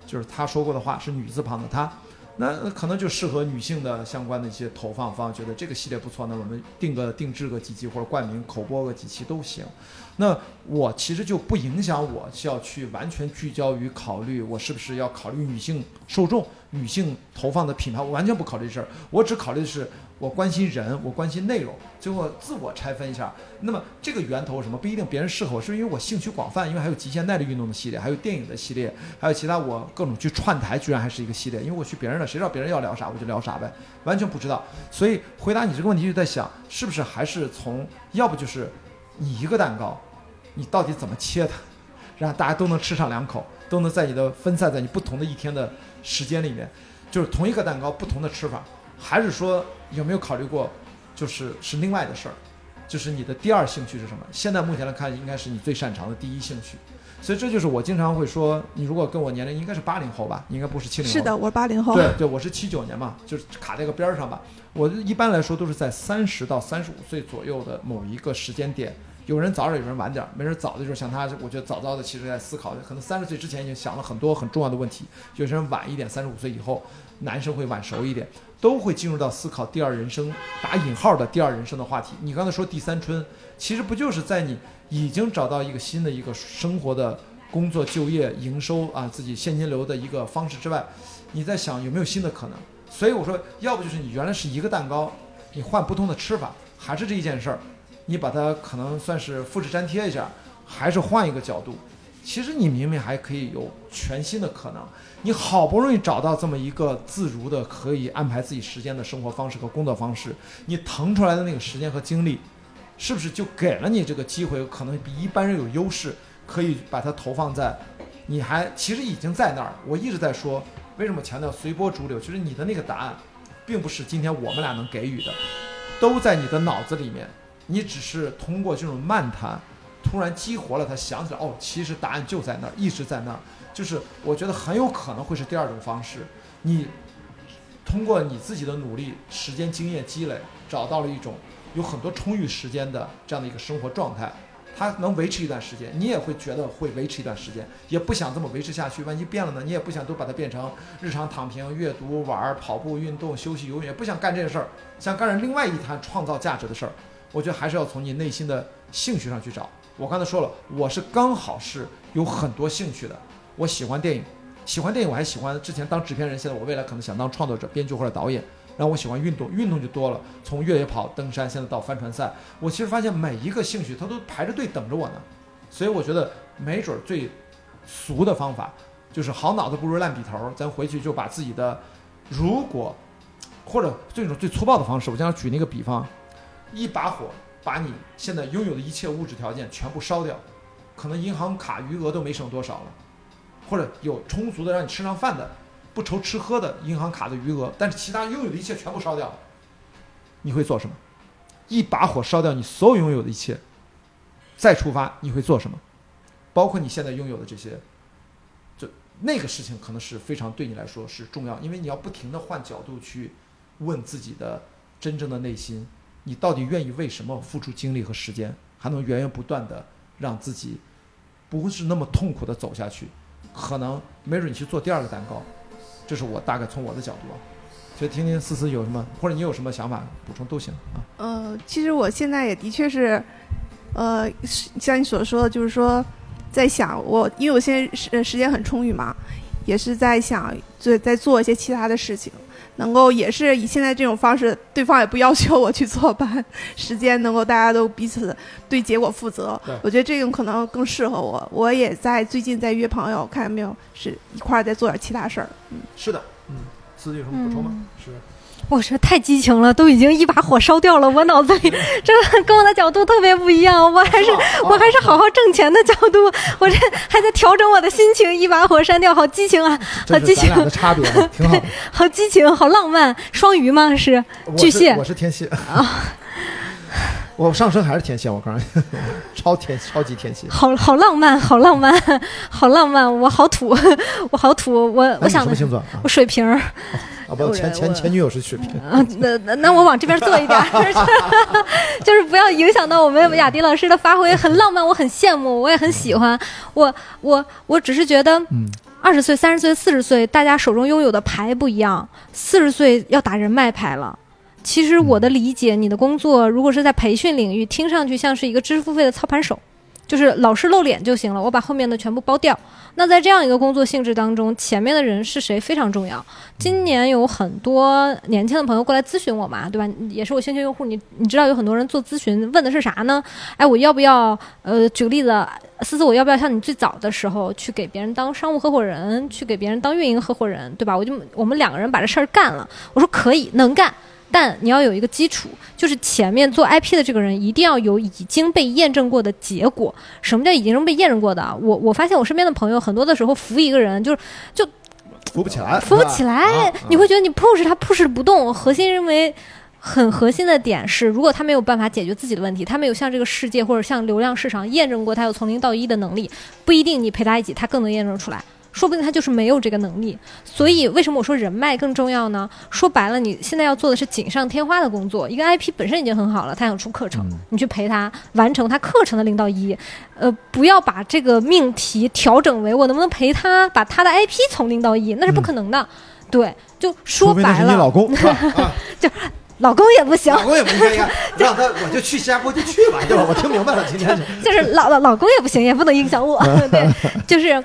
A: 就是他说过的话是女字旁的他。那可能就适合女性的相关的一些投放方，觉得这个系列不错，那我们定个定制个几期或者冠名口播个几期都行。那我其实就不影响我是要去完全聚焦于考虑我是不是要考虑女性受众、女性投放的品牌，我完全不考虑这事儿，我只考虑的是我关心人，我关心内容，最后自我拆分一下。那么这个源头是什么不一定别人适合我，是因为我兴趣广泛，因为还有极限耐力运动的系列，还有电影的系列，还有其他我各种去串台，居然还是一个系列，因为我去别人了，谁知道别人要聊啥我就聊啥呗，完全不知道。所以回答你这个问题就在想，是不是还是从要不就是你一个蛋糕，你到底怎么切它，让大家都能吃上两口，都能在你的分散在你不同的一天的时间里面，就是同一个蛋糕不同的吃法，还是说有没有考虑过，就是是另外的事儿，就是你的第二兴趣是什么？现在目前来看，应该是你最擅长的第一兴趣。所以这就是我经常会说，你如果跟我年龄应该是八零后吧，应该不是七零后。
I: 是的，我是八零后。
A: 对对，我是七九年嘛，就是卡在个边儿上吧。我一般来说都是在三十到三十五岁左右的某一个时间点，有人早点，有人晚点儿。没人早的时候，像他，我觉得早早的其实在思考，可能三十岁之前已经想了很多很重要的问题。有些人晚一点，三十五岁以后，男生会晚熟一点，都会进入到思考第二人生打引号的第二人生的话题。你刚才说第三春，其实不就是在你已经找到一个新的一个生活的工作、就业、营收啊，自己现金流的一个方式之外，你在想有没有新的可能？所以我说，要不就是你原来是一个蛋糕，你换不同的吃法，还是这一件事儿，你把它可能算是复制粘贴一下，还是换一个角度，其实你明明还可以有全新的可能。你好不容易找到这么一个自如的可以安排自己时间的生活方式和工作方式，你腾出来的那个时间和精力，是不是就给了你这个机会？可能比一般人有优势，可以把它投放在，你还其实已经在那儿。我一直在说，为什么强调随波逐流？其实你的那个答案，并不是今天我们俩能给予的，都在你的脑子里面。你只是通过这种漫谈，突然激活了他，想起来哦，其实答案就在那儿，一直在那儿。就是我觉得很有可能会是第二种方式，你通过你自己的努力、时间、经验积累，找到了一种有很多充裕时间的这样的一个生活状态。它能维持一段时间，你也会觉得会维持一段时间，也不想这么维持下去。万一变了呢？你也不想都把它变成日常躺平、阅读、玩儿、跑步、运动、休息、游泳，也不想干这些事儿，想干着另外一摊创造价值的事儿。我觉得还是要从你内心的兴趣上去找。我刚才说了，我是刚好是有很多兴趣的，我喜欢电影，喜欢电影我还喜欢之前当制片人，现在我未来可能想当创作者、编剧或者导演。然后我喜欢运动，运动就多了，从越野跑、登山，现在到帆船赛，我其实发现每一个兴趣它都排着队等着我呢。所以我觉得没准最俗的方法就是好脑子不如烂笔头儿，咱回去就把自己的，如果或者这种最粗暴的方式，我经常举那个比方，一把火把你现在拥有的一切物质条件全部烧掉，可能银行卡余额都没剩多少了，或者有充足的让你吃上饭的，不愁吃喝的银行卡的余额，但是其他拥有的一切全部烧掉了，你会做什么？一把火烧掉你所有拥有的一切，再出发你会做什么？包括你现在拥有的这些，就那个事情可能是非常对你来说是重要，因为你要不停的换角度去问自己的真正的内心，你到底愿意为什么付出精力和时间，还能源源不断的让自己不是那么痛苦的走下去？可能没准你去做第二个蛋糕，这是我大概从我的角度啊，所以听听思思有什么，或者你有什么想法补充都行啊。
I: 呃，其实我现在也的确是，呃，像你所说的，就是说，在想我，因为我现在时时间很充裕嘛，也是在想做在做一些其他的事情，能够也是以现在这种方式，对方也不要求我去坐班，时间能够大家都彼此对结果负责，我觉得这种可能更适合我。我也在最近在约朋友，看有没有是一块儿在做点其他事儿。
A: 嗯是的，嗯，司机有什么补充吗？是。
B: 我说太激情了，都已经一把火烧掉了。我脑子里这跟我的角度特别不一样，我还是我还是好好挣钱的角度，我这还在调整我的心情，一把火删掉，好激情啊，好激情
A: 差别，挺好
B: 激情，好浪漫。双鱼吗？是巨蟹
A: 我是天蝎啊 我上升还是天蝎，我告诉你，超天超级天蝎。
B: 好好浪漫，好浪漫，好浪漫。我好土，我好土。我
A: 哎
B: 我想的
A: 什么星座啊？
B: 我水瓶儿。
A: 啊不，前前前女友是雪萍。
B: 啊，那那那我往这边坐一点儿 就是不要影响到我们雅迪老师的发挥，很浪漫，我很羡慕，我也很喜欢。我我我只是觉得，
A: 嗯，
B: 二十岁、三十岁、四十岁，大家手中拥有的牌不一样。四十岁要打人脉牌了。其实我的理解，你的工作如果是在培训领域，听上去像是一个知识付费的操盘手，就是老师露脸就行了，我把后面的全部包掉。那在这样一个工作性质当中，前面的人是谁非常重要。今年有很多年轻的朋友过来咨询我嘛，对吧？也是我兴趣用户，你你知道有很多人做咨询问的是啥呢？哎，我要不要呃，举个例子，思思，我要不要像你最早的时候去给别人当商务合伙人，去给别人当运营合伙人，对吧？我就我们两个人把这事儿干了。我说可以，能干。但你要有一个基础，就是前面做 IP 的这个人一定要有已经被验证过的结果。什么叫已经被验证过的？我我发现我身边的朋友很多的时候扶一个人，就是就
A: 扶不起来，
B: 扶不起来，
A: 啊
B: 你会觉得你 push 他 push 不动。核心认为很核心的点是，如果他没有办法解决自己的问题，他没有向这个世界或者向流量市场验证过他有从零到一的能力，不一定你陪他一起，他更能验证出来。说不定他就是没有这个能力，所以为什么我说人脉更重要呢？说白了，你现在要做的是锦上添花的工作。一个 IP 本身已经很好了，他想出课程，你去陪他完成他课程的零到一，呃，不要把这个命题调整为我能不能陪他把他的 IP 从零到一，那是不可能的。对，就说白了，
A: 是你老公，是吧？啊，
B: 老公也不行，
A: 老公也不应该干，让他我就去新加坡就去吧，对吧？我听明白了，今天
B: 就是老老老公也不行，也不能影响我。对，就是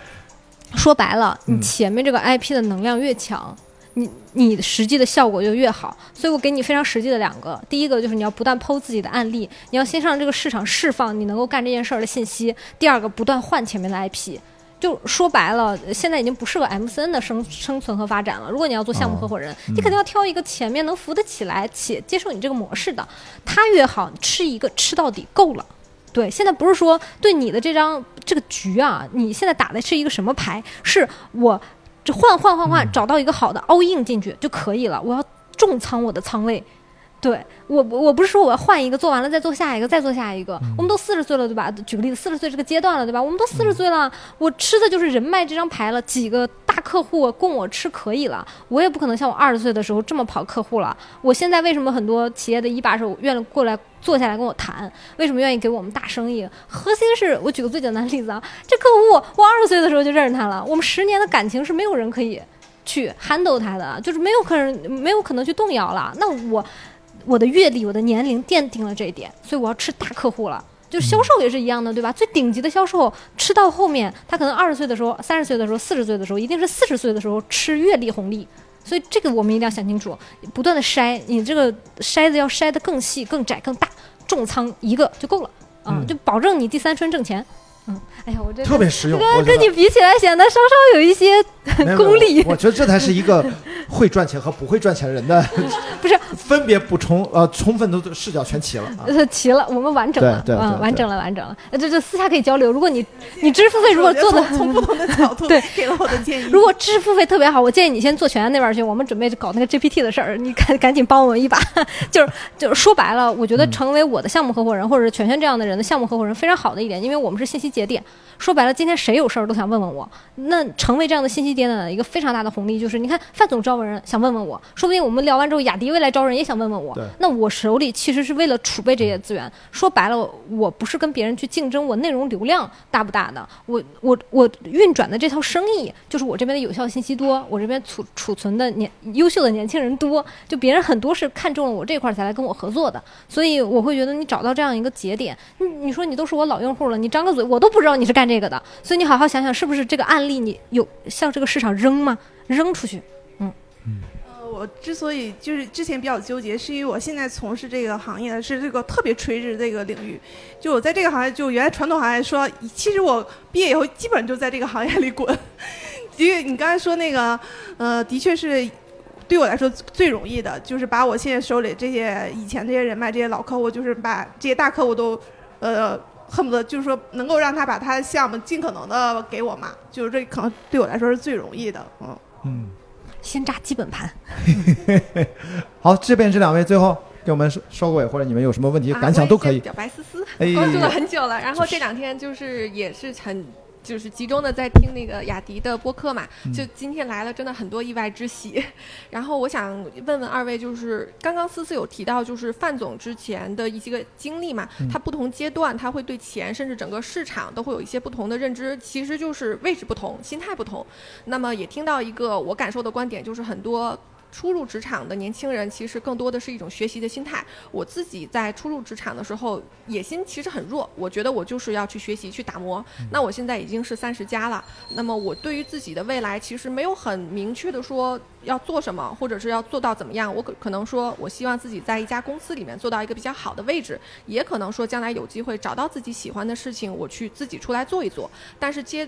B: 说白了，你
A: 嗯
B: 前面这个 IP 的能量越强，你你实际的效果就越好。所以我给你非常实际的两个，第一个就是你要不断剖自己的案例，你要先上这个市场释放你能够干这件事儿的信息；第二个，不断换前面的 IP。就说白了，现在已经不适合 MCN 的生生存和发展了。如果你要做项目合伙人，你肯定要挑一个前面能扶得起来且接受你这个模式的，他越好，吃一个吃到底够了。对，现在不是说对你的这张这个局啊，你现在打的是一个什么牌？是我这换换换换找到一个好的 all in 进去就可以了。我要重仓我的仓位。对我，我不是说我要换一个，做完了再做下一个，再做下一个。我们都四十岁了，对吧？举个例子，四十岁这个阶段了，对吧？我们都四十岁了，我吃的就是人脉这张牌了，几个大客户供我吃可以了。我也不可能像我二十岁的时候这么跑客户了。我现在为什么很多企业的一把手愿意过来坐下来跟我谈？为什么愿意给我们大生意？核心是我举个最简单的例子啊，这客户我二十岁的时候就认识他了，我们十年的感情是没有人可以去 handle 他的，就是没有可能没有可能去动摇了。那我。我的阅历、我的年龄奠定了这一点，所以我要吃大客户了。就销售也是一样的，对吧？最顶级的销售吃到后面，他可能二十岁的时候、三十岁的时候、四十岁的时候，一定是四十岁的时候吃阅历红利。所以这个我们一定要想清楚，不断的筛，你这个筛子要筛得更细、更窄、更大，重仓一个就够了啊，
G: 嗯
B: 就保证你第三春挣钱。嗯，哎呀，我这
G: 特别实用。
B: 跟跟你比起来显得稍稍有一些 功利
G: 我我觉得这才是一个会赚钱和不会赚钱人的
B: 不是
G: 分别补充呃充分的视角全齐了
B: 齐了，我们完整了，
G: 对对对
B: 嗯，完整了，完整了。呃这这私下可以交流。如果你你支付费如果做的
I: 从从不同的角度
B: 对
I: 给了我的建议。
B: 如果支付费特别好，我建议你先做全安那边去。我们准备搞那个 GPT 的事儿，你赶赶紧帮我们一把。就是就是说白了，我觉得成为我的项目合伙人，或者是全轩这样的人的项目合伙人，非常好的一点，因为我们是信息节点。说白了，今天谁有事儿都想问问我。那成为这样的信息节点的一个非常大的红利，就是你看范总招人想问问我，说不定我们聊完之后，雅迪未来招人也想问问我。那我手里其实是为了储备这些资源。说白了，我不是跟别人去竞争我内容流量大不大的，我我我运转的这套生意，就是我这边的有效信息多，我这边储储存的年优秀的年轻人多，就别人很多是看中了我这块儿才来跟我合作的，所以我会觉得你找到这样一个节点，你你说你都是我老用户了，你张个嘴我都都不知道你是干这个的，所以你好好想想是不是这个案例你有向这个市场扔吗？扔出去，嗯
I: 呃，我之所以就是之前比较纠结，是因为我现在从事这个行业是这个特别垂直这个领域。就我在这个行业，就原来传统行业说，其实我毕业以后基本就在这个行业里滚。因为你刚才说那个，呃，的确是对我来说最容易的，就是把我现在手里这些以前这些人脉、这些老客户，就是把这些大客户都，呃。恨不得就是说能够让他把他的项目尽可能的给我嘛，就是这可能对我来说是最容易的，嗯。
G: 嗯，
B: 先扎基本盘。
G: 好，这边这两位最后给我们收收个尾，或者你们有什么问题
J: 啊
G: 感想都可以。
J: 表白思思，
G: 哎
J: 关注了很久了，然后这两天就是也是很。就是集中的在听那个雅迪的播客嘛，
G: 嗯
J: 就今天来了，真的很多意外之喜。然后我想问问二位，就是刚刚思思有提到，就是范总之前的一些个经历嘛，
G: 嗯
J: 他不同阶段他会对钱甚至整个市场都会有一些不同的认知，其实就是位置不同，心态不同。那么也听到一个我感受的观点，就是很多。初入职场的年轻人，其实更多的是一种学习的心态。我自己在初入职场的时候，野心其实很弱，我觉得我就是要去学习、去打磨。那我现在已经是三十加了，那么我对于自己的未来其实没有很明确的说要做什么，或者是要做到怎么样。我可可能说，我希望自己在一家公司里面做到一个比较好的位置，也可能说将来有机会找到自己喜欢的事情，我去自己出来做一做。但是接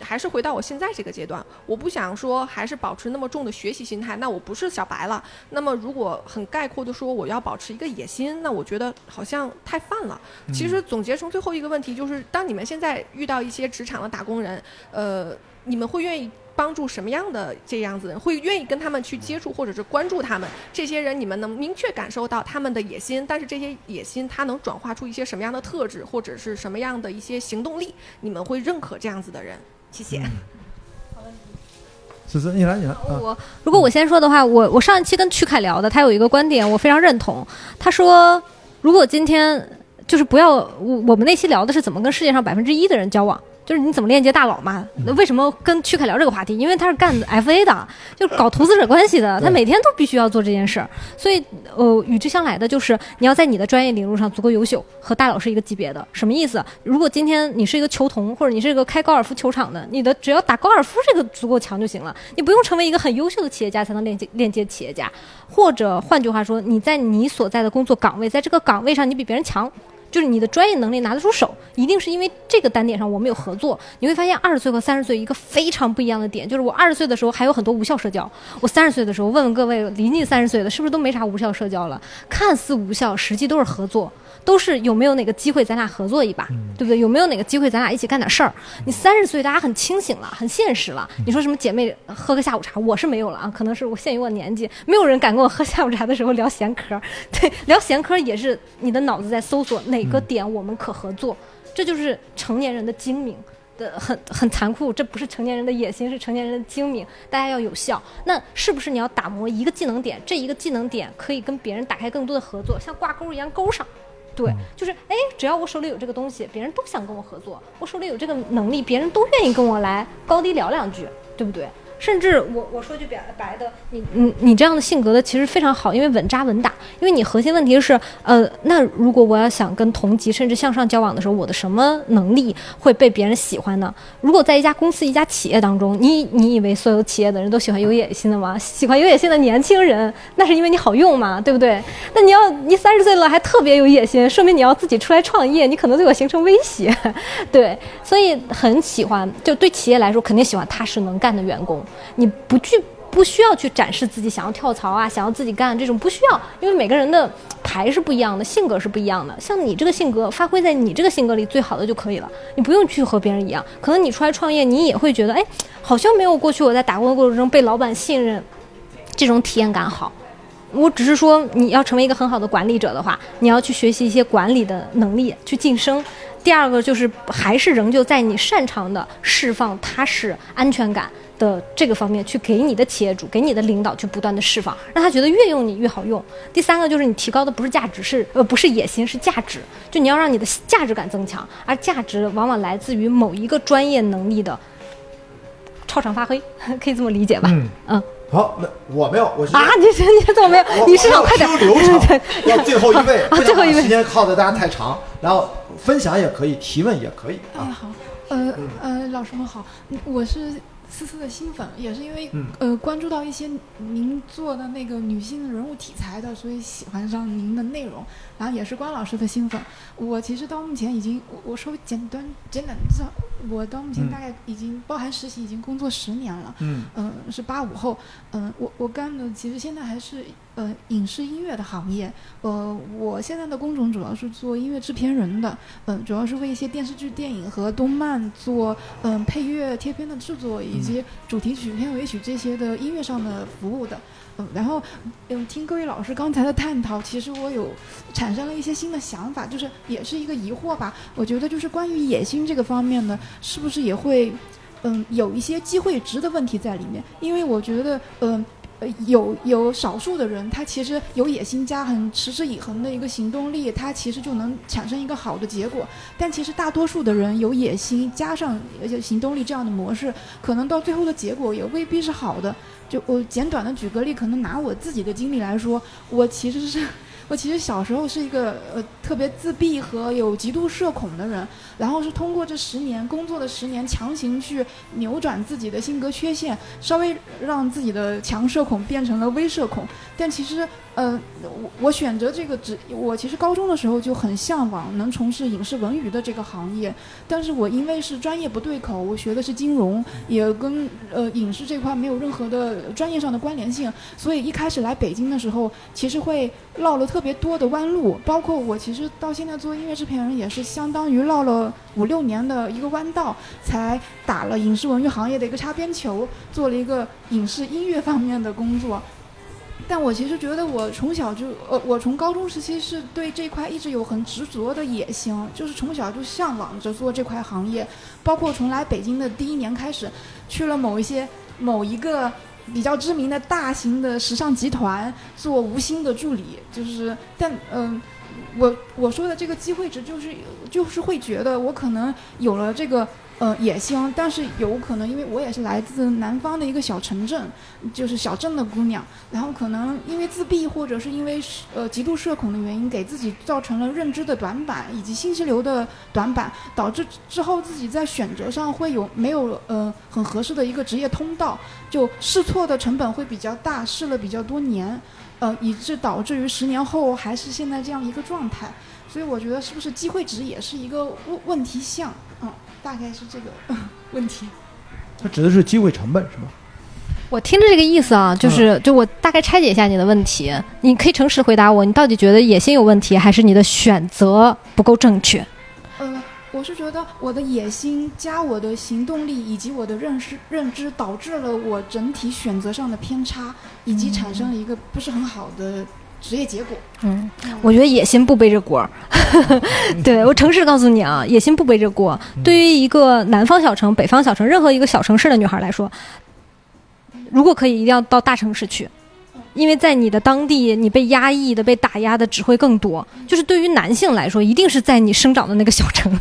J: 还是回到我现在这个阶段，我不想说还是保持那么重的学习心态，那我不是小白了。那么如果很概括的说我要保持一个野心，那我觉得好像太泛了。其实总结成最后一个问题就是，当你们现在遇到一些职场的打工人，呃，你们会愿意帮助什么样的这样子的人？会愿意跟他们去接触或者是关注他们？这些人你们能明确感受到他们的野心，但是这些野心他能转化出一些什么样的特质，或者是什么样的一些行动力？你们会认可这样子的人？谢谢。
G: 思思，你来，你来。啊
B: 我如果我先说的话，我我上一期跟曲凯聊的，他有一个观点我非常认同。他说，如果今天就是不要我我们那期聊的是怎么跟世界上百分之一的人交往。就是你怎么链接大佬嘛？那为什么跟曲凯聊这个话题？因为他是干 FA 的，就是搞投资者关系的，他每天都必须要做这件事儿。所以，呃，与之相来的就是你要在你的专业领域上足够优秀，和大佬是一个级别的。什么意思？如果今天你是一个球童，或者你是一个开高尔夫球场的，你的只要打高尔夫这个足够强就行了，你不用成为一个很优秀的企业家才能链接链接企业家。或者换句话说，你在你所在的工作岗位，在这个岗位上你比别人强。就是你的专业能力拿得出手，一定是因为这个单点上我们有合作。你会发现二十岁和三十岁一个非常不一样的点，就是我二十岁的时候还有很多无效社交，我三十岁的时候，问问各位临近三十岁的，是不是都没啥无效社交了？看似无效，实际都是合作。都是有没有哪个机会咱俩合作一把，对不对？有没有哪个机会咱俩一起干点事儿？你三十岁，大家很清醒了，很现实了。你说什么姐妹喝个下午茶，我是没有了啊，可能是我限于我年纪，没有人敢跟我喝下午茶的时候聊闲嗑。对，聊闲嗑也是你的脑子在搜索哪个点我们可合作，这就是成年人的精明。的很很残酷，这不是成年人的野心，是成年人的精明。大家要有效，那是不是你要打磨一个技能点？这一个技能点可以跟别人打开更多的合作，像挂钩一样勾上。对，就是哎，只要我手里有这个东西，别人都想跟我合作。我手里有这个能力，别人都愿意跟我来高低聊两句，对不对？甚至我我说句白白的，你你你这样的性格的其实非常好，因为稳扎稳打。因为你核心问题是，呃，那如果我要想跟同级甚至向上交往的时候，我的什么能力会被别人喜欢呢？如果在一家公司、一家企业当中，你你以为所有企业的人都喜欢有野心的吗？喜欢有野心的年轻人，那是因为你好用嘛，对不对？那你要你三十岁了还特别有野心，说明你要自己出来创业，你可能对我形成威胁。对，所以很喜欢，就对企业来说，肯定喜欢踏实能干的员工。你不去不需要去展示自己想要跳槽啊，想要自己干这种不需要，因为每个人的牌是不一样的，性格是不一样的。像你这个性格，发挥在你这个性格里最好的就可以了，你不用去和别人一样。可能你出来创业，你也会觉得，哎，好像没有过去我在打工的过程中被老板信任这种体验感好。我只是说，你要成为一个很好的管理者的话，你要去学习一些管理的能力，去晋升。第二个就是，还是仍旧在你擅长的释放踏实安全感的这个方面，去给你的企业主、给你的领导去不断的释放，让他觉得越用你越好用。第三个就是你提高的不是价值，是呃不是野心，是价值。就你要让你的价值感增强，而价值往往来自于某一个专业能力的超常发挥，可以这么理解吧？
G: 嗯
B: 嗯。
G: 好，那我没有，我是
B: 啊，你你怎么没有？你市场快点，
G: 流程
B: 对，
G: 要最后一位，
B: 啊，最后一位，
G: 时间耗的大家太长，然后分享也可以，提问也可以
K: 啊。好，呃呃，老师们好，我是。思思的新粉也是因为呃关注到一些您做的那个女性人物题材的，所以喜欢上您的内容。然后也是关老师的新粉。我其实到目前已经我稍微简单简短知道，我到目前大概已经包含实习已经工作十年了。嗯嗯，是八五后。嗯，我我干的其实现在还是呃影视音乐的行业。呃，我现在的工种主要是做音乐制片人的。嗯，主要是为一些电视剧、电影和动漫做嗯配乐、贴片的制作。以及主题曲、片尾曲这些的音乐上的服务的，然后嗯，听各位老师刚才的探讨，其实我有产生了一些新的想法，就是也是一个疑惑吧。我觉得就是关于野心这个方面呢，是不是也会嗯有一些机会值的问题在里面？因为我觉得嗯。呃，有有少数的人，他其实有野心加很持之以恒的一个行动力，他其实就能产生一个好的结果。但其实大多数的人有野心加上行动力这样的模式，可能到最后的结果也未必是好的。就我简短的举个例，可能拿我自己的经历来说，我其实是。我其实小时候是一个呃特别自闭和有极度社恐的人，然后是通过这十年工作的十年，强行去扭转自己的性格缺陷，稍微让自己的强社恐变成了微社恐，但其实。呃，我我选择这个职，我其实高中的时候就很向往能从事影视文娱的这个行业，但是我因为是专业不对口，我学的是金融，也跟呃影视这块没有任何的专业上的关联性，所以一开始来北京的时候，其实会绕了特别多的弯路，包括我其实到现在做音乐制片人，也是相当于绕了五六年的一个弯道，才打了影视文娱行业的一个擦边球，做了一个影视音乐方面的工作。但我其实觉得，我从小就呃，我从高中时期是对这块一直有很执着的野心，就是从小就向往着做这块行业。包括从来北京的第一年开始，去了某一些某一个比较知名的大型的时尚集团做无薪的助理，就是，但嗯，我我说的这个机会值，就是就是会觉得我可能有了这个。呃，野心，但是有可能，因为我也是来自南方的一个小城镇，就是小镇的姑娘，然后可能因为自闭或者是因为呃极度社恐的原因，给自己造成了认知的短板以及信息流的短板，导致之后自己在选择上会有没有呃很合适的一个职业通道，就试错的成本会比较大，试了比较多年，呃，以致导致于十年后还是现在这样一个状态，所以我觉得是不是机会值也是一个问问题项，嗯。大概是这个 问题，
G: 它指的是机会成本是吗？
B: 我听着这个意思啊，就是就我大概拆解一下你的问题，你可以诚实回答我，你到底觉得野心有问题，还是你的选择不够正确？
K: 呃，我是觉得我的野心加我的行动力以及我的认识认知，导致了我整体选择上的偏差，以及产生了一个不是很好的。职业结果，
B: 嗯，我觉得野心不背这锅儿。对我诚实告诉你啊，野心不背这锅。对于一个南方小城、北方小城，任何一个小城市的女孩来说，如果可以，一定要到大城市去，因为在你的当地，你被压抑的、被打压的只会更多。就是对于男性来说，一定是在你生长的那个小城，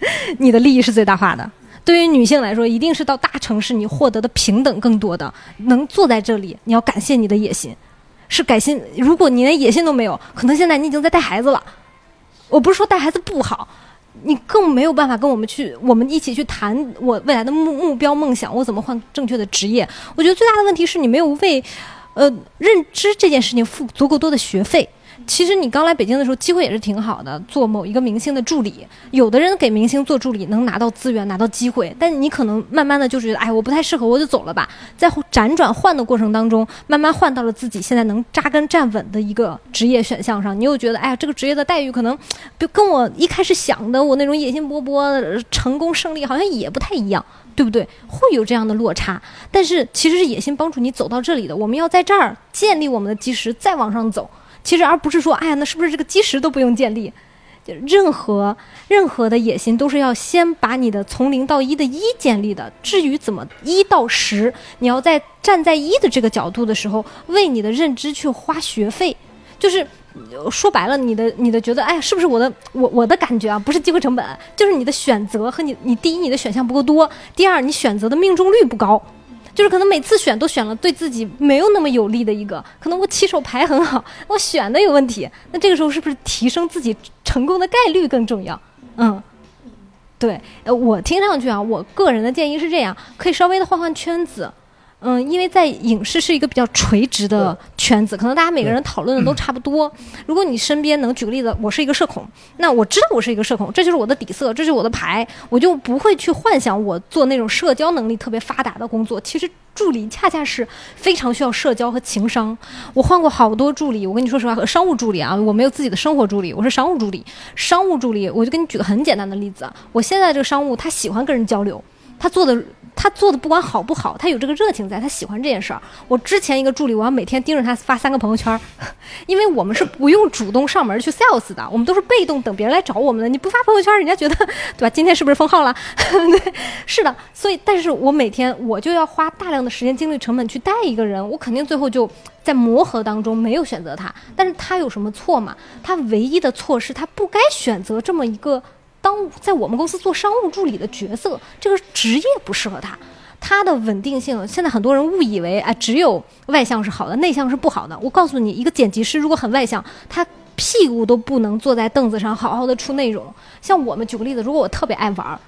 B: 你的利益是最大化的。对于女性来说，一定是到大城市你获得的平等更多的，能坐在这里，你要感谢你的野心，是感谢。如果你连野心都没有，可能现在你已经在带孩子了。我不是说带孩子不好，你更没有办法跟我们去，我们一起去谈我未来的目目标梦想，我怎么换正确的职业。我觉得最大的问题是你没有为，呃，认知这件事情付足够多的学费。其实你刚来北京的时候，机会也是挺好的，做某一个明星的助理。有的人给明星做助理能拿到资源、拿到机会，但你可能慢慢的就觉得，哎，我不太适合，我就走了吧。在辗转换的过程当中，慢慢换到了自己现在能扎根站稳的一个职业选项上。你又觉得，哎呀，这个职业的待遇可能，就跟我一开始想的我那种野心勃勃、成功胜利好像也不太一样，对不对？会有这样的落差。但是其实是野心帮助你走到这里的。我们要在这儿建立我们的基石，再往上走。其实，而不是说，哎呀，那是不是这个基石都不用建立？任何任何的野心，都是要先把你的从零到一的一建立的。至于怎么一到十，你要在站在一的这个角度的时候，为你的认知去花学费。就是说白了，你的你的觉得，哎，是不是我的我我的感觉啊？不是机会成本，就是你的选择和你你第一，你的选项不够多；第二，你选择的命中率不高。就是可能每次选都选了对自己没有那么有利的一个，可能我起手牌很好，我选的有问题，那这个时候是不是提升自己成功的概率更重要？嗯，对，呃，我听上去啊，我个人的建议是这样，可以稍微的换换圈子。嗯，因为在影视是一个比较垂直的圈子，可能大家每个人讨论的都差不多。如果你身边能举个例子，我是一个社恐，那我知道我是一个社恐，这就是我的底色，这就是我的牌，我就不会去幻想我做那种社交能力特别发达的工作。其实助理恰恰是非常需要社交和情商。我换过好多助理，我跟你说实话，商务助理啊，我没有自己的生活助理，我是商务助理。商务助理，我就给你举个很简单的例子，我现在这个商务，他喜欢跟人交流，他做的。他做的不管好不好，他有这个热情在，他喜欢这件事儿。我之前一个助理，我要每天盯着他发三个朋友圈，因为我们是不用主动上门去 sales 的，我们都是被动等别人来找我们的。你不发朋友圈，人家觉得对吧？今天是不是封号了？对，是的。所以，但是我每天我就要花大量的时间、精力、成本去带一个人，我肯定最后就在磨合当中没有选择他。但是他有什么错嘛？他唯一的错是他不该选择这么一个。当在我们公司做商务助理的角色，这个职业不适合他，他的稳定性，现在很多人误以为哎，只有外向是好的，内向是不好的。我告诉你，一个剪辑师如果很外向，他屁股都不能坐在凳子上好好的出内容。像我们举个例子，如果我特别爱玩。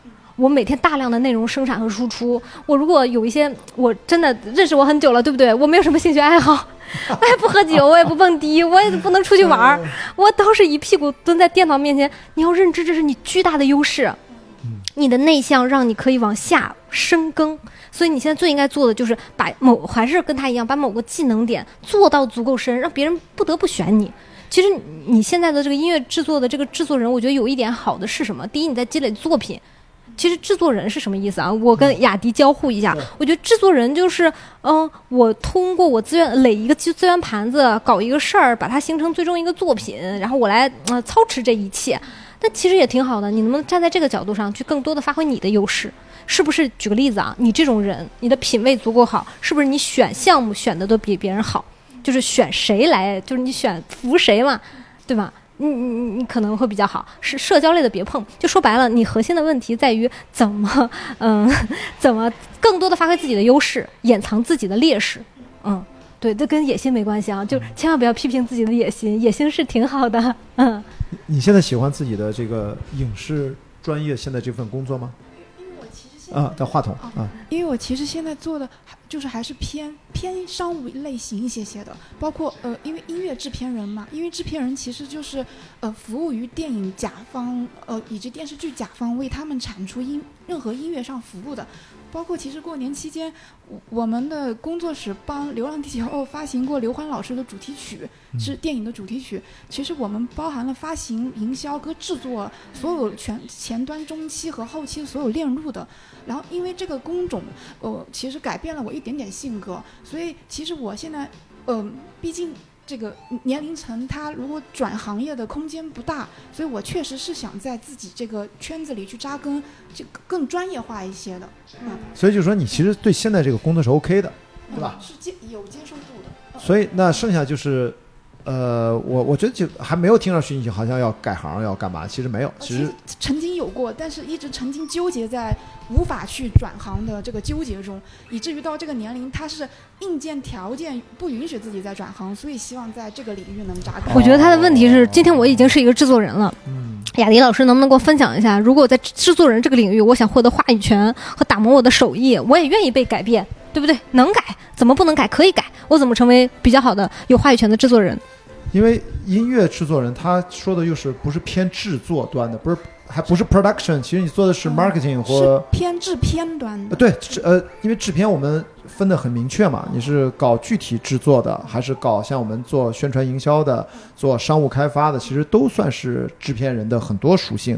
B: 我每天大量的内容生产和输出，我如果有一些，我真的认识我很久了，对不对？我没有什么兴趣爱好，我也不喝酒，我也不蹦迪，我也不能出去玩儿，我都是一屁股蹲在电脑面前。你要认知，这是你巨大的优势，你的内向让你可以往下深耕。所以你现在最应该做的就是把某还是跟他一样，把某个技能点做到足够深，让别人不得不选你。其实你现在的这个音乐制作的这个制作人，我觉得有一点好的是什么？第一，你在积累作品。其实制作人是什么意思啊？我跟雅迪交互一下，我觉得制作人就是，嗯，我通过我资源垒一个资资源盘子，搞一个事儿，把它形成最终一个作品，然后我来呃操持这一切。但其实也挺好的，你能不能站在这个角度上去更多的发挥你的优势？是不是？举个例子啊，你这种人，你的品味足够好，是不是你选项目选的都比别人好？就是选谁来，就是你选服谁嘛，对吧？你你你你可能会比较好，是社交类的别碰。就说白了，你核心的问题在于怎么嗯，怎么更多的发挥自己的优势，掩藏自己的劣势。嗯，对，这跟野心没关系啊，就千万不要批评自己的野心，野心是挺好的。嗯，
G: 你现在喜欢自己的这个影视专业现在这份工作吗？啊，在话筒啊，
K: 因为我其实现在做的还就是还是偏偏商务类型一些些的，包括呃，因为音乐制片人嘛，因为制片人其实就是呃，服务于电影甲方呃以及电视剧甲方，为他们产出音任何音乐上服务的。包括其实过年期间，我们的工作室帮《流浪地球》发行过刘欢老师的主题曲，是电影的主题曲。其实我们包含了发行、营销和制作所有全前端、中期和后期所有链路的。然后因为这个工种，呃，其实改变了我一点点性格，所以其实我现在，嗯，毕竟。这个年龄层，他如果转行业的空间不大，所以我确实是想在自己这个圈子里去扎根，就更专业化一些的。嗯，
G: 所以就说你其实对现在这个工作是 OK 的，对吧？
K: 是接有接受度的。
G: 所以那剩下就是，呃，我我觉得就还没有听上去你好像要改行要干嘛，其实没有，其实
K: 曾经有。有过，但是一直曾经纠结在无法去转行的这个纠结中，以至于到这个年龄，他是硬件条件不允许自己再转行，所以希望在这个领域能扎根。
B: 我觉得他的问题是，今天我已经是一个制作人了。
A: 嗯，
B: 雅迪老师能不能给我分享一下，如果在制作人这个领域，我想获得话语权和打磨我的手艺，我也愿意被改变，对不对？能改，怎么不能改？可以改，我怎么成为比较好的有话语权的制作人？
A: 因为音乐制作人他说的又是不是偏制作端的，不是还不是 production，其实你做的是 marketing 或
K: 是偏制片端的。
A: 呃对制呃，因为制片我们分得很明确嘛，你是搞具体制作的，还是搞像我们做宣传营销的、做商务开发的，其实都算是制片人的很多属性。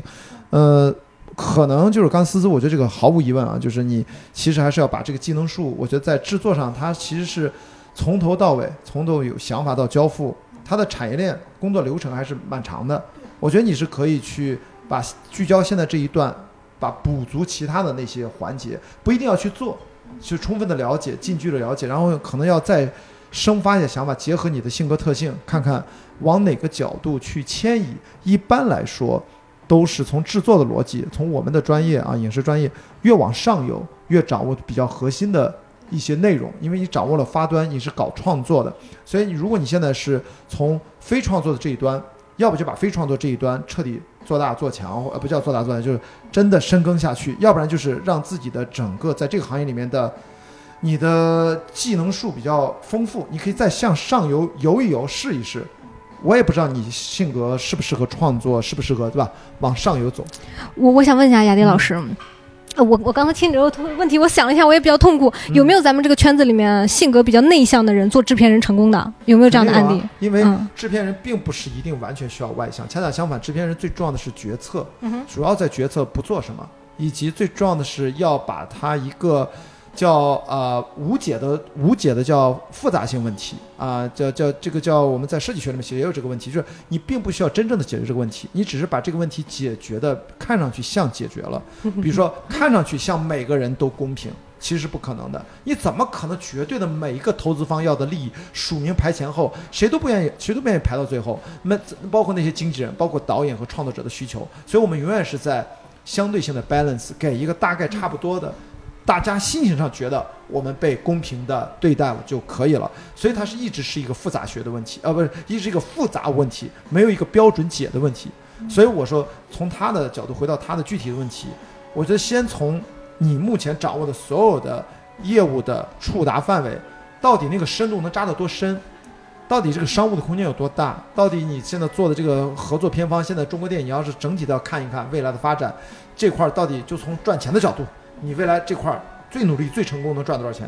A: 呃，可能就是刚思思，我觉得这个毫无疑问啊，就是你其实还是要把这个技能树，我觉得在制作上，它其实是从头到尾，从头有想法到交付，它的产业链工作流程还是蛮长的。我觉得你是可以去把聚焦现在这一段，把补足其他的那些环节，不一定要去做，去充分的了解，近距离了解，然后可能要再生发一些想法，结合你的性格特性，看看往哪个角度去迁移。一般来说，都是从制作的逻辑，从我们的专业啊，影视专业越往上游，越掌握比较核心的一些内容，因为你掌握了发端，你是搞创作的，所以如果你现在是从非创作的这一端，要不就把非创作这一端彻底做大做强，呃，不叫做大做强，就是真的深耕下去；要不然就是让自己的整个在这个行业里面的你的技能数比较丰富，你可以再向上游游一游，试一试。我也不知道你性格适不适合创作，适不适合对吧？往上游走。
B: 我我想问一下雅迪老师，呃我我刚才听你这个问题，我想了一下，我也比较痛苦。有没有咱们这个圈子里面性格比较内向的人做制片人成功的？有没有这样的案例？
A: 因为
B: 嗯
A: 制片人并不是一定完全需要外向，恰恰相反，制片人最重要的是决策，
B: 嗯
A: 主要在决策不做什么，以及最重要的是要把他一个叫呃无解的无解的叫复杂性问题啊、叫叫这个叫我们在设计学里面其实也有这个问题，就是你并不需要真正的解决这个问题，你只是把这个问题解决的看上去像解决了，比如说看上去像每个人都公平。其实是不可能的，你怎么可能绝对的每一个投资方要的利益署名排前后，谁都不愿意，谁都不愿意排到最后。那包括那些经纪人，包括导演和创作者的需求，所以我们永远是在相对性的 balance，给一个大概差不多的，大家心情上觉得我们被公平的对待了就可以了。所以它是一直是一个复杂学的问题，呃，不是，一直是一个复杂问题，没有一个标准解的问题。所以我说，从他的角度回到他的具体的问题，我觉得先从你目前掌握的所有的业务的触达范围，到底那个深度能扎得多深？到底这个商务的空间有多大？到底你现在做的这个合作偏方，现在中国电影要是整体的看一看未来的发展，这块到底就从赚钱的角度，你未来这块儿最努力、最成功能赚多少钱？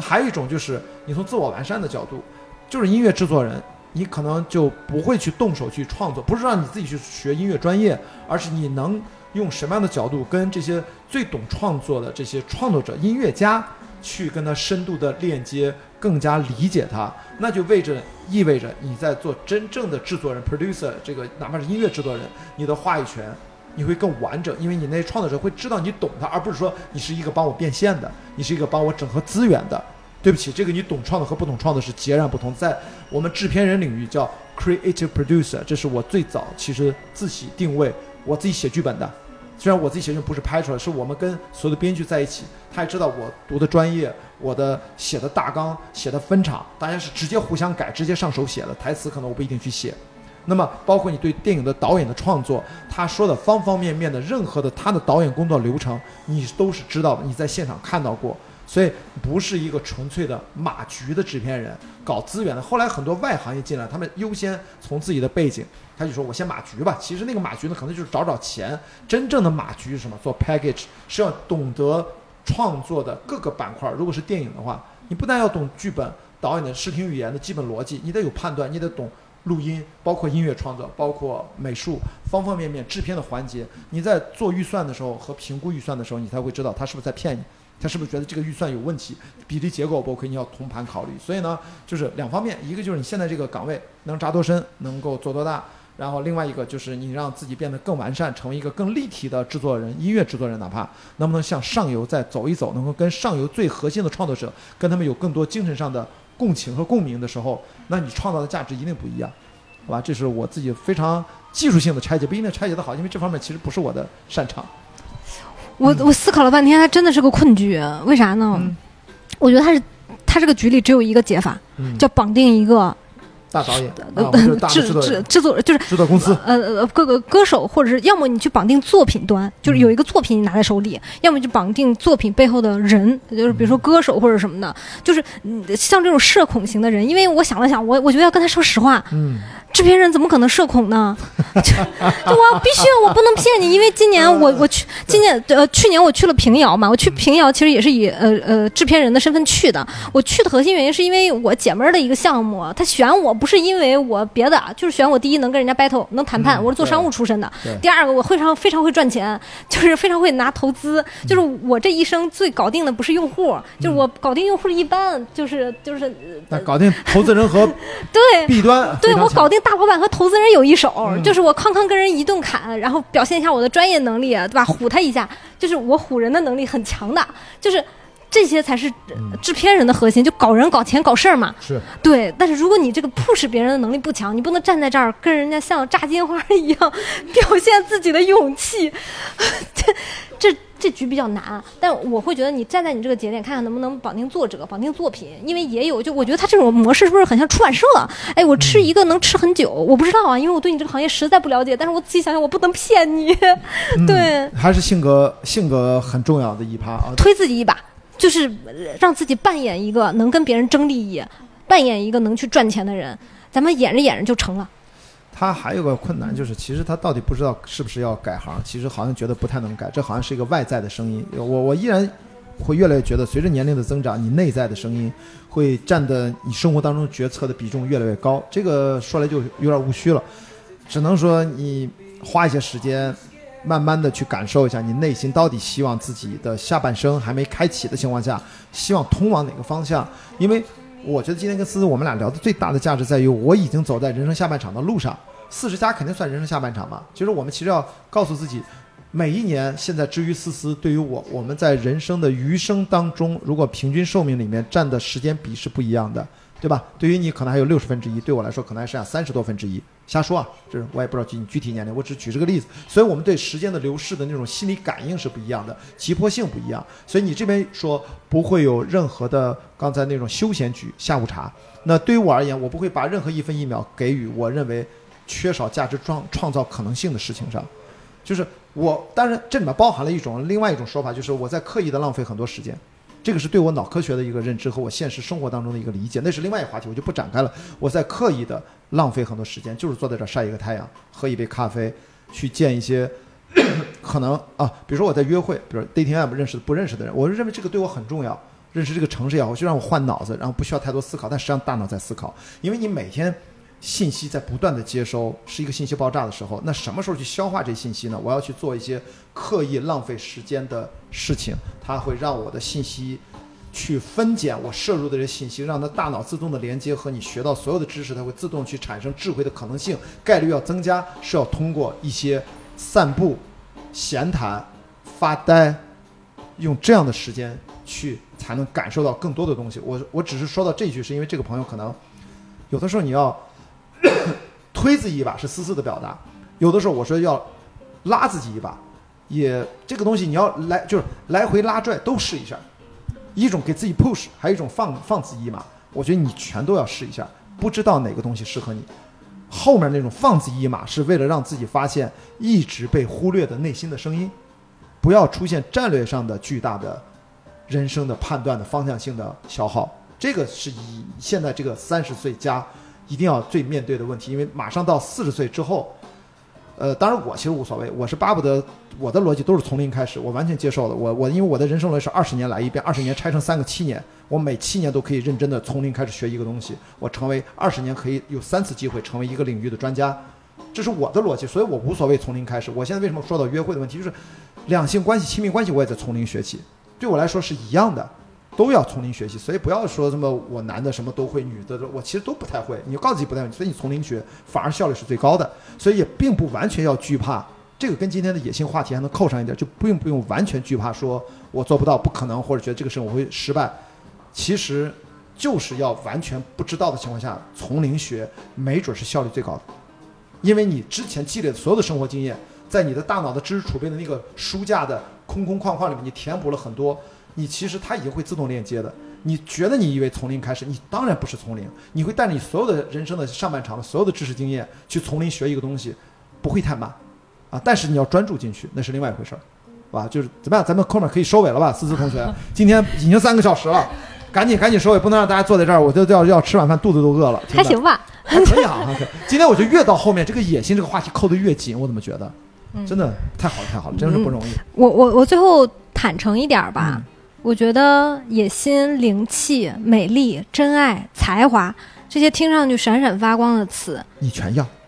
A: 还有一种就是你从自我完善的角度，就是音乐制作人，你可能就不会去动手去创作，不是让你自己去学音乐专业，而是你能用什么样的角度跟这些最懂创作的这些创作者、音乐家去跟他深度的链接，更加理解他，那就为着意味着你在做真正的制作人 producer 这个哪怕是音乐制作人，你的话语权你会更完整，因为你那些创作者会知道你懂他，而不是说你是一个帮我变现的，你是一个帮我整合资源的。对不起，这个你懂创作和不懂创作是截然不同。在我们制片人领域叫 creative producer，这是我最早其实自己定位，我自己写剧本的。虽然我自己写剧本不是拍出来，是我们跟所有的编剧在一起，他也知道我读的专业，我的写的大纲、写的分场，大家是直接互相改，直接上手写的。台词可能我不一定去写。那么，包括你对电影的导演的创作，他说的方方面面的任何的他的导演工作流程，你都是知道的，你在现场看到过。所以不是一个纯粹的马局的制片人搞资源的。后来很多外行业进来，他们优先从自己的背景，他就说我先马局吧。其实那个马局呢，可能就是找找钱。真正的马局是什么？做 package 是要懂得创作的各个板块。如果是电影的话，你不但要懂剧本、导演的视听语言的基本逻辑，你得有判断，你得懂录音，包括音乐创作，包括美术方方面面制片的环节。你在做预算的时候和评估预算的时候，你才会知道他是不是在骗你。他是不是觉得这个预算有问题，比例结构不 OK，你要同盘考虑。所以呢，就是两方面，一个就是你现在这个岗位能扎多深，能够做多大，然后另外一个就是你让自己变得更完善，成为一个更立体的制作人，音乐制作人，哪怕能不能向上游再走一走，能够跟上游最核心的创作者，跟他们有更多精神上的共情和共鸣的时候，那你创造的价值一定不一样。好吧？这是我自己非常技术性的拆解，不一定拆解的好，因为这方面其实不是我的擅长。
B: 我我思考了半天，它真的是个困局，为啥呢？我觉得它是它这个局里只有一个解法，
A: 嗯
B: 叫绑定一个
A: 大导演，
B: 呃
A: 啊，就是大
B: 制
A: 制
B: 制制作就是
A: 制作公司，
B: 呃呃各个歌手，或者是要么你去绑定作品端，就是有一个作品你拿在手里；要么就绑定作品背后的人，就是比如说歌手或者什么的，就是嗯像这种社恐型的人，因为我想了想，我我觉得要跟他说实话，
A: 嗯，
B: 制片人怎么可能社恐呢？就就我必须我不能骗你，因为今年我我去今年呃去年我去了平遥嘛，我去平遥其实也是以呃呃制片人的身份去的。我去的核心原因是因为我姐们儿的一个项目，他选我不是因为我别的，就是选我第一能跟人家 battle 能谈判，
L: 嗯
B: 我是做商务出身的。第二个我非常非常会赚钱，就是非常会拿投资，就是我这一生最搞定的不是用户，就是我搞定用户一般就是就是
A: 那搞定投资人和
B: 对
A: 弊端，
B: 对我搞定大老板和投资人有一手，
A: 嗯
B: 就是我康康跟人一顿砍，然后表现一下我的专业能力，对吧？唬他一下，就是我唬人的能力很强的，就是这些才是呃制片人的核心，就搞人、搞钱、搞事儿嘛。
A: 是
B: 对，但是如果你这个 push 别人的能力不强，你不能站在这儿跟人家像炸金花一样表现自己的勇气，这这这局比较难。但我会觉得你站在你这个节点，看看能不能绑定作者、绑定作品，因为也有就我觉得他这种模式是不是很像出版社？哎，我吃一个能吃很久，我不知道啊，因为我对你这个行业实在不了解。但是我仔细想想，我不能骗你，
A: 嗯
B: 对，
A: 还是性格性格很重要的一趴啊。
B: 推自己一把，就是让自己扮演一个能跟别人争利益、扮演一个能去赚钱的人，咱们演着演着就成了。
A: 他还有个困难，就是其实他到底不知道是不是要改行，其实好像觉得不太能改，这好像是一个外在的声音。我我依然会越来越觉得，随着年龄的增长，你内在的声音会占的你生活当中决策的比重越来越高。这个说来就有点无虚了，只能说你花一些时间，慢慢的去感受一下，你内心到底希望自己的下半生还没开启的情况下，希望通往哪个方向？因为我觉得今天跟思思我们俩聊的最大的价值在于，我已经走在人生下半场的路上。四十加肯定算人生下半场嘛。就是我们其实要告诉自己，每一年现在至于思思，对于我，我们在人生的余生当中，如果平均寿命里面占的时间比是不一样的，对吧？对于你可能还有六十分之一，对我来说可能还剩下三十多分之一。瞎说啊，这是我也不知道具具体年龄，我只举这个例子。所以我们对时间的流逝的那种心理感应是不一样的，急迫性不一样。所以你这边说不会有任何的刚才那种休闲局下午茶，那对于我而言，我不会把任何一分一秒给予我认为缺少价值创创造可能性的事情上。就是我，当然这里面包含了一种另外一种说法，就是我在刻意的浪费很多时间。这个是对我脑科学的一个认知和我现实生活当中的一个理解，那是另外一个话题，我就不展开了。我在刻意的浪费很多时间，就是坐在这儿晒一个太阳，喝一杯咖啡，去见一些可能啊，比如说我在约会，比如 dating app 认识不认识的人，我认为这个对我很重要。认识这个城市也好，就让我换脑子，然后不需要太多思考，但实际上大脑在思考，因为你每天信息在不断的接收，是一个信息爆炸的时候，那什么时候去消化这信息呢？我要去做一些刻意浪费时间的事情，它会让我的信息去分拣我摄入的这些信息，让它大脑自动的连接和你学到所有的知识，它会自动去产生智慧的可能性，概率要增加，是要通过一些散步、闲谈、发呆，用这样的时间去才能感受到更多的东西。我我只是说到这句，是因为这个朋友可能有的时候你要推自己一把，是私自的表达；有的时候我说要拉自己一把，也这个东西你要来就是来回拉拽都试一下。一种给自己 push，还有一种放放自己一马。我觉得你全都要试一下，不知道哪个东西适合你。后面那种放自己一马，是为了让自己发现一直被忽略的内心的声音，不要出现战略上的巨大的人生的判断的方向性的消耗。这个是以现在这个三十岁加一定要最面对的问题，因为马上到四十岁之后，呃，当然我其实无所谓，我是巴不得我的逻辑都是从零开始，我完全接受的。我我因为我的人生逻辑是二十年来一遍，二十年拆成三个七年，我每七年都可以认真的从零开始学一个东西，我成为二十年可以有三次机会成为一个领域的专家，这是我的逻辑，所以我无所谓从零开始。我现在为什么说到约会的问题，就是两性关系、亲密关系，我也在从零学起，对我来说是一样的。都要从零学习，所以不要说什么我男的什么都会，女的我其实都不太会。你告诉自己不太会，所以你从零学反而效率是最高的。所以也并不完全要惧怕，这个跟今天的野性话题还能扣上一点，就并不用完全惧怕说我做不到、不可能，或者觉得这个事情我会失败。其实就是要完全不知道的情况下从零学，没准是效率最高的，因为你之前积累的所有的生活经验，在你的大脑的知识储备的那个书架的空空框框里面，你填补了很多，你其实它已经会自动链接的。你觉得你以为从零开始，你当然不是从零，你会带着你所有的人生的上半场的所有的知识经验去从零学一个东西，不会太慢，啊，但是你要专注进去，那是另外一回事儿，好吧？就是怎么样，咱们后面可以收尾了吧？思思同学，今天已经三个小时了，赶紧赶紧收尾，不能让大家坐在这儿，我就要要吃晚饭，肚子都饿了。
B: 还行吧？
A: 还可以啊，还可以。今天我就越到后面，这个野心这个话题扣得越紧，我怎么觉得？真的太好了，太好了，真是不容易。
B: 我我我最后坦诚一点儿吧。我觉得野心、灵气、美丽、真爱、才华这些听上去闪闪发光的词，
A: 你全要。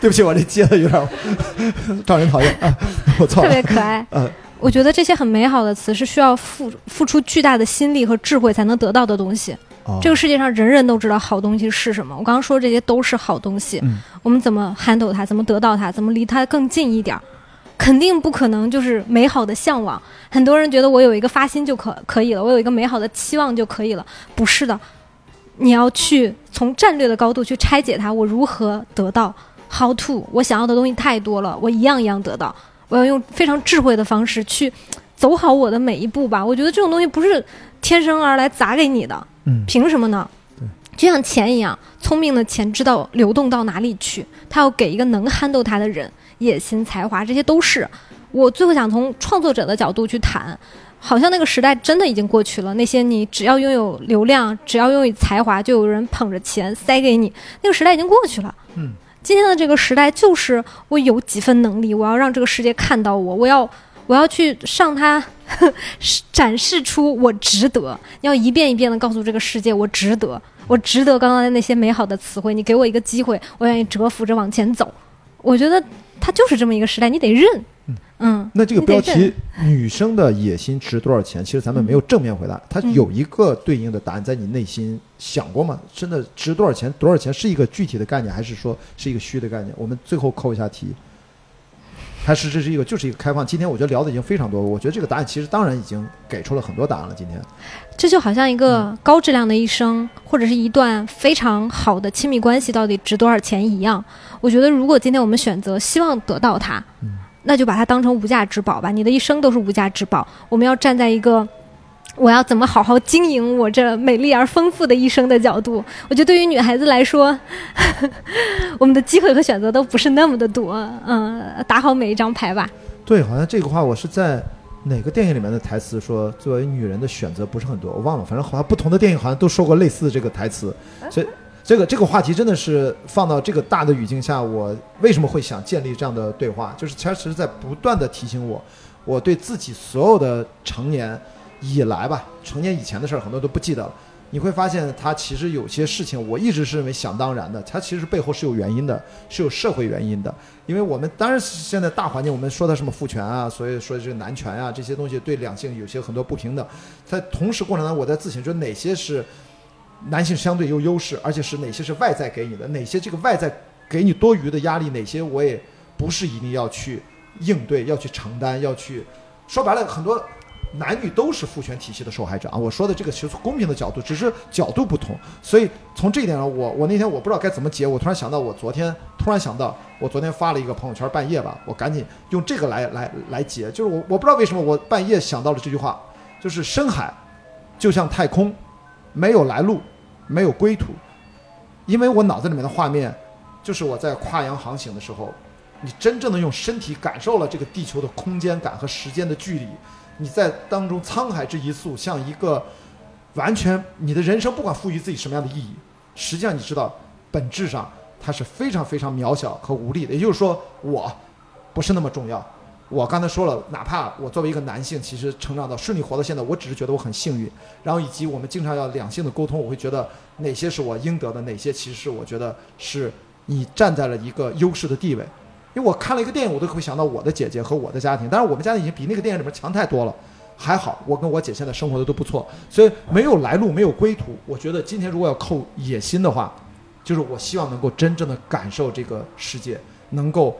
A: 对不起，我这接的有点让 人讨厌啊！我错
B: 了。特别可爱。嗯，我觉得这些很美好的词是需要付付出巨大的心力和智慧才能得到的东西。这个世界上人人都知道好东西是什么。我刚刚说这些都是好东西。嗯。我们怎么 handle 它？怎么得到它？怎么离它更近一点？肯定不可能，就是美好的向往。很多人觉得我有一个发心就可可以了，我有一个美好的期望就可以了。不是的，你要去从战略的高度去拆解它。我如何得到？How to？我想要的东西太多了，我一样一样得到。我要用非常智慧的方式去走好我的每一步吧。我觉得这种东西不是天生而来砸给你的，
A: 嗯，
B: 凭什么呢？就像钱一样，聪明的钱知道流动到哪里去，他要给一个能 handle 他的人。野心、才华，这些都是我最后想从创作者的角度去谈。好像那个时代真的已经过去了。那些你只要拥有流量，只要拥有才华，就有人捧着钱塞给你，那个时代已经过去了。
A: 嗯，
B: 今天的这个时代就是我有几分能力，我要让这个世界看到我，我要我要去上它展示出我值得，要一遍一遍的告诉这个世界我值得，我值得刚刚的那些美好的词汇。你给我一个机会，我愿意蛰伏着往前走。我觉得。它就是这么一个时代，你得认。嗯，
A: 那这个标题“女生的野心值多少钱”，其实咱们没有正面回答，它有一个对应的答案在你内心想过吗？真的值多少钱？多少钱是一个具体的概念，还是说是一个虚的概念？我们最后扣一下题。还是这是一个，就是一个开放。今天我觉得聊的已经非常多，我觉得这个答案其实当然已经给出了很多答案了。今天，
B: 这就好像一个高质量的一生，或者是一段非常好的亲密关系，到底值多少钱一样。我觉得，如果今天我们选择希望得到它，那就把它当成无价之宝吧。你的一生都是无价之宝。我们要站在一个。我要怎么好好经营我这美丽而丰富的一生的角度？我觉得对于女孩子来说，我们的机会和选择都不是那么的多。嗯，打好每一张牌吧。
A: 对，好像这个话我是在哪个电影里面的台词说，作为女人的选择不是很多，我忘了。反正好像不同的电影好像都说过类似的这个台词。所以这个这个话题真的是放到这个大的语境下，我为什么会想建立这样的对话？就是其实在不断的提醒我，我对自己所有的成年。以来吧，成年以前的事儿很多都不记得了。你会发现，他其实有些事情，我一直是认为想当然的。他其实背后是有原因的，是有社会原因的。因为我们当然现在大环境，我们说的什么父权啊，所以说这个男权啊，这些东西对两性有些很多不平等。在同时过程当中，我在自省，就哪些是男性相对有优势，而且是哪些是外在给你的，哪些这个外在给你多余的压力，哪些我也不是一定要去应对，要去承担，要去说白了很多。男女都是父权体系的受害者啊！我说的这个其实从公平的角度，只是角度不同。所以从这一点上，我我那天我不知道该怎么解，我突然想到，我昨天突然想到，我昨天发了一个朋友圈，半夜吧，我赶紧用这个来来来解。就是我我不知道为什么我半夜想到了这句话，就是深海就像太空，没有来路，没有归途。因为我脑子里面的画面，就是我在跨洋航行的时候，你真正的用身体感受了这个地球的空间感和时间的距离。你在当中沧海之一粟，像一个完全你的人生不管赋予自己什么样的意义，实际上你知道本质上它是非常非常渺小和无力的。也就是说，我不是那么重要。我刚才说了，哪怕我作为一个男性，其实成长到顺利活到现在，我只是觉得我很幸运。然后以及我们经常要两性的沟通，我会觉得哪些是我应得的，哪些其实是我觉得是你站在了一个优势的地位。因为我看了一个电影，我都会想到我的姐姐和我的家庭。但是我们家已经比那个电影里面强太多了。还好，我跟我姐现在生活的都不错，所以没有来路，没有归途。我觉得今天如果要扣野心的话，就是我希望能够真正的感受这个世界，能够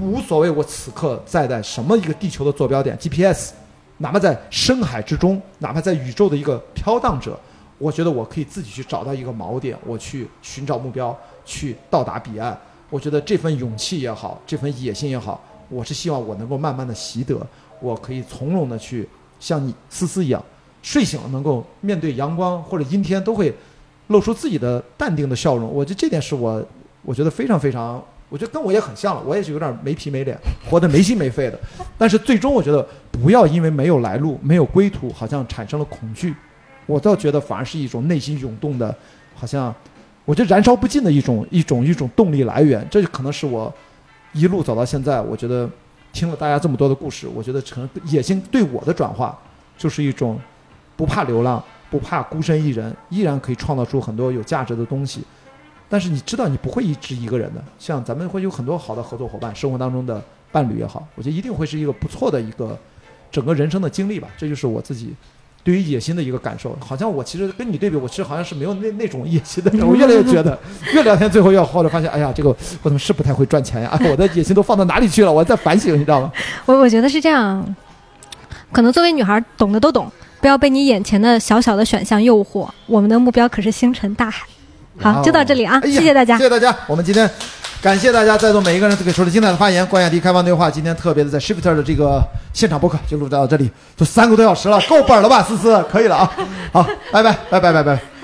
A: 无所谓我此刻在在什么一个地球的坐标点 GPS，哪怕在深海之中，哪怕在宇宙的一个飘荡者，我觉得我可以自己去找到一个锚点，我去寻找目标，去到达彼岸。我觉得这份勇气也好，这份野心也好，我是希望我能够慢慢的习得，我可以从容的去像你思思一样，睡醒了能够面对阳光或者阴天都会露出自己的淡定的笑容。我觉得这点是我我觉得非常非常，我觉得跟我也很像了，我也是有点没皮没脸，活得没心没肺的。但是最终我觉得不要因为没有来路、没有归途，好像产生了恐惧。我倒觉得反而是一种内心涌动的，好像。我觉得燃烧不尽的一种一种一种动力来源，这就可能是我一路走到现在。我觉得听了大家这么多的故事，我觉得成野心对我的转化，就是一种不怕流浪，不怕孤身一人，依然可以创造出很多有价值的东西。但是你知道，你不会一直一个人的，像咱们会有很多好的合作伙伴，生活当中的伴侣也好，我觉得一定会是一个不错的一个整个人生的经历吧。这就是我自己。对于野心的一个感受，好像我其实跟你对比，我其实好像是没有那那种野心的。我越来越觉得，越聊天最后要后来发现，哎呀，这个我怎么是不太会赚钱呀？哎，我的野心都放到哪里去了？我在反省，你知道吗？
B: 我我觉得是这样，可能作为女孩，懂的都懂，不要被你眼前的小小的选项诱惑。我们的目标可是星辰大海。好，就到这里啊，谢谢大家，
A: 谢谢大家。我们今天。感谢大家在座每一个人都给出了精彩的发言。关雅迪开放对话，今天特别的在 Shifter 的这个现场播客就录到这里，就三个多小时了，够本了吧？思思，可以了啊！好，拜拜，拜拜，拜拜。